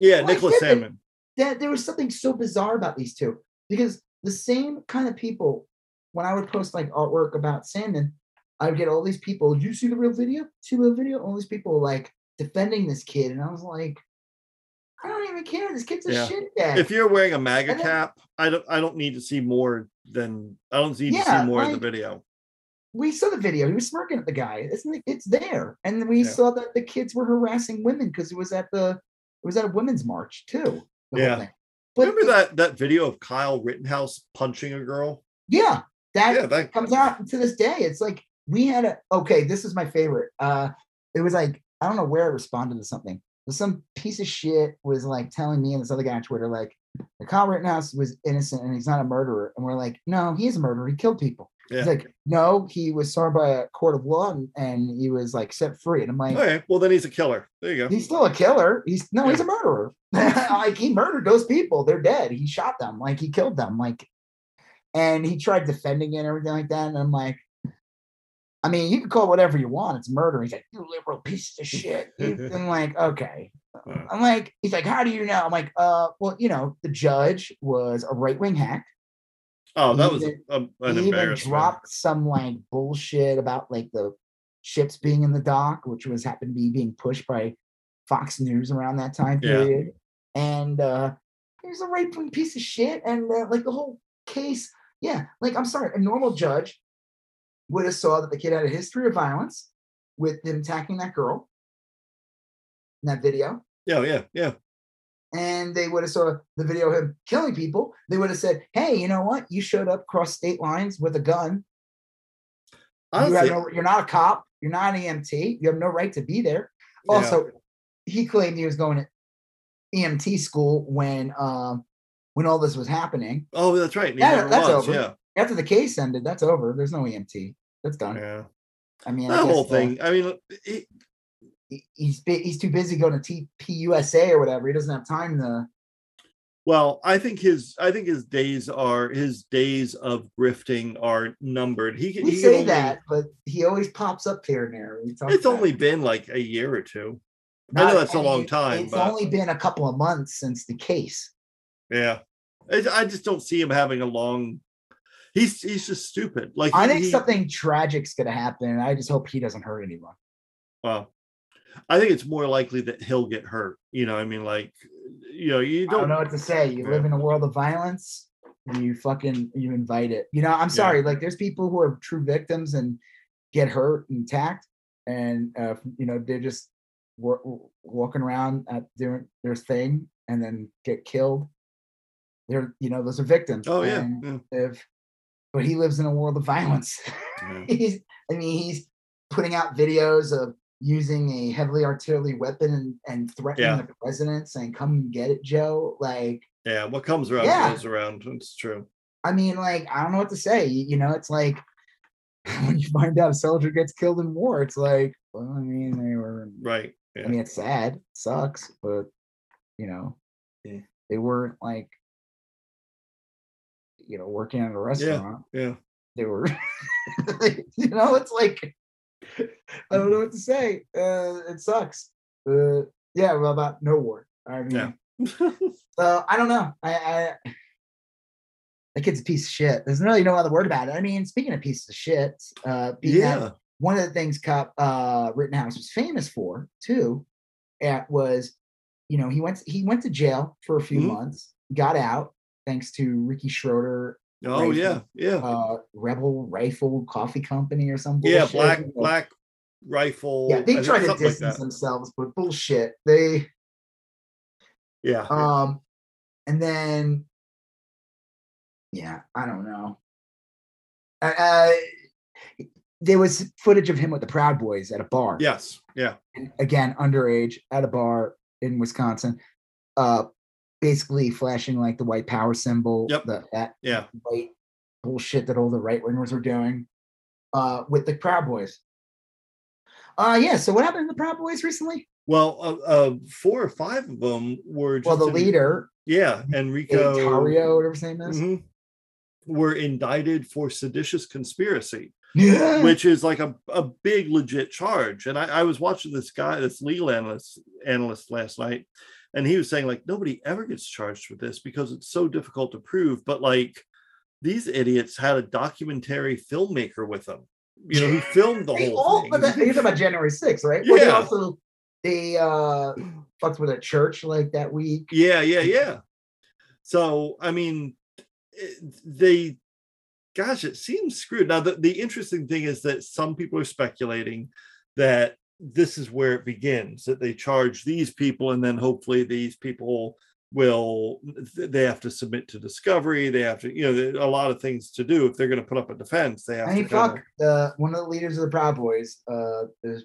yeah, Well, Nicholas Sandmann. That there was something so bizarre about these two because the same kind of people. When I would post like artwork about Sandmann, I would get all these people. You see the real video? See the real video? All these people like defending this kid, and I was like, I don't even care. This kid's a Yeah. shit bag. If you're wearing a MAGA then- cap, I don't I don't need to see more than I don't need to see more of the video. We saw the video. He was smirking at the guy. It's it's there, and we Yeah. saw that the kids were harassing women because it was at the it was at a women's march too. Yeah. Remember that that video of Kyle Rittenhouse punching a girl? Yeah, that Yeah, that comes out to this day. It's like we had a okay. This is my favorite. Uh, it was like I don't know where I responded to something. But some piece of shit was like telling me and this other guy on Twitter like the Kyle Rittenhouse was innocent and he's not a murderer. And we're like, no, he is a murderer. He killed people. Yeah. He's like, no, he was sorry by a court of law and, and he was like set free. And I'm like, okay, well then he's a killer. There you go. he's still a killer. He's no, he's a murderer. like he murdered those people. They're dead. He shot them. Like he killed them. Like, and he tried defending it and everything like that. And I'm like, I mean, you can call it whatever you want. It's murder. He's like, you liberal piece of shit. I'm like, okay. I'm like, he's like, how do you know? I'm like, uh, well, you know, the judge was a right wing hack. Oh, that was even- a, a- an he even dropped some like bullshit about like the ships being in the dock, which was happened to be being pushed by Fox News around that time Yeah. period. And uh was a right wing piece of shit. And uh, like the whole case, yeah, like I'm sorry, a normal judge would have saw that the kid had a history of violence with him attacking that girl in that video Yeah, yeah, yeah. And they would have saw the video of him killing people, they would have said, "Hey, you know what? You showed up across state lines with a gun. you have no, you're not a cop. You're not an EMT. You have no right to be there." yeah. Also, he claimed he was going to EMT school when um when all this was happening. oh, that's right. Yeah, never that's was. over. Yeah, After the case ended, that's over. There's no EMT. That's done. yeah. I mean, I That guess, whole uh, thing. I mean, it, he's he's too busy going to TPUSA or whatever. He doesn't have time to. Well, I think his I think his days are his days of grifting are numbered. He can We he say only- that, but he always pops up here and there. It's only it. been like a year or two. I know Not- that's a long time, It's but- only been a couple of months since the case. Yeah, I, I just don't see him having a long. He's he's just stupid. Like I think he- something tragic's gonna happen. I just hope he doesn't hurt anyone. Well, I think it's more likely that he'll get hurt. You know, I mean, like you know, you don't don't. know what to say. You Yeah. live in a world of violence. And you fucking you invite it. You know, I'm sorry. Like there's people who are true victims and get hurt and attacked, and uh, you know they're just wa- walking around at doing their thing and then get killed. They're you know those are victims. Oh yeah. yeah. if- but he lives in a world of violence. Yeah. he's I mean he's putting out videos of using a heavily artillery weapon and, and threatening Yeah. the president, saying "Come get it, Joe." Like Yeah, what comes around Yeah. goes around. It's true. I mean, like, I don't know what to say. You, know, it's like when you find out a soldier gets killed in war, it's like, well, I mean, they were, Right. Yeah. I mean, it's sad, sucks, but, you know, Yeah. they weren't like, you know, working at a restaurant. yeah. They were, you know, it's like, I don't know what to say. Uh, it sucks. Uh, yeah, well, about no war. I mean, Yeah. so I don't know. I, I that kid's a piece of shit. There's really no other word about it. I mean, speaking of pieces of shit, uh, yeah. one of the things Cop uh, Rittenhouse was famous for too, at was, you know, he went he went to jail for a few Mhm. months, got out thanks to Ricky Schroder, Oh Right. yeah. Yeah. uh, Rebel Rifle Coffee Company or some yeah. Black know. black rifle. Yeah, they try to something like distance themselves, but bullshit. They Yeah. Um, and then, yeah, I don't know. Uh, uh, there was footage of him with the Proud Boys at a bar. yes. Yeah. And again, underage at a bar in Wisconsin. Uh, basically flashing like the white power symbol. Yep. The that Yeah. white bullshit that all the right wingers were doing. Uh, with the Proud Boys. Uh, yeah. So what happened to the Proud Boys recently? Well, uh, uh, four or five of them were just Well, the in- leader, Yeah, Enrico. Tarrio, whatever his name is. mm-hmm, Were indicted for seditious conspiracy, Yeah. which is like a, a big legit charge. And I, I was watching this guy, this legal analyst analyst last night, and he was saying like nobody ever gets charged with this because it's so difficult to prove. But like these idiots had a documentary filmmaker with them, you know, who filmed the whole all- thing. but that- you're talking about January 6th, right? Well, they Yeah. also they uh fucked with a church like that week. Yeah, yeah, yeah. So, I mean, it- they, gosh, it seems screwed. Now, the, the interesting thing is that some people are speculating that this is where it begins, that they charge these people, and then hopefully these people will, they have to submit to discovery. They have to, you know, a lot of things to do if they're going to put up a defense. They have I mean, to. fuck the one of the leaders of the Proud Boys. Uh, there's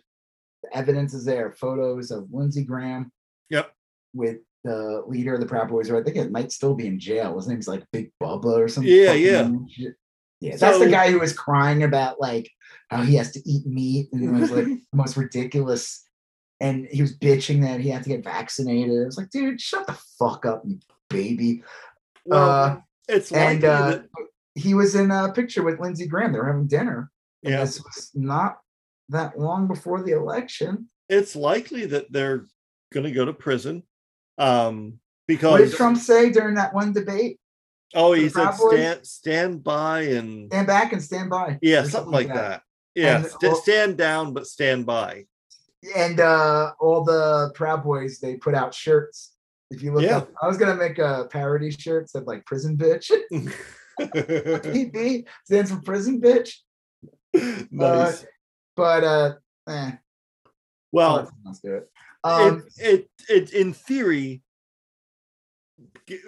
the evidence is there. Photos of Lindsey Graham Yep. with the leader of the Proud Boys. Or I think it might still be in jail. His name's like Big Bubba or something. Yeah, yeah. shit. Yeah, that's the guy who was crying about like how he has to eat meat and it was like the most ridiculous. And he was bitching that he had to get vaccinated. It was like, dude, shut the fuck up, you baby. Well, uh, it's And uh, that, he was in a picture with Lindsey Graham. They were having dinner. Yeah, This was not that long before the election. it's likely that they're going to go to prison. Um, What did because Trump say during that one debate? Oh, he said Boys? stand stand by and Stand back and stand by. yeah, something like that. Yeah, And all- stand down but stand by. And uh, all the Proud Boys, they put out shirts. If you look Yeah. up, I was gonna make a parody shirt said like prison bitch. PB stands for prison bitch. nice. But uh eh, well, let's do it. Um it, it it in theory,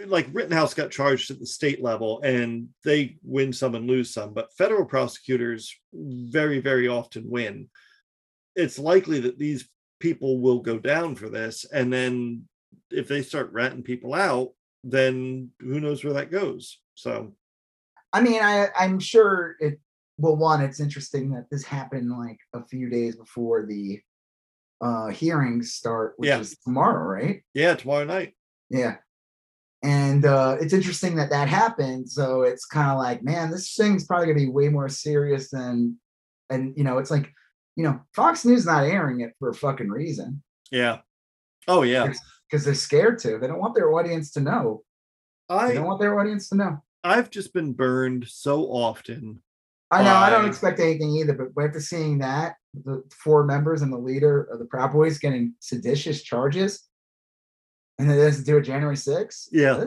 like Rittenhouse got charged at the state level, and they win some and lose some, but federal prosecutors very very often win. It's likely that these people will go down for this, and then if they start ratting people out, then who knows where that goes. So I mean, I I'm sure it. Well, one, it's interesting that this happened like a few days before the uh hearings start, which Yeah. is tomorrow, right? yeah, tomorrow night. Yeah. And uh it's interesting that that happened. So it's kind of like, man, this thing's probably gonna be way more serious than, and you know, it's like, you know, Fox News not airing it for a fucking reason Yeah. Oh yeah. because they're scared to. They don't want their audience to know. They I don't want their audience to know. I've just been burned so often. I know. I don't expect anything either, but after seeing that, the four members and the leader of the Proud Boys getting seditious charges, and it has to do with January 6th. Yeah.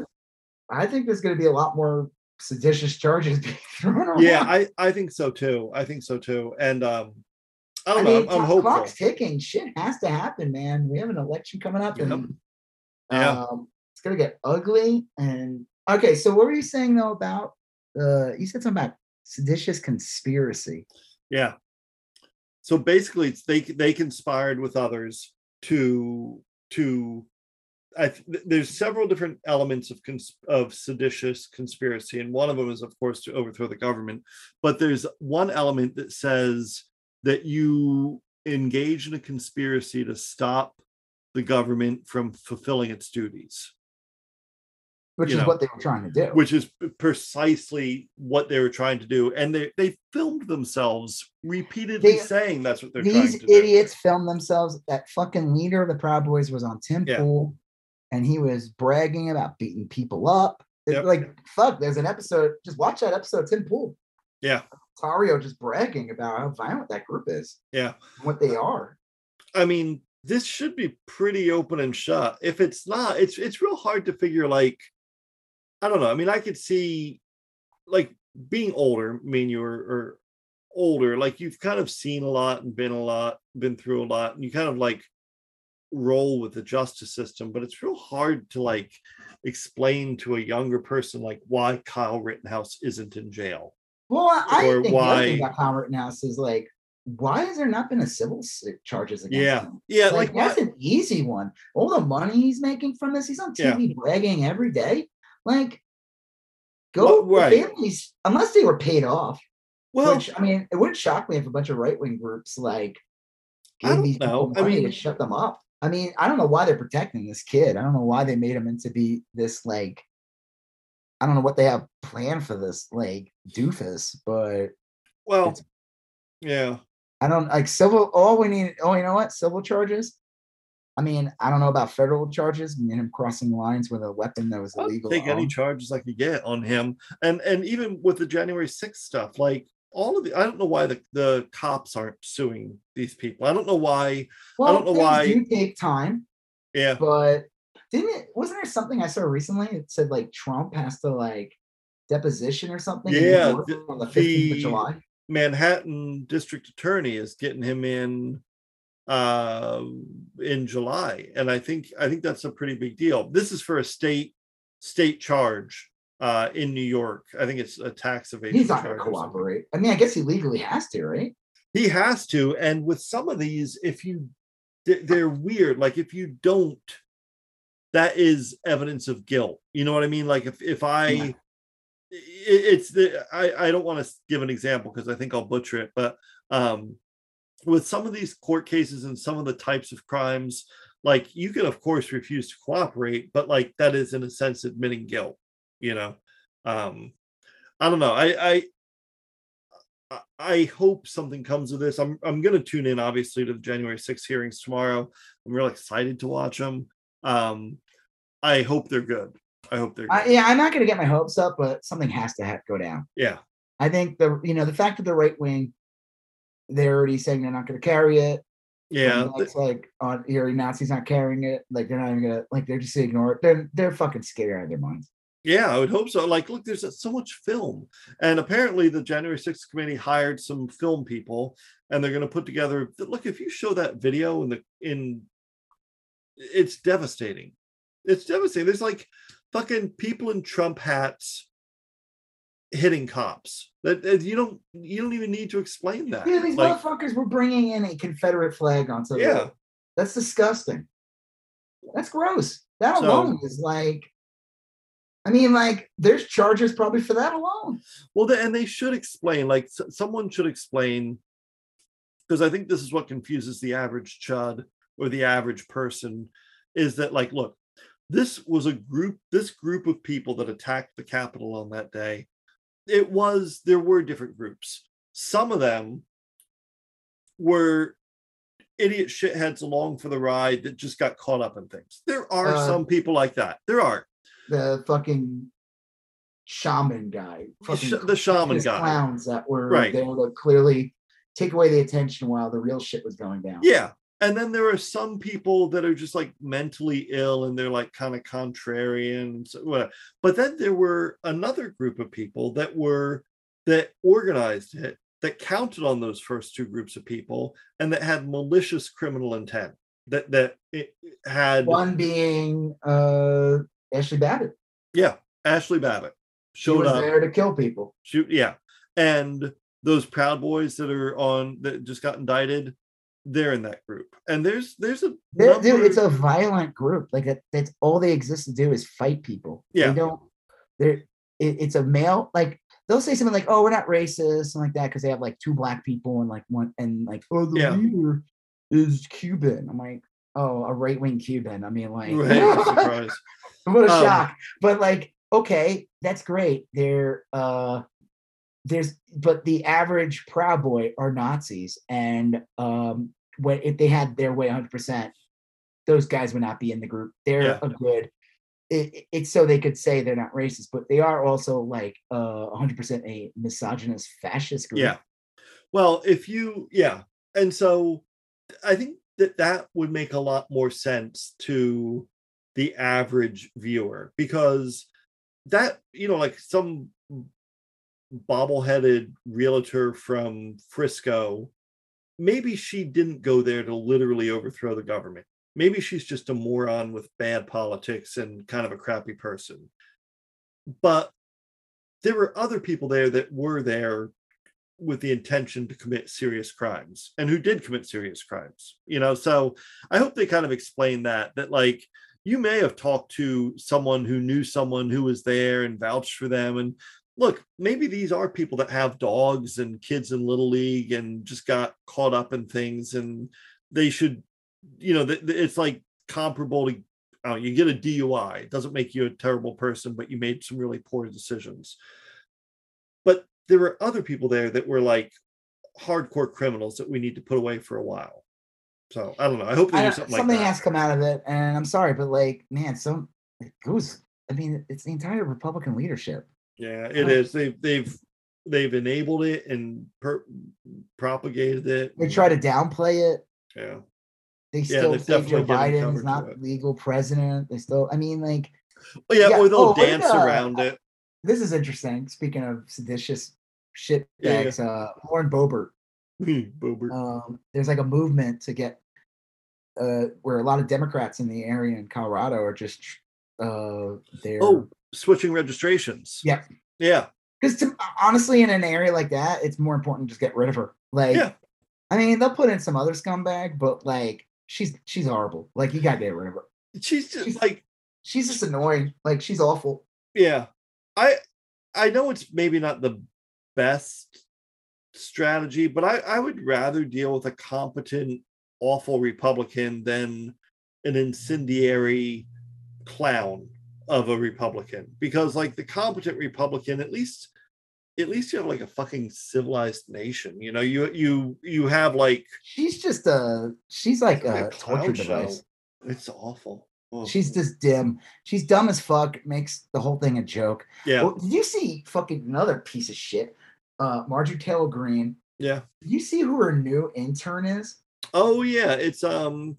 I think there's going to be a lot more seditious charges being thrown around. yeah i i think so too i think so too and um I don't know. mean, I'm, I'm hopeful. clock's ticking. Shit has to happen, man. We have an election coming up, Yep. and Yeah. um, it's gonna get ugly. And okay, so what were you saying though about uh you said something about seditious conspiracy. Yeah. So basically, it's they they conspired with others to to. I th- there's several different elements of cons- of seditious conspiracy, and one of them is, of course, to overthrow the government. But there's one element that says that you engage in a conspiracy to stop the government from fulfilling its duties which You is know, what they were trying to do. which is precisely what they were trying to do. And they they filmed themselves repeatedly They- saying that's what they're trying These to do. idiots filmed themselves. That fucking leader of the Proud Boys was on Tim Yeah. Pool, and he was bragging about beating people up. It's Yep. Like fuck, there's an episode. Just watch that episode Tim Pool. Yeah, Tarrio just bragging about how violent that group is, yeah. what they are. I mean, this should be pretty open and shut. If it's not, it's it's real hard to figure. Like, I don't know. I mean, I could see, like, being older. I mean, you're or older. Like, you've kind of seen a lot and been a lot, been through a lot, and you kind of like roll with the justice system. But it's real hard to like explain to a younger person like why Kyle Rittenhouse isn't in jail. Well, I, I Or think the other thing why- about Kyle Rittenhouse is like, why has there not been a civil uh, charges against Yeah, him? yeah. like, Like, that's why- an easy one. All the money he's making from this, he's on Yeah. TV bragging every day. Like, go Well, right. families, unless they were paid off. well, which I mean, it wouldn't shock me if a bunch of right wing groups like I gave don't these know. people I money to mean- shut them up. I mean, I don't know why they're protecting this kid. I don't know why they made him into be this like. I don't know what they have planned for this like doofus, but well, yeah. I don't like civil. All we need. Oh, you know what? Civil charges. I mean, I don't know about federal charges. I mean, him crossing lines with a weapon that was I'll illegal. take any charges I could get on him, and and even with the January 6th stuff, like all of the, I don't know why the the cops aren't suing these people. I don't know why. well, don't know why- do take time, Yeah, but didn't it? Wasn't there something I saw recently? It said like Trump has to like deposition or something. Yeah, the- on the fifteenth of July. Manhattan District Attorney is getting him in uh in July, and I think I think that's a pretty big deal. This is for a state state charge uh in New York. I think it's a tax evasion. He's not going to charge or something. cooperate. I mean, I guess he legally has to, right? he has to and with some of these if you they- they're weird like if you don't that is evidence of guilt you know what i mean like if if i Yeah. it's the i i don't want to give an example because i think i'll butcher it but um with some of these court cases and some of the types of crimes like you can of course refuse to cooperate but like that is in a sense admitting guilt you know um i don't know i i I- hope something comes of this. I'm I'm going to tune in obviously to the January 6th hearings tomorrow. I'm real excited to watch them. Um, I hope they're good. I hope they're good. I, yeah, I'm not going to get my hopes up, but something has to ha- go down. yeah, I think the you know the fact that the right wing, they're already saying they're not going to carry it. yeah. it's like on here, Nazis not carrying it. Like they're not even gonna like they're just gonna ignore it. They're they're fucking scared out of their minds. Yeah, I would hope so. Like, look, there's uh, so much film, and apparently the January 6th committee hired some film people, and they're going to put together. Look, if you show that video in the in, it's devastating. It's devastating. There's like fucking people in Trump hats hitting cops. That, you don't you don't even need to explain that. Yeah, these Like, motherfuckers were bringing in a Confederate flag on the Yeah. That's disgusting. That's gross. That So- alone is like. I mean, like, there's charges probably for that alone. Well, the, and they should explain, like s- someone should explain, because I think this is what confuses the average chud or the average person, is that like, look, this was a group, this group of people that attacked the Capitol on that day. It was there were different groups. Some of them were idiot shitheads along for the ride that just got caught up in things. There are Uh, some people like that. There are. The fucking shaman guy, fucking the shaman guy. clowns that were Right. there to clearly take away the attention while the real shit was going down. Yeah. And then there are some people that are just like mentally ill and they're like kind of contrarian. So, whatever. But then there were another group of people that were that organized it that counted on those first two groups of people and that had malicious criminal intent that that it had one being uh Ashley Babbitt. Yeah, Ashley Babbitt She showed was up. there to kill people. Shoot, yeah, and those Proud Boys that are on that just got indicted, they're in that group. And there's there's a dude, it's a violent group. Like that, that's all they exist to do is fight people. Yeah. They don't. They're. It, it's a male. Like they'll say something like, "Oh, we're not racist," and like that because they have like two black people and like one and like, "Oh, the Yeah. leader is Cuban." I'm like, "Oh, a right wing Cuban." I mean, like, Right, I'm what a Um, shock. But like, okay, that's great. They're uh there's but the average proud boy are Nazis. And um when if they had their way 100 percent those guys would not be in the group. They're Yeah. a good it, it- it's so they could say they're not racist, but they are also like uh 100% a misogynist fascist group. Yeah. Well, if you, yeah. And so I think that that would make a lot more sense to the average viewer because that, you know, like some bobbleheaded realtor from Frisco, maybe she didn't go there to literally overthrow the government. Maybe she's just a moron with bad politics and kind of a crappy person. But there were other people there that were there with the intention to commit serious crimes and who did commit serious crimes you know? So i hope they kind of explain that that like you may have talked to someone who knew someone who was there and vouched for them and look maybe these are people that have dogs and kids in little league and just got caught up in things and they should you know it's like comparable to uh, you get a dui it doesn't make you a terrible person but you made some really poor decisions there were other people there that were like hardcore criminals that we need to put away for a while. So I don't know. I hope they do something something like that. has come out of it, and I'm sorry, but like, man, some it goes. I mean, it's the entire Republican leadership. yeah, it Oh. is. They've they've they've enabled it and per- propagated it. They try to downplay it. Yeah. They still say Joe definitely giving Biden is not legal president. They still, I mean, like, Well, yeah, Yeah, or they'll oh, did, dance uh, around it. this is interesting. Speaking of seditious shit Yeah, yeah. uh, Lauren Boebert. Boobert. Um, there's like a movement to get uh, where a lot of Democrats in the area in Colorado are just uh, they're oh, switching registrations. Yeah. Yeah. because honestly, in an area like that, it's more important to just get rid of her. Like, Yeah. I mean, they'll put in some other scumbag, but like, she's she's horrible. Like, you gotta get rid of her. She's just She's- like She's just annoying. Like, she's awful. yeah i i know it's maybe not the best strategy but i i would rather deal with a competent awful republican than an incendiary clown of a republican because like the competent republican at least at least you have like a fucking civilized nation you know you you you have like She's just a she's like like a torture device. it's awful Ugh. She's just dim. She's dumb as fuck. Makes the whole thing a joke. yeah Well, did you see fucking another piece of shit? Uh, Marjorie Taylor Greene. yeah Did you see who her new intern is? oh yeah it's um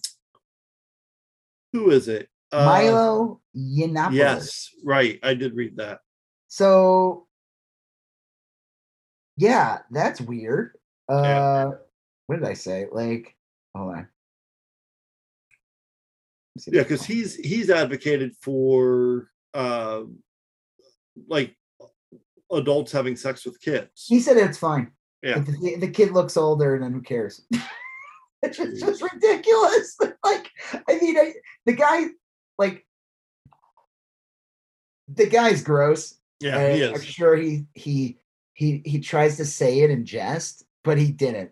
who is it Uh, Milo Yiannopoulos. Yes, right. I did read that. So, yeah, that's weird. Uh, Yeah. what did I say? Like, hold on. Let me see if Yeah, because he's he's advocated for uh like adults having sex with kids. He said it's fine. Yeah. If the, the kid looks older, and then who cares? it's just, just ridiculous. like, I mean, I, the guy, like, the guy's gross. Yeah, he I'm sure he he he he tries to say it in jest, but he didn't.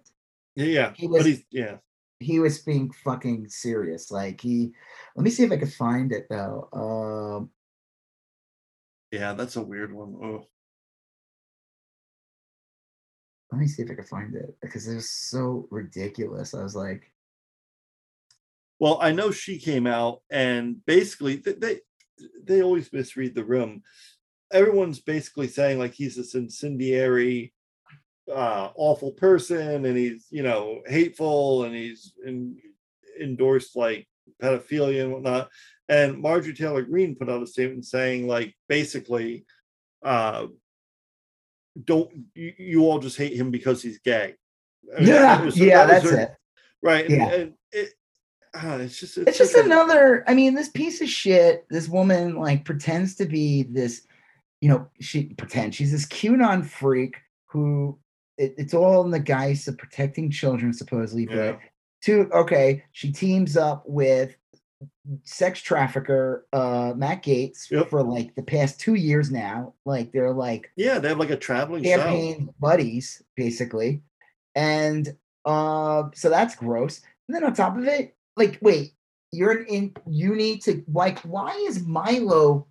Yeah, he but was- he's yeah. He was being fucking serious. Like he, let me see if I can find it though. Um, Yeah, that's a weird one. Oh, let me see if I can find it because it was so ridiculous. I was like, well, I know she came out and basically th- they they always misread the room. Everyone's basically saying like he's this incendiary, uh, awful person, and he's you know hateful, and he's in, endorsed like pedophilia and whatnot. And Marjorie Taylor Greene put out a statement saying like basically, uh, don't you, you all just hate him because he's gay. I mean, yeah, was- yeah, that that's her- it. Right. Yeah. and it, ah, it's just It's just such another. I mean, this piece of shit. This woman like pretends to be this. You know, she pretends she's this QAnon freak who. It, it's all in the guise of protecting children, supposedly. But Yeah. to okay, she teams up with sex trafficker uh Matt Gaetz Yep. for like the past two years now. Like they're like Yeah, they have like a traveling show. campaign buddies, basically. And uh so that's gross. And then on top of it, like, wait, you're in you need to like why is Milo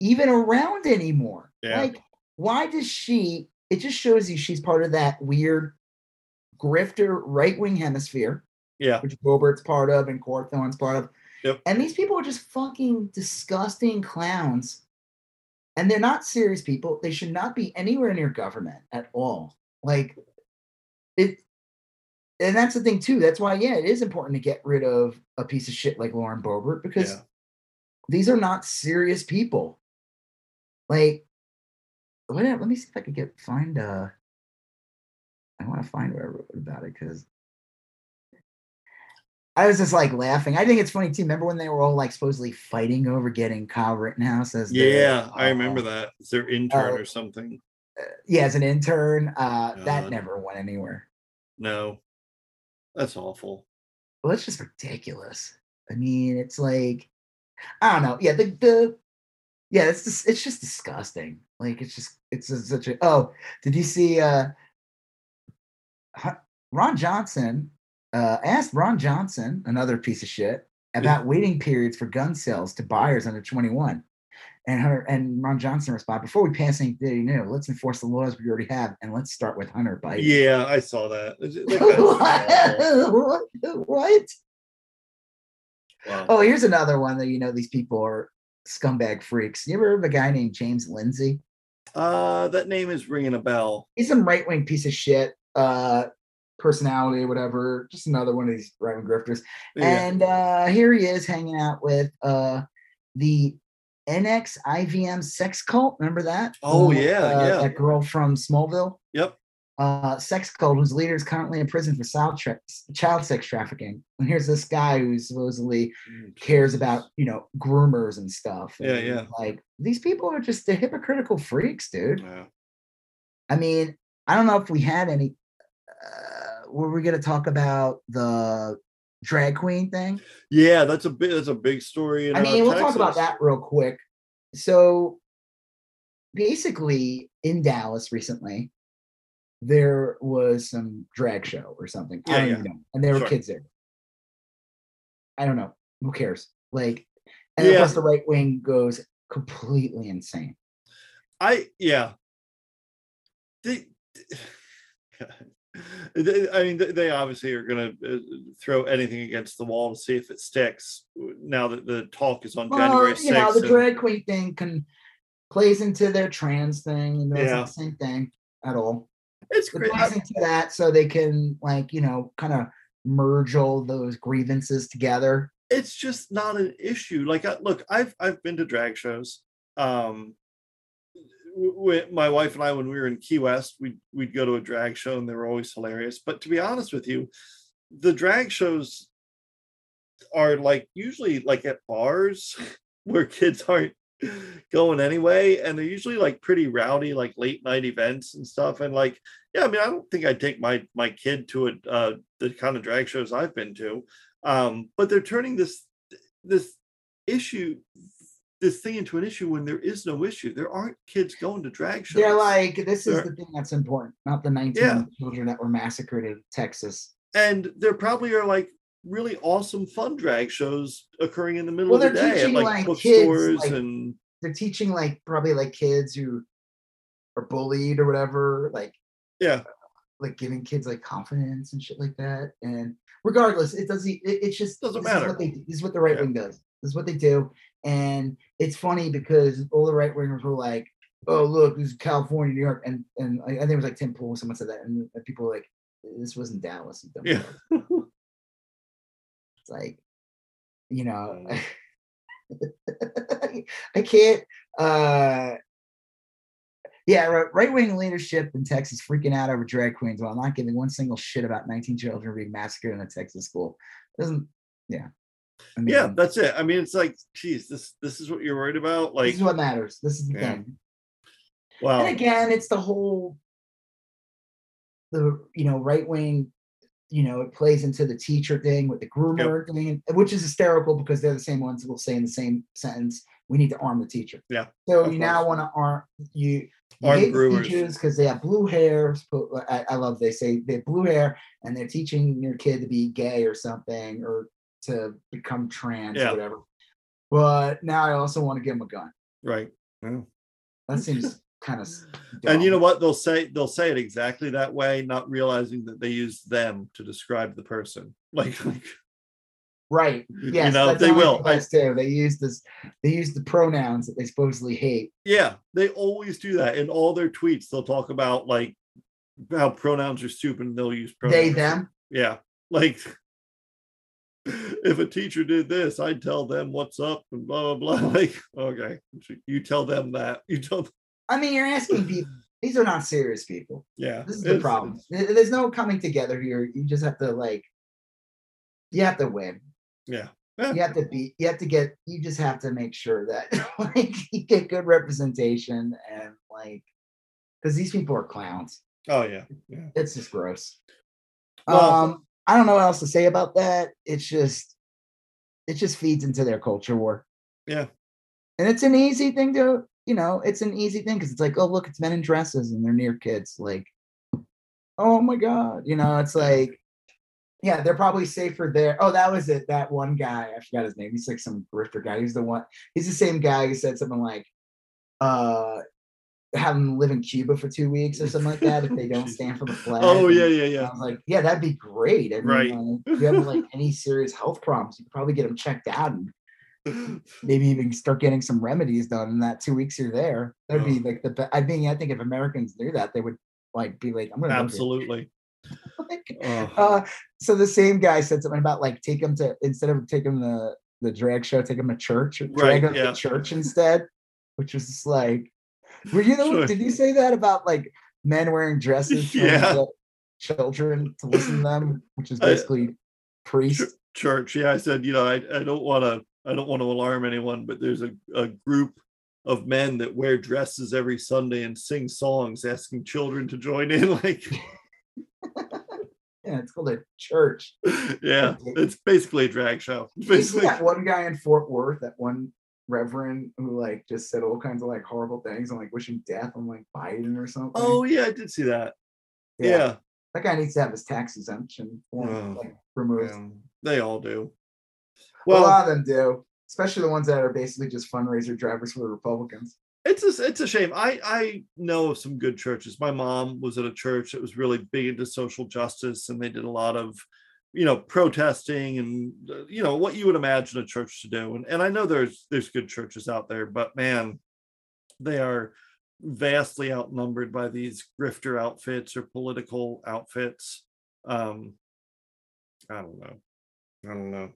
even around anymore? Yeah. Like, why does she it just shows you she's part of that weird grifter right-wing hemisphere, Yeah. which Robert's part of and Cawthorn's part of. Yep. And these people are just fucking disgusting clowns. And they're not serious people. They should not be anywhere near government at all. Like it and that's the thing too. That's why, yeah, it is important to get rid of a piece of shit like Lauren Boebert because Yeah. these are not serious people. Like, what, let me see if I could get find uh I want to find where I wrote about it because I was just like laughing. I think it's funny too. Remember when they were all like supposedly fighting over getting Kyle Rittenhouse as Yeah, I remember uh, that. It's their intern uh, or something. Yeah, as an intern. Uh, that never went anywhere. No. That's awful. Well, it's just ridiculous. I mean, it's like I don't know. Yeah, the the yeah, it's just it's just disgusting. Like it's just it's just such a oh, did you see uh Ron Johnson uh asked Ron Johnson, another piece of shit, about waiting periods for gun sales to buyers under 21. And Hunter and Ron Johnson responded, before we pass anything new, let's enforce the laws we already have and let's start with Hunter Biden. Yeah, I saw that. Awful. what? what? Wow. Oh, here's another one that you know these people are scumbag freaks. You ever heard of a guy named James Lindsay? Uh, that name is ringing a bell. He's some right wing piece of shit, uh, personality or whatever. Just another one of these wing grifters. Yeah. And uh, here he is hanging out with uh, the NXIVM sex cult. Remember that? Oh, Uh, yeah, uh, yeah. That girl from Smallville. Yep. uh, sex cult whose leader is currently in prison for child, tra- child sex trafficking. And here's this guy who supposedly cares about, you know, groomers and stuff. Yeah, And, yeah. Like these people are just the hypocritical freaks, dude. Yeah. I mean, I don't know if we had any. Uh, were we going to talk about the drag queen thing? Yeah, that's a big that's a big story. In, I uh, mean, we'll talk about that real quick. So basically, in Dallas recently, there was some drag show or something. I don't yeah. even know. And there were Sure. kids there. I don't know. Who cares? Like, and of Yeah. course, the right wing goes completely insane. I yeah. They, they- I mean, they- obviously are going to throw anything against the wall to see if it sticks. Now that the talk is on January Well, you know, the and- drag queen thing can plays into their trans thing, and that's Yeah. the same thing at all. it's It great. plays into that so they can, like, you know, kind of merge all those grievances together. it's just not an issue. Like, I, look, I've I've been to drag shows. Um, my wife and I, when we were in Key West, we'd we'd go to a drag show, and they were always hilarious. But to be honest with you, the drag shows are like usually like at bars where kids aren't going anyway, and they're usually like pretty rowdy, like late night events and stuff. And like, yeah, I mean, I don't think I'd take my my kid to a uh, the kind of drag shows I've been to um, but they're turning this this issue this thing into an issue when there is no issue there aren't kids going to drag shows They're like, this is They're- the thing that's important, not the 19 Yeah. children that were massacred in Texas. and there probably are like really awesome fun drag shows occurring in the middle Well, of the day at like, like, bookstores like- and They're teaching, like, probably like kids who are bullied or whatever, like, yeah uh, like giving kids like confidence and shit like that. And regardless, it doesn't. It, it's just Doesn't Is matter. what they, this is what the right Yeah. wing does. This is what they do. And it's funny because all the right wingers were like, "Oh, look, this is California, New York," and and I, think it was like Tim Pool. Someone said that, and, and people were like, "This wasn't Dallas." Yeah. It's like, you know, I can't. uh Yeah, right wing leadership in Texas freaking out over drag queens while not giving one single shit about 19 children being massacred in a Texas school. Doesn't yeah. I mean, yeah, that's it. I mean, it's like, geez, this this is what you're worried about. Like this is what matters. This is the yeah. thing. Well, and again, it's the whole the you know right wing you know, it plays into the teacher thing with the groomer yep. thing, which is hysterical because they're the same ones who will say in the same sentence, we need to arm the teacher. Yeah. So you course. now want to arm you, you arm groomers teachers because they have blue hair. I, I, love they say they have blue hair and they're teaching your kid to be gay or something or to become trans yeah. or whatever. But now I also want to give them a gun. Right. Yeah. That seems kind of and you know what? They'll say they'll say it exactly that way not realizing that they use them to describe the person. Like, like right. Yes, you know they will. too. They use this they use the pronouns that they supposedly hate. Yeah they always do that. In all their tweets they'll talk about like how pronouns are stupid and they'll use pronouns. they them? Yeah. Like if a teacher did this i'd tell them what's up and blah blah blah like okay you tell them that you tell them I mean, you're asking people. These are not serious people. Yeah, this is the problem. There's no coming together here. You just have to like. You have to win. Yeah. yeah. You have to be. You have to get. You just have to make sure that like you get good representation and like, because these people are clowns. Oh yeah. Yeah. It's just gross. Well, um, I don't know what else to say about that. It's just, it just feeds into their culture war. Yeah. And it's an easy thing to you know, it's an easy thing because it's like, oh, look, it's men in dresses and they're near kids. Like, oh my God. You know, it's like, yeah, they're probably safer there. Oh, that was it. That one guy, I forgot his name. He's like some grifter guy. He's the one, he's the same guy who said something like, uh, have them live in Cuba for two weeks or something like that if they don't stand for the flag. Oh yeah, yeah, yeah. I was like, yeah, that'd be great. I mean, right. Uh, if you have like any serious health problems, you could probably get them checked out and maybe even start getting some remedies done in that two weeks you're there. That'd be like the. I mean, I think if Americans knew that, they would like be like, "I'm gonna absolutely." like, uh, so the same guy said something about like take them to instead of taking the the drag show, take them to church, drag right, him yeah. to church instead, which was just like, were you the sure. did you say that about like men wearing dresses, yeah, children to listen to them, which is basically I, priest church. Yeah, I said, you know, I, I don't want to I don't want to alarm anyone, but there's a, a group of men that wear dresses every Sunday and sing songs asking children to join in. Like, yeah, it's called a church. Yeah, it's basically a drag show. Basically, that one guy in Fort Worth, that one reverend who like just said all kinds of like horrible things and like wishing death on like Biden or something. Oh yeah, I did see that. Yeah. yeah. That guy needs to have his tax exemption form, oh, like removed. Yeah, they all do. Well, a lot of them do, especially the ones that are basically just fundraiser drivers for the Republicans. It's a, it's a shame. I I know of some good churches. My mom was at a church that was really big into social justice, and they did a lot of, you know, protesting and you know what you would imagine a church to do. And and I know there's there's good churches out there, but man, they are vastly outnumbered by these grifter outfits or political outfits. Um, I don't know. I don't know.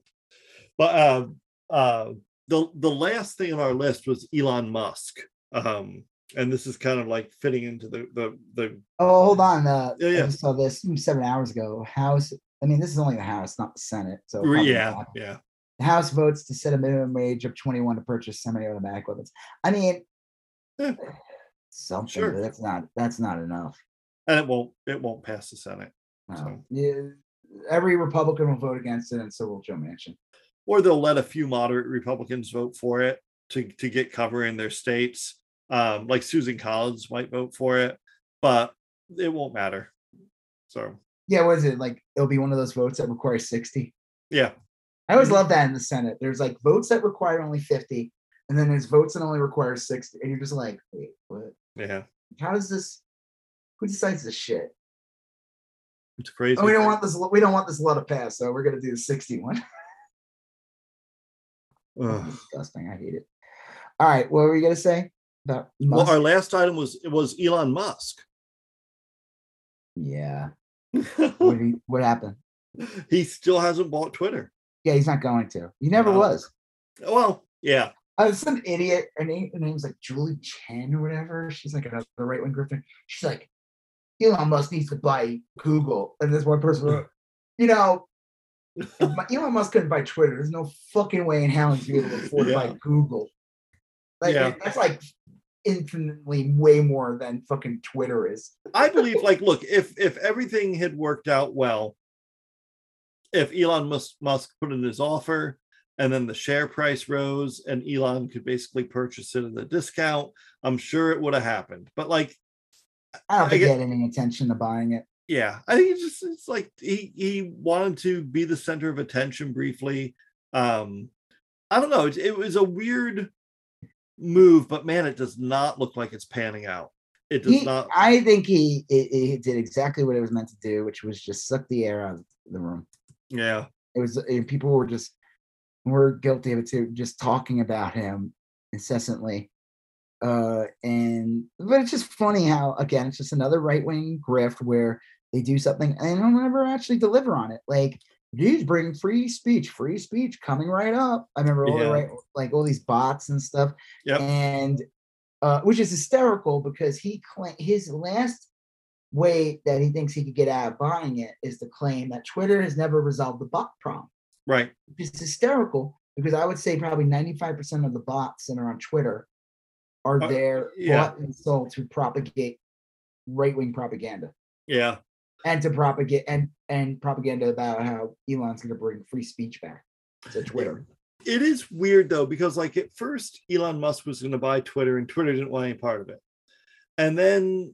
But uh, uh, the the last thing on our list was Elon Musk, um, and this is kind of like fitting into the the the. Oh, hold on. Uh, yeah, yeah. I saw this seven hours ago. House. I mean, this is only the House, not the Senate. So yeah, yeah. The House votes to set a minimum wage of 21 to purchase semi-automatic weapons. I mean, yeah. something. Sure. that's not that's not enough. And it won't it won't pass the Senate. No. So. Yeah, every Republican will vote against it, and so will Joe Manchin or they'll let a few moderate Republicans vote for it to, to get cover in their states. Um, like Susan Collins might vote for it, but it won't matter. So yeah, what is it like? It'll be one of those votes that requires 60. Yeah. I always mm-hmm. love that in the Senate. There's like votes that require only 50, and then there's votes that only require 60. And you're just like, wait, what? Yeah. How does this who decides this shit? It's crazy. Oh, we don't want this we don't want this law to pass, so we're gonna do the 61. disgusting. I hate it. All right, what were you gonna say about Musk? Well, our last item was it was Elon Musk. Yeah. What, he, what happened? He still hasn't bought Twitter. Yeah, he's not going to. He never no. was. Well, yeah. uh, some idiot. Her name, her name's like Julie Chen or whatever. She's like another right wing grifter. She's like, Elon Musk needs to buy Google, and this one person wrote, you know, Elon Musk couldn't buy Twitter. There's no fucking way in hell he's able to afford yeah. to buy Google. Like yeah. that's like infinitely way more than fucking Twitter is. I believe, like, look, if if everything had worked out well, if Elon Musk, Musk put in his offer and then the share price rose and Elon could basically purchase it at a discount, I'm sure it would have happened. But like, I don't think he had any intention of buying it. Yeah, I think it's just it's like he he wanted to be the center of attention briefly. Um, I don't know. It, it was a weird move, but man, it does not look like it's panning out. It does he, not. I think he it, it did exactly what it was meant to do, which was just suck the air out of the room. Yeah, it was. People were just were guilty of it too, just talking about him incessantly. Uh, and but it's just funny how again it's just another right wing grift where they do something and they don't ever actually deliver on it. Like he's bringing free speech, free speech coming right up. I remember all yeah. the right, like all these bots and stuff. Yep. And uh, which is hysterical because he claim his last way that he thinks he could get out of buying it is to claim that Twitter has never resolved the bot problem. Right. It's hysterical because I would say probably 95% of the bots that are on Twitter are uh, there yeah. bought and sold to propagate right wing propaganda. Yeah and to propagate and and propaganda about how Elon's going to bring free speech back to Twitter. It is weird though because like at first Elon Musk was going to buy Twitter and Twitter didn't want any part of it, and then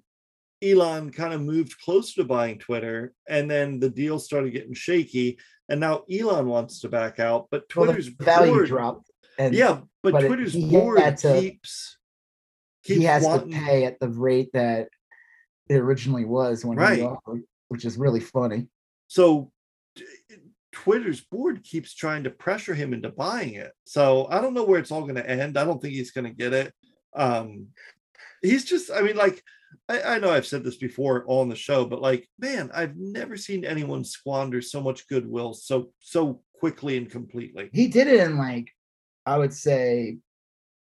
Elon kind of moved closer to buying Twitter, and then the deal started getting shaky, and now Elon wants to back out, but Twitter's well, value board, dropped. And, yeah, but, but Twitter's it, board to, keeps, keeps he has wanting, to pay at the rate that it originally was when right. Which is really funny. So Twitter's board keeps trying to pressure him into buying it. So I don't know where it's all going to end. I don't think he's going to get it. Um, he's just, I mean, like, I, I, know I've said this before on the show, but like, man, I've never seen anyone squander so much goodwill so so quickly and completely. He did it in like, I would say,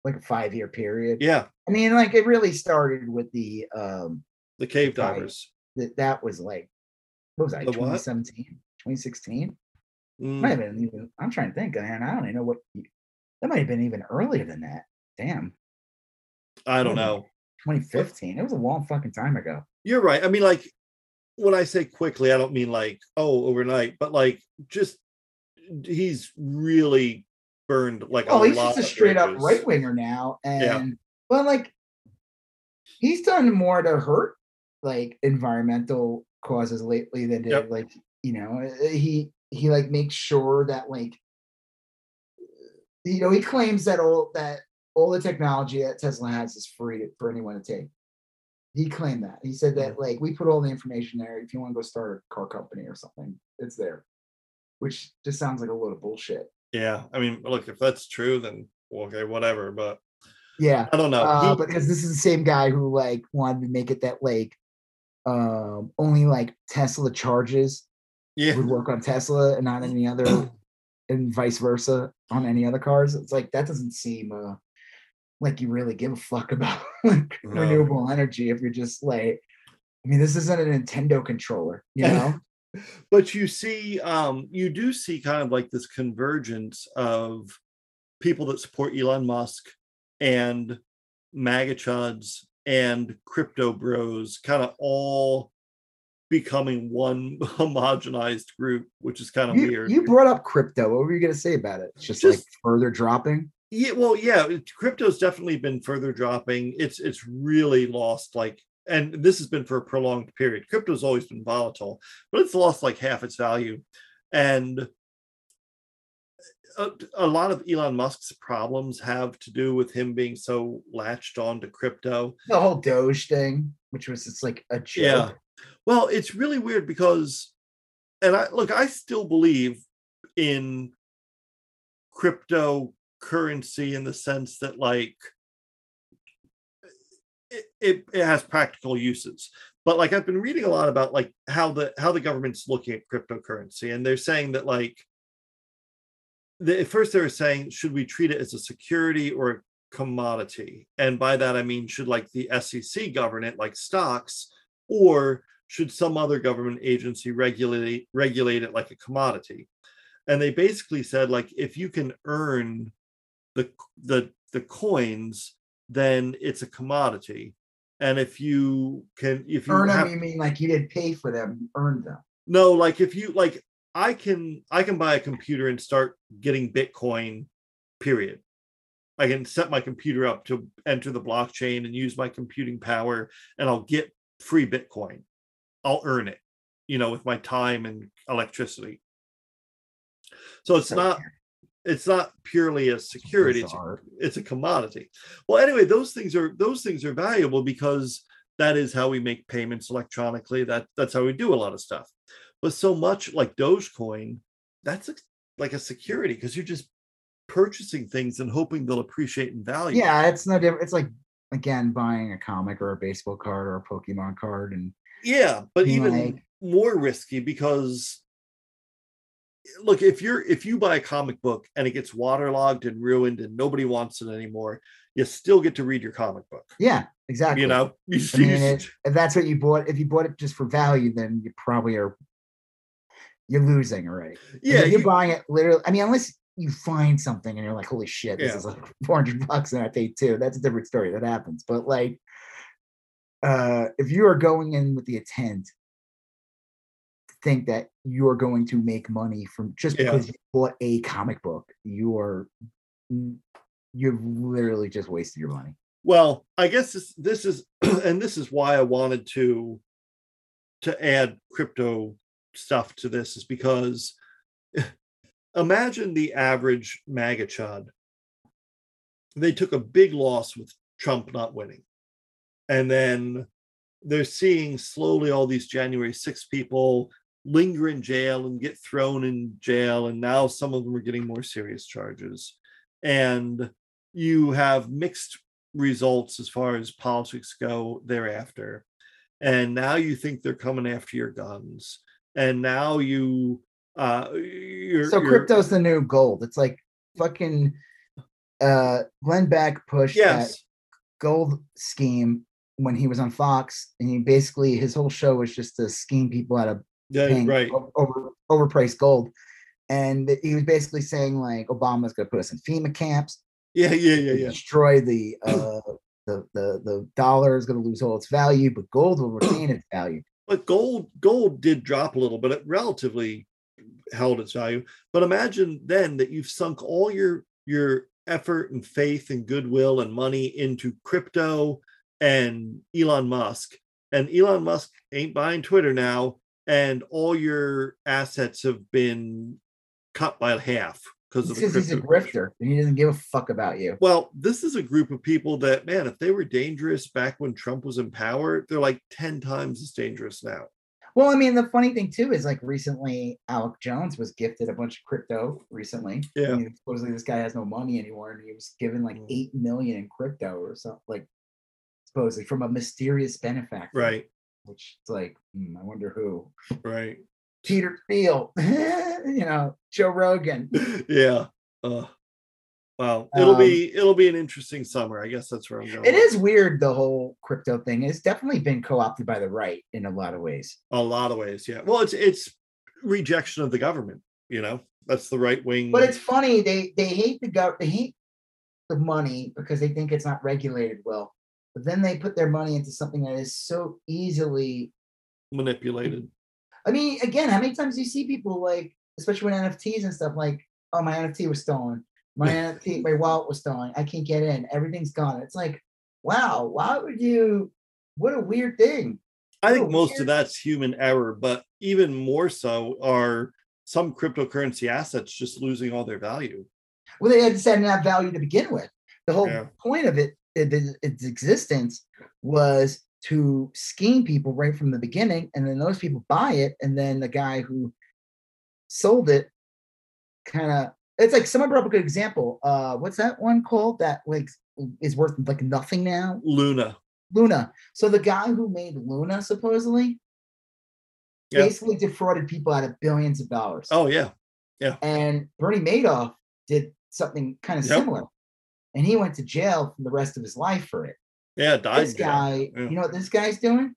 like a five year period. Yeah. I mean, like it really started with the um the cave divers that that was like what was that 2017 2016 mm. might have been even i'm trying to think man i don't even know what that might have been even earlier than that damn. I don't know. 2015 it was a long fucking time ago. You're right i mean like when i say quickly i don't mean like oh overnight but like just he's really burned like oh he's just a straight up right winger now and yeah. well like he's done more to hurt like environmental causes lately than did yep. like you know uh, he he like makes sure that like you know he claims that all that all the technology that Tesla has is free for anyone to take. He claimed that. He said that like we put all the information there. If you want to go start a car company or something, it's there. Which just sounds like a load of bullshit. Yeah. I mean, look, if that's true, then okay, whatever. But yeah. I don't know. Uh, because this is the same guy who like wanted to make it that like um, only like Tesla charges yeah. would work on Tesla and not any other, and vice versa on any other cars. It's like that doesn't seem uh, like you really give a fuck about like, no. renewable energy if you're just like, I mean, this isn't a Nintendo controller, you know. but you see, um, you do see kind of like this convergence of people that support Elon Musk and MAGA chuds and crypto bros kind of all becoming one homogenized group, which is kind of you, weird. You brought up crypto. What were you going to say about it? It's just, just like further dropping. Yeah, well, yeah, crypto's definitely been further dropping. It's it's really lost like and this has been for a prolonged period. Crypto's always been volatile, but it's lost like half its value. And Uh, a, a, lot of Elon Musk's problems have to do with him being so latched on to crypto. The whole Doge thing, which was it's like a joke. Yeah. Well, it's really weird because, and I look, I still believe in cryptocurrency in the sense that like it, it, it has practical uses but like i've been reading a lot about like how the how the government's looking at cryptocurrency and they're saying that like at first they were saying, should we treat it as a security or a commodity? And by that I mean, should like the SEC govern it like stocks, or should some other government agency regulate regulate it like a commodity? And they basically said, like, if you can earn the the the coins, then it's a commodity. And if you can, if you Earn have, them, you mean like you didn't pay for them, you earned them. no, like if you like, I can I can buy a computer and start getting Bitcoin. Period. I can set my computer up to enter the blockchain and use my computing power, and I'll get free Bitcoin. I'll earn it, you know, with my time and electricity. So it's not it's not purely a security it's a, it's a commodity well anyway those things are those things are valuable because that is how we make payments electronically that that's how we do a lot of stuff but so much like dogecoin that's a, like a security because you're just purchasing things and hoping they'll appreciate in value Yeah, it's no different. It's like again buying a comic or a baseball card or a Pokemon card, and yeah but even like- more risky because look if you're if you buy a comic book and it gets waterlogged and ruined and nobody wants it anymore you still get to read your comic book yeah, exactly. you know you, I mean, if that's what you bought, if you bought it just for value, then you probably are you're losing already. Yeah you're you- buying it literally. I mean, unless you find something and you're like, "Holy shit, this Yeah. is like 400 bucks," and I paid two. That's a different story. That happens. But like, uh, if you are going in with the intent to think that you're going to make money from just Yeah. because you bought a comic book, you are you've literally just wasted your money. well i guess this this is and this is why i wanted to to add crypto stuff to this is because imagine the average maga chud they took a big loss with trump not winning and then they're seeing slowly all these january 6 people linger in jail and get thrown in jail and now some of them are getting more serious charges and you have mixed results as far as politics go thereafter. And now you think they're coming after your guns. And now you uh you're So you're- crypto's the new gold. It's like fucking uh Glenn Beck pushed that gold scheme when he was on Fox, and he basically his whole show was just to scheme people out of yeah, paying right over overpriced gold. And he was basically saying like Obama's gonna put us in FEMA camps, yeah yeah yeah yeah destroy the uh the the the dollar is gonna lose all its value, but gold will retain its value. But gold gold did drop a little but it relatively held its value. But imagine then that you've sunk all your your effort and faith and goodwill and money into crypto and Elon Musk. And Elon Musk ain't buying Twitter now and all your assets have been cut by half because of the Because he's a grifter and he doesn't give a fuck about you. well, this is a group of people that, man, if they were dangerous back when Trump was in power, they're like 10 times as dangerous now. Well, I mean, the funny thing too is like recently Alex Jones was gifted a bunch of crypto recently. I Yeah. mean, supposedly this guy has no money anymore, and he was given like Mm. eight million in crypto or something, like supposedly from a mysterious benefactor. Right, Which is like, hmm, I wonder who. right. Peter Thiel, you know, Joe Rogan. yeah. Uh, well, it'll Um, be it'll be an interesting summer. I guess that's where I'm going. It is weird the whole crypto thing. It's definitely been co-opted by the right in a lot of ways. a lot of ways. Yeah. Well, it's it's rejection of the government. You know, that's the right wing. But it's funny they they hate the gov they hate the money because they think it's not regulated well. But then they put their money into something that is so easily. manipulated. I mean, again, how many times do you see people like, especially with NFTs and stuff, like, oh, my NFT was stolen, my NFT, my wallet was stolen, I can't get in, everything's gone. It's like, wow, why would you? What a weird thing. I think most of that's human error, but even more so are some cryptocurrency assets just losing all their value. Well, they had to have value to begin with. The whole Yeah. point of it- its existence, was to scheme people right from the beginning, and then those people buy it, and then the guy who sold it kind of. It's like someone brought up a good example. Uh, what's that one called that like is worth like nothing now? Luna. Luna. So the guy who made Luna supposedly Yeah. basically defrauded people out of billions of dollars. Oh yeah. Yeah. And Bernie Madoff did something kind of Yep. similar, and he went to jail for the rest of his life for it. Yeah, died. This guy, Yeah. you know what this guy's doing?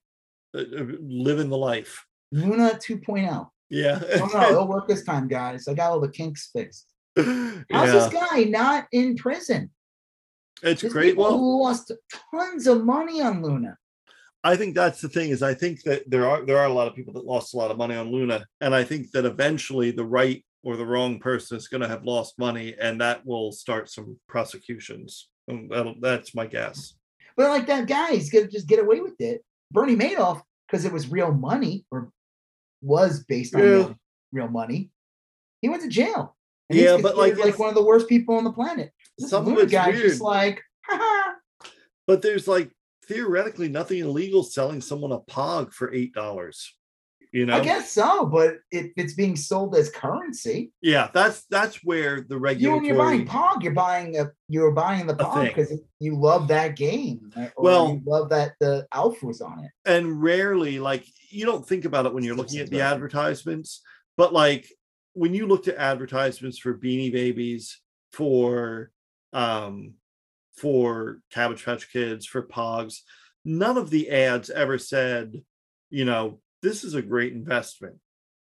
uh, uh, living the life. Luna 2.0. Yeah. Oh no, it'll work this time, guys. I got all the kinks fixed. How's yeah. this guy not in prison? It's There's great. Well, who lost tons of money on Luna. I think that's the thing is I think that there are there are a lot of people that lost a lot of money on Luna, and I think that eventually the right or the wrong person is going to have lost money, and that will start some prosecutions. Um, that'll, that's my guess. But like that guy, he's gonna just get away with it. Bernie Madoff, because it was real money or was based on Yeah. real, real money, he went to jail. And he's Yeah, but, like, like one of the worst people on the planet. This Some of guy's weird. just like, Ha-ha. But there's like theoretically nothing illegal selling someone a pog for eight dollars. You know, I guess so, but if it's being sold as currency, yeah, that's that's where the regular you're buying Pog, you're buying a you're buying the Pog because you love that game. right? Or Well- you love that the Alf was on it. and rarely like you don't think about it when you're looking at the advertisements but like when you looked at advertisements for beanie babies for um for cabbage patch kids for pogs none of the ads ever said you know this is a great investment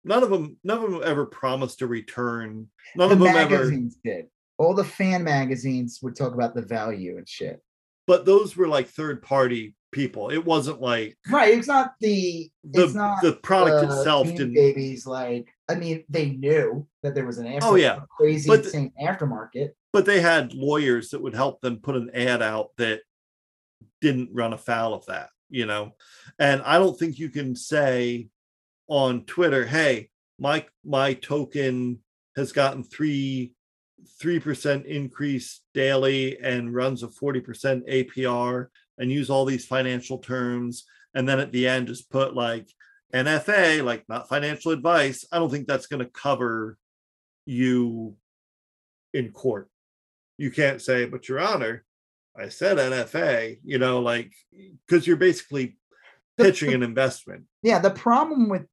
none of them none of them ever promised a return none the of them ever magazines did. All the fan magazines would talk about the value and shit. but those were like third party people it wasn't like Right. It's not the the it's not the product uh, itself didn't babies like I mean they knew that there was an after Oh, yeah. crazy But the- aftermarket. but they had lawyers that would help them put an ad out that didn't run afoul of that you know? And i don't think you can say on twitter hey my my token has gotten three three percent increase daily and runs a 40% apr and use all these financial terms and then at the end just put like nfa like not financial advice i don't think that's going to cover you in court. You can't say, but your honor, I said NFA, you know, like because you're basically pitching an investment. Yeah, the problem with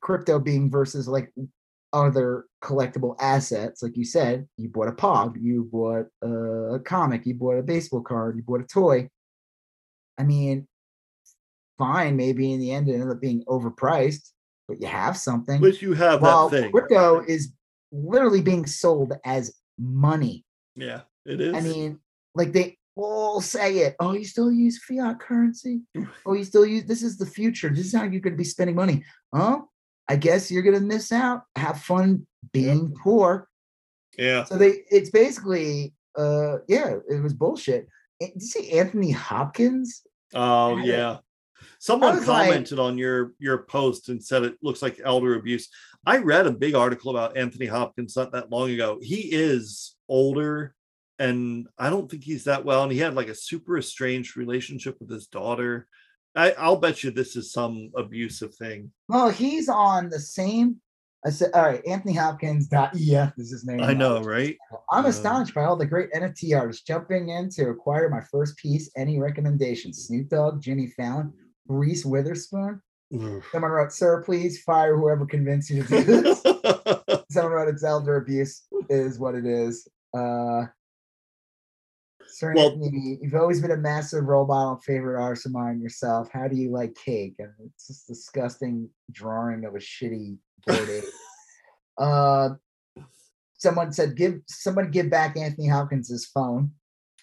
crypto being versus like other collectible assets, like you said, you bought a pog, you bought a comic, you bought a baseball card, you bought a toy. I mean, fine, maybe in the end it ended up being overpriced, but you have something. But you have While that thing. crypto is literally being sold as money. Yeah, it is. I mean, like they all say it. Oh, you still use fiat currency? Oh, you still use this is the future. This is how you're gonna be spending money. Huh? I guess you're gonna miss out. Have fun being poor. yeah. So they it's basically uh yeah, it was bullshit. Did you see Anthony Hopkins? Oh yeah. Someone was like- commented on your your post and said it looks like elder abuse. I read a big article about Anthony Hopkins not that long ago. He is older and I don't think he's that well. And he had like a super estranged relationship with his daughter. I, I'll bet you this is some abusive thing. Well, he's on the same. I said, all right, Anthony Hopkins. EF is his name. I know, right? I'm Uh, astonished by all the great NFT artists jumping in to acquire my first piece. Any recommendations? Snoop Dogg, Jimmy Fallon, Reese Witherspoon. Someone wrote, "Sir, please fire whoever convinced you to do this." Someone wrote, "It's elder abuse, is what it is." Uh, Sir Well- you've always been a massive role model favorite artist of mine yourself. How do you like cake? And it's this disgusting drawing of a shitty board. Uh, someone said, "Give someone give back Anthony Hopkins his phone."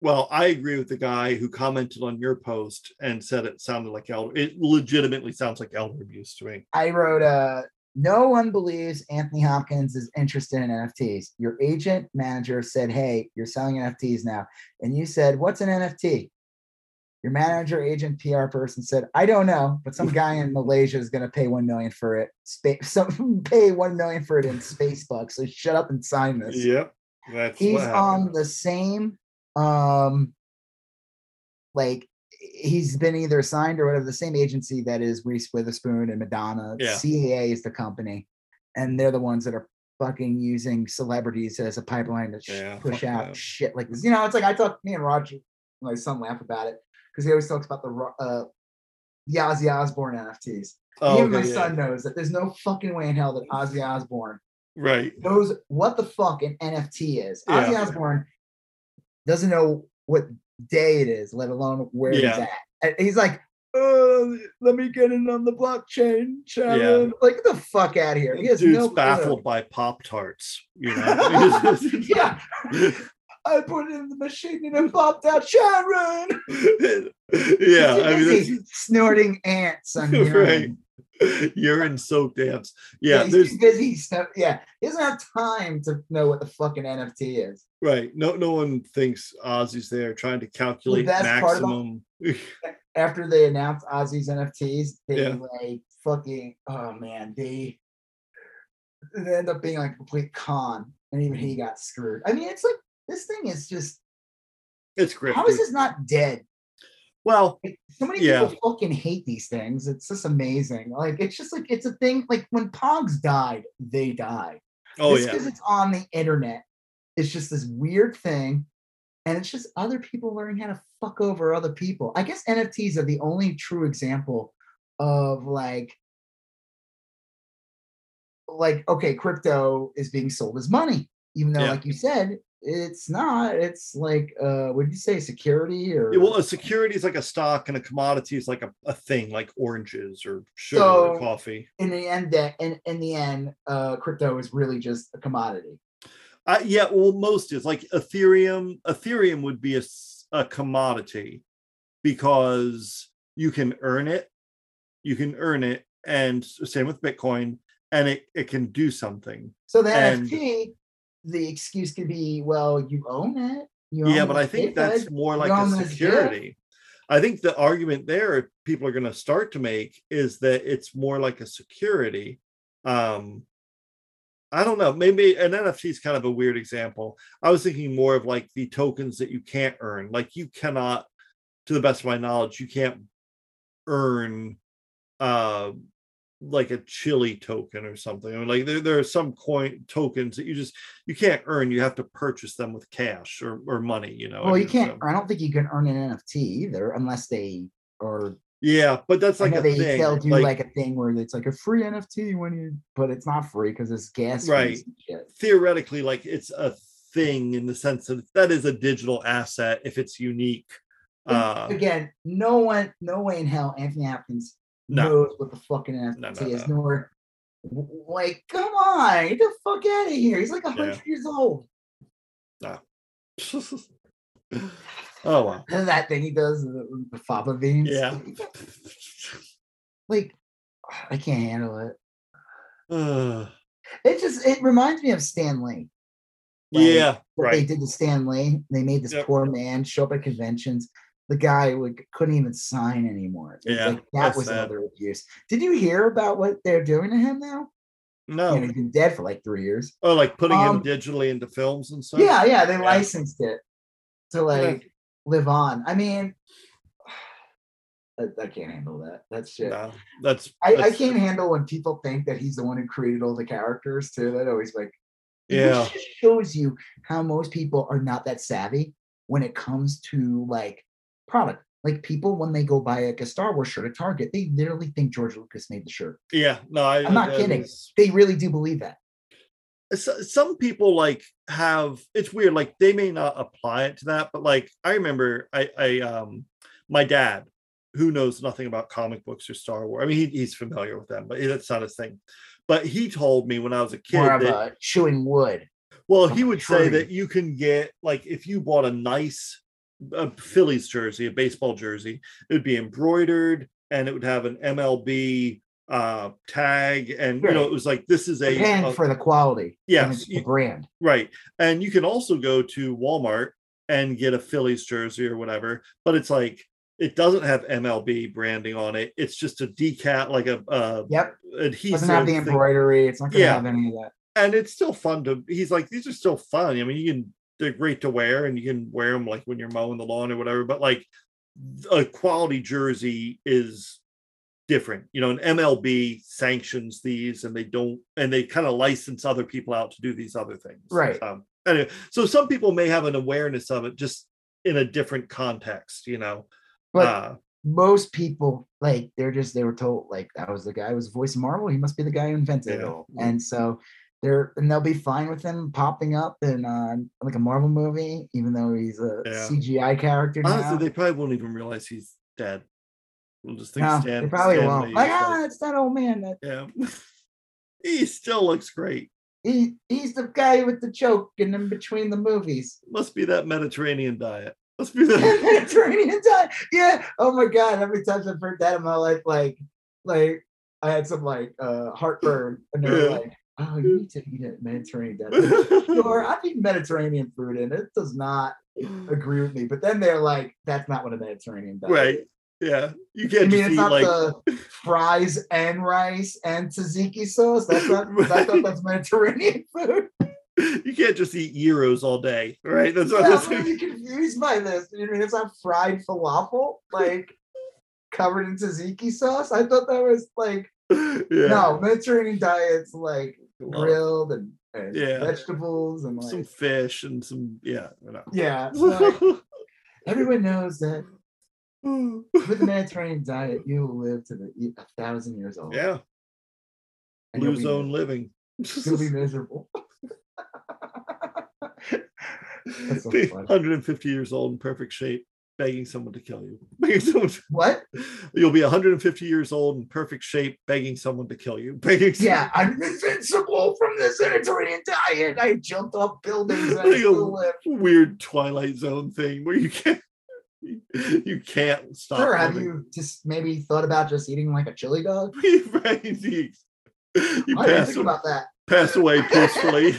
well, I agree with the guy who commented on your post and said it sounded like elder. It legitimately sounds like elder abuse to me. I wrote, uh, no one believes Anthony Hopkins is interested in NFTs. Your agent manager said, Hey, you're selling NFTs now. And you said, What's an NFT? Your manager, agent, PR person said, I don't know, but some guy in Malaysia is gonna pay one million for it. Space some pay one million for it in space bucks. So shut up and sign this. Yep. That's He's on the same um like he's been either signed or whatever the same agency that is Reese Witherspoon and Madonna. Yeah. CAA is the company, and they're the ones that are fucking using celebrities as a pipeline to sh- Yeah, push out that. shit like this. You know, it's like I talk me and Roger, my son, laugh about it because he always talks about the uh the Ozzy Osbourne NFTs. Oh, Even my yeah. son knows that there's no fucking way in hell that Ozzy Osbourne right knows what the fuck an NFT is. Ozzy Osbourne doesn't know what day it is, let alone where Yeah. he's at. And he's like, oh, let me get in on the blockchain, Sharon. Like, get the fuck out of here. He has dude's no baffled by pop tarts you know yeah, I put it in the machine and it popped out Sharon. yeah i mean snorting ants on right urine soaked ants Yeah, yeah he's busy. yeah, he doesn't have time to know what the fucking NFT is. right no no one thinks ozzy's there trying to calculate best part about- maximum After they announced Ozzy's NFTs, they Yeah. like fucking oh man, they they end up being like a complete con, and even he got screwed. I mean, it's like this thing is just it's great how is this not dead? Well Like, so many Yeah. people fucking hate these things. It's just amazing. Like it's just like it's a thing. Like when Pogs died, they died. oh just yeah because it's on the internet, it's just this weird thing, and it's just other people learning how to fuck over other people. I guess NFTs are the only true example of like, like okay, crypto is being sold as money, even though, Yeah. like you said, it's not. It's like, uh, did you say, security or? Yeah, well, a security is like a stock, and a commodity is like a, a thing, like oranges or sugar So- or coffee. in the end, that in in the end, uh, crypto is really just a commodity. Uh, yeah, well, most is like Ethereum. Ethereum would be a, a commodity because you can earn it. You can earn it, and same with Bitcoin, and it, it can do something. So the And- NFT, the excuse could be, well, you own it. You Yeah, own but I think that's JPEG, more like a own this GIF. security. I think the argument there people are going to start to make is that it's more like a security. Um, I don't know. Maybe an NFT is kind of a weird example. I was thinking more of like the tokens that you can't earn. Like you cannot, to the best of my knowledge, you can't earn uh like a chili token or something. I mean, like there, there are some coin tokens that you just you can't earn. You have to purchase them with cash or, or money, you know. I Well, you can't. so- I don't think you can earn an NFT either, unless they or yeah, but that's like a they thing. they'll do like, like, a thing where it's like a free NFT when you, but it's not free because it's gas. Right. theoretically, like it's a thing in the sense that that is a digital asset if it's unique. Uh Again, no one, no way in hell, Anthony Hopkins No. knows what the fucking NFT No, no, is. no. Nor, like, come on, get the fuck out of here. He's like a hundred years old. oh wow. And that thing he does, the, the fava beans. Yeah. Like, I can't handle it. Uh, It just it reminds me of Stan Lee. Like, yeah, what they did to Stan Lee. They made this Yep. poor man show up at conventions. The guy like couldn't even sign anymore. Yeah, like, that was sad. another abuse. Did you hear about what they're doing to him now? No. You know, he's been dead for like three years. Oh, like putting Um, him digitally into films and stuff. Yeah, yeah, they Yeah. licensed it to like live on. I mean, I, I can't handle that. That's shit. No, that's, I, I can't handle when people think that he's the one who created all the characters too. That always like Yeah. Shows you how most people are not that savvy when it comes to like product. Like people, when they go buy like a Star Wars shirt at Target, they literally think George Lucas made the shirt. Yeah, no, I, I'm not kidding. is- They really do believe that. so- some people like have it's weird like they may not apply it to that but like i remember i i um my dad who knows nothing about comic books or star wars i mean he, he's familiar with them but that's not his thing but he told me when i was a kid More of that, a chewing wood. well he would say that you can get like if you bought a nice a phillies jersey a baseball jersey it would be embroidered and it would have an mlb uh tag and you know it was like this is a, paying a- for the quality. yes, the you- brand. Right. And you can also go to Walmart and get a Phillies jersey or whatever, but it's like it doesn't have MLB branding on it. It's just a decal, like a uh, Yep. adhesive. Doesn't have the thing. embroidery. It's not gonna Yeah. have any of that. And it's still fun to. He's like, these are still fun. I mean, you can. They're great to wear, and you can wear them like when you're mowing the lawn or whatever. But like, a quality jersey is different. You know, an MLB sanctions these, and they don't, and they kind of license other people out to do these other things. Right. Um, anyway, so some people may have an awareness of it just in a different context. You know. But uh, most people like they're just they were told like that was the guy who was the voice of Marvel. He must be the guy who invented it all. And so they're and they'll be fine with him popping up in uh, like a Marvel movie, even though he's a Yeah. CGI character now. Honestly, they probably won't even realize he's dead. We'll just think no, Stan. they probably Stan won't. Lee Like, ah, it's that old man. That yeah. he still looks great. he he's the guy with the joke and in between the movies. Must be that Mediterranean diet. Must be that. Mediterranean diet. Yeah. Oh my god. How many times I've heard that in my life? Like, like I had some like uh heartburn, and they were Yeah. like, "Oh, you need to eat a Mediterranean diet." sure, I've eaten Mediterranean food, and it does not mm. agree with me. But then they're like, "That's not what a Mediterranean diet." right. is." Yeah. You can't mean, just it's not like. the fries and rice and tzatziki sauce. That's not. I thought that's Mediterranean food. you can't just eat gyros all day, right? That's what Yeah, that's I'm really confused by this. You mean it's not fried falafel, like covered in tzatziki sauce? I thought that was like yeah. no Mediterranean diets, like. Grilled and, and Yeah. vegetables and like Some fish and some yeah. you know. yeah. so, like, everyone knows that with the Mediterranean diet, you will live to the a thousand years old. yeah. and be zone living. You'll be miserable. So Be 150 years old in perfect shape, begging someone to kill you. Begging someone to- What? You'll be 150 years old in perfect shape, begging someone to kill you. Begging Yeah, I'm invincible from the Mediterranean diet. I jumped off buildings Like a live. weird Twilight Zone thing where you can't you can't stop. Sure, have you just maybe thought about just eating like a chili dog? right? You, you I pass, think about that. pass away peacefully.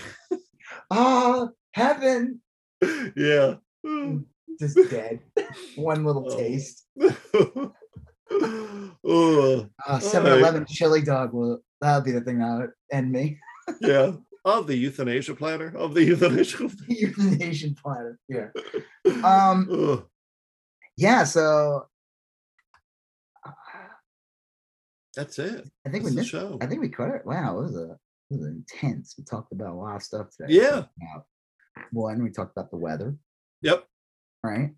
Ah, heaven, yeah. Just dead. One little Oh. taste. oh, Uh, 7-Eleven chili dog will that would be the thing that would end me. yeah. Of the euthanasia platter. Of the euthanasia. the Euthanasia platter. Yeah. Um. Ugh. Yeah. So That's it. I think That's we the missed. show. I think we cut it. Wow, it was a it was intense. We talked about a lot of stuff today. Yeah. We One, we talked about the weather, Yep. Right?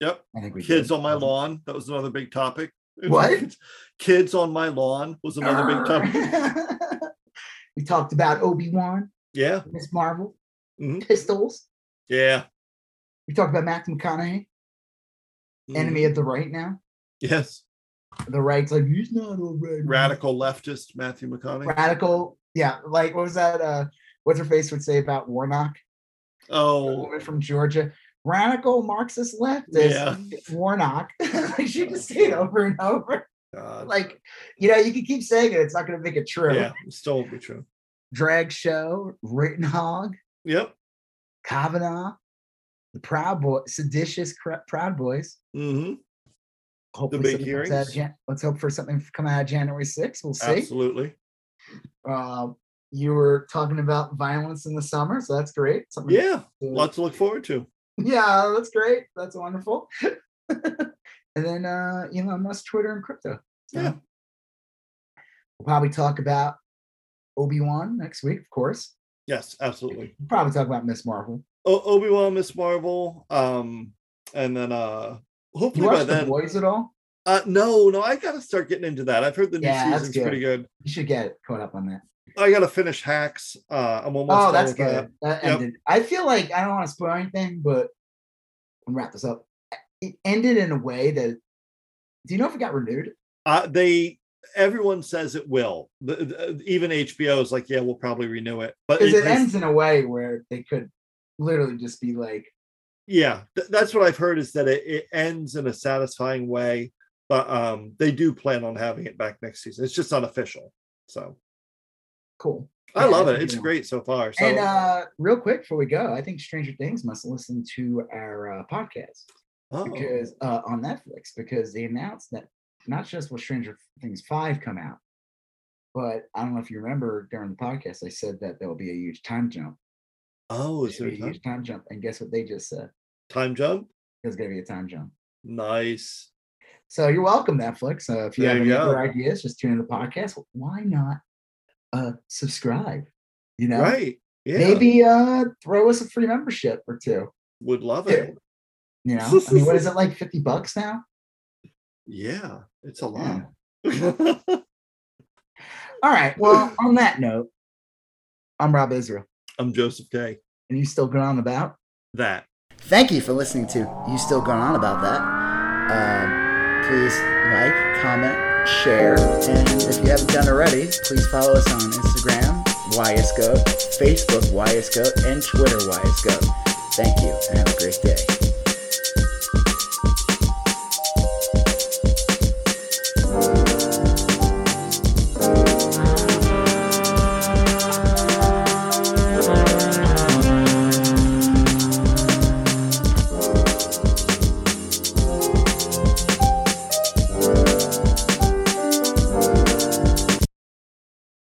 Yep. I think we Kids did. on my lawn. That was another big topic. What? Kids on my lawn was another big topic. we talked about Obi Wan, Yeah. Miss Marvel, Mhm. pistols. Yeah. We talked about Matthew McConaughey, enemy Mhm. of the right now. Yes. The right's like he's not all right. Radical leftist Matthew McConaughey. Radical. Yeah, like what was that? Uh, what's her face would say about Warnock, the Oh, woman from Georgia? Radical Marxist leftist Yeah. Warnock. like she just say it over and over. God. Like, you know, you can keep saying it, it's not gonna make it true. Yeah. Still won't be true. Drag show, Rittenhouse, Yep. Kavanaugh, the Proud Boy, seditious Proud Boys. hmm Hopefully big out hearings. Jan- let's hope for something coming out of January 6th. We'll see. Absolutely. Uh, you were talking about violence in the summer, so that's great. Something Yeah. to- Lots to look forward to. Yeah, that's great. That's wonderful. and then uh, Elon Musk, Twitter, and crypto. So Yeah. We'll probably talk about Obi Wan next week, of course. Yes, absolutely. We'll probably talk about Miss Marvel. O- Obi Wan, Miss Marvel, um, and then uh, You hopefully by watch the then. boys at all? Uh, no, no, I gotta start getting into that. I've heard the new Yeah, season's pretty good. You should get caught up on that. I gotta finish Hacks. Uh, I'm almost. Oh, that's with that. good. That Yep. ended. I feel like I don't want to spoil anything, but I'm wrap this up. It ended in a way that. Do you know if it got renewed? Uh, they everyone says it will. The, the- even HBO is like, yeah, we'll probably renew it. But it has- ends in a way where they could literally just be like, yeah, th- that's what I've heard is that it, it ends in a satisfying way. But um, they do plan on having it back next season. It's just unofficial. So "Cool." I love it. It's great so far. So And uh, real quick before we go, I think Stranger Things must listen to our uh, podcast oh, because uh, on Netflix because they announced that not just will Stranger Things five come out, but I don't know if you remember during the podcast I said that there will be a huge time jump. oh, is there a huge time, time jump, and guess what they just said? time jump? There's gonna be a time jump. Nice. So you're welcome, Netflix. Uh, if you There have you any go. other ideas, just tune in the podcast. Why not uh, subscribe? You know, Right. Yeah. maybe uh, throw us a free membership or two. would love Yeah. it. You know, I mean, what is it like? Fifty bucks now? Yeah, it's a Yeah. lot. All right. Well, on that note, I'm Rob Israel. I'm Joseph K. And you still going on about that. Thank you for listening to You Still Going On About That. Um, please like, comment, share, and if you haven't done already, please follow us on Instagram, YSGO, Facebook, YSGO, and Twitter, YSGO. Thank you, and have a great day.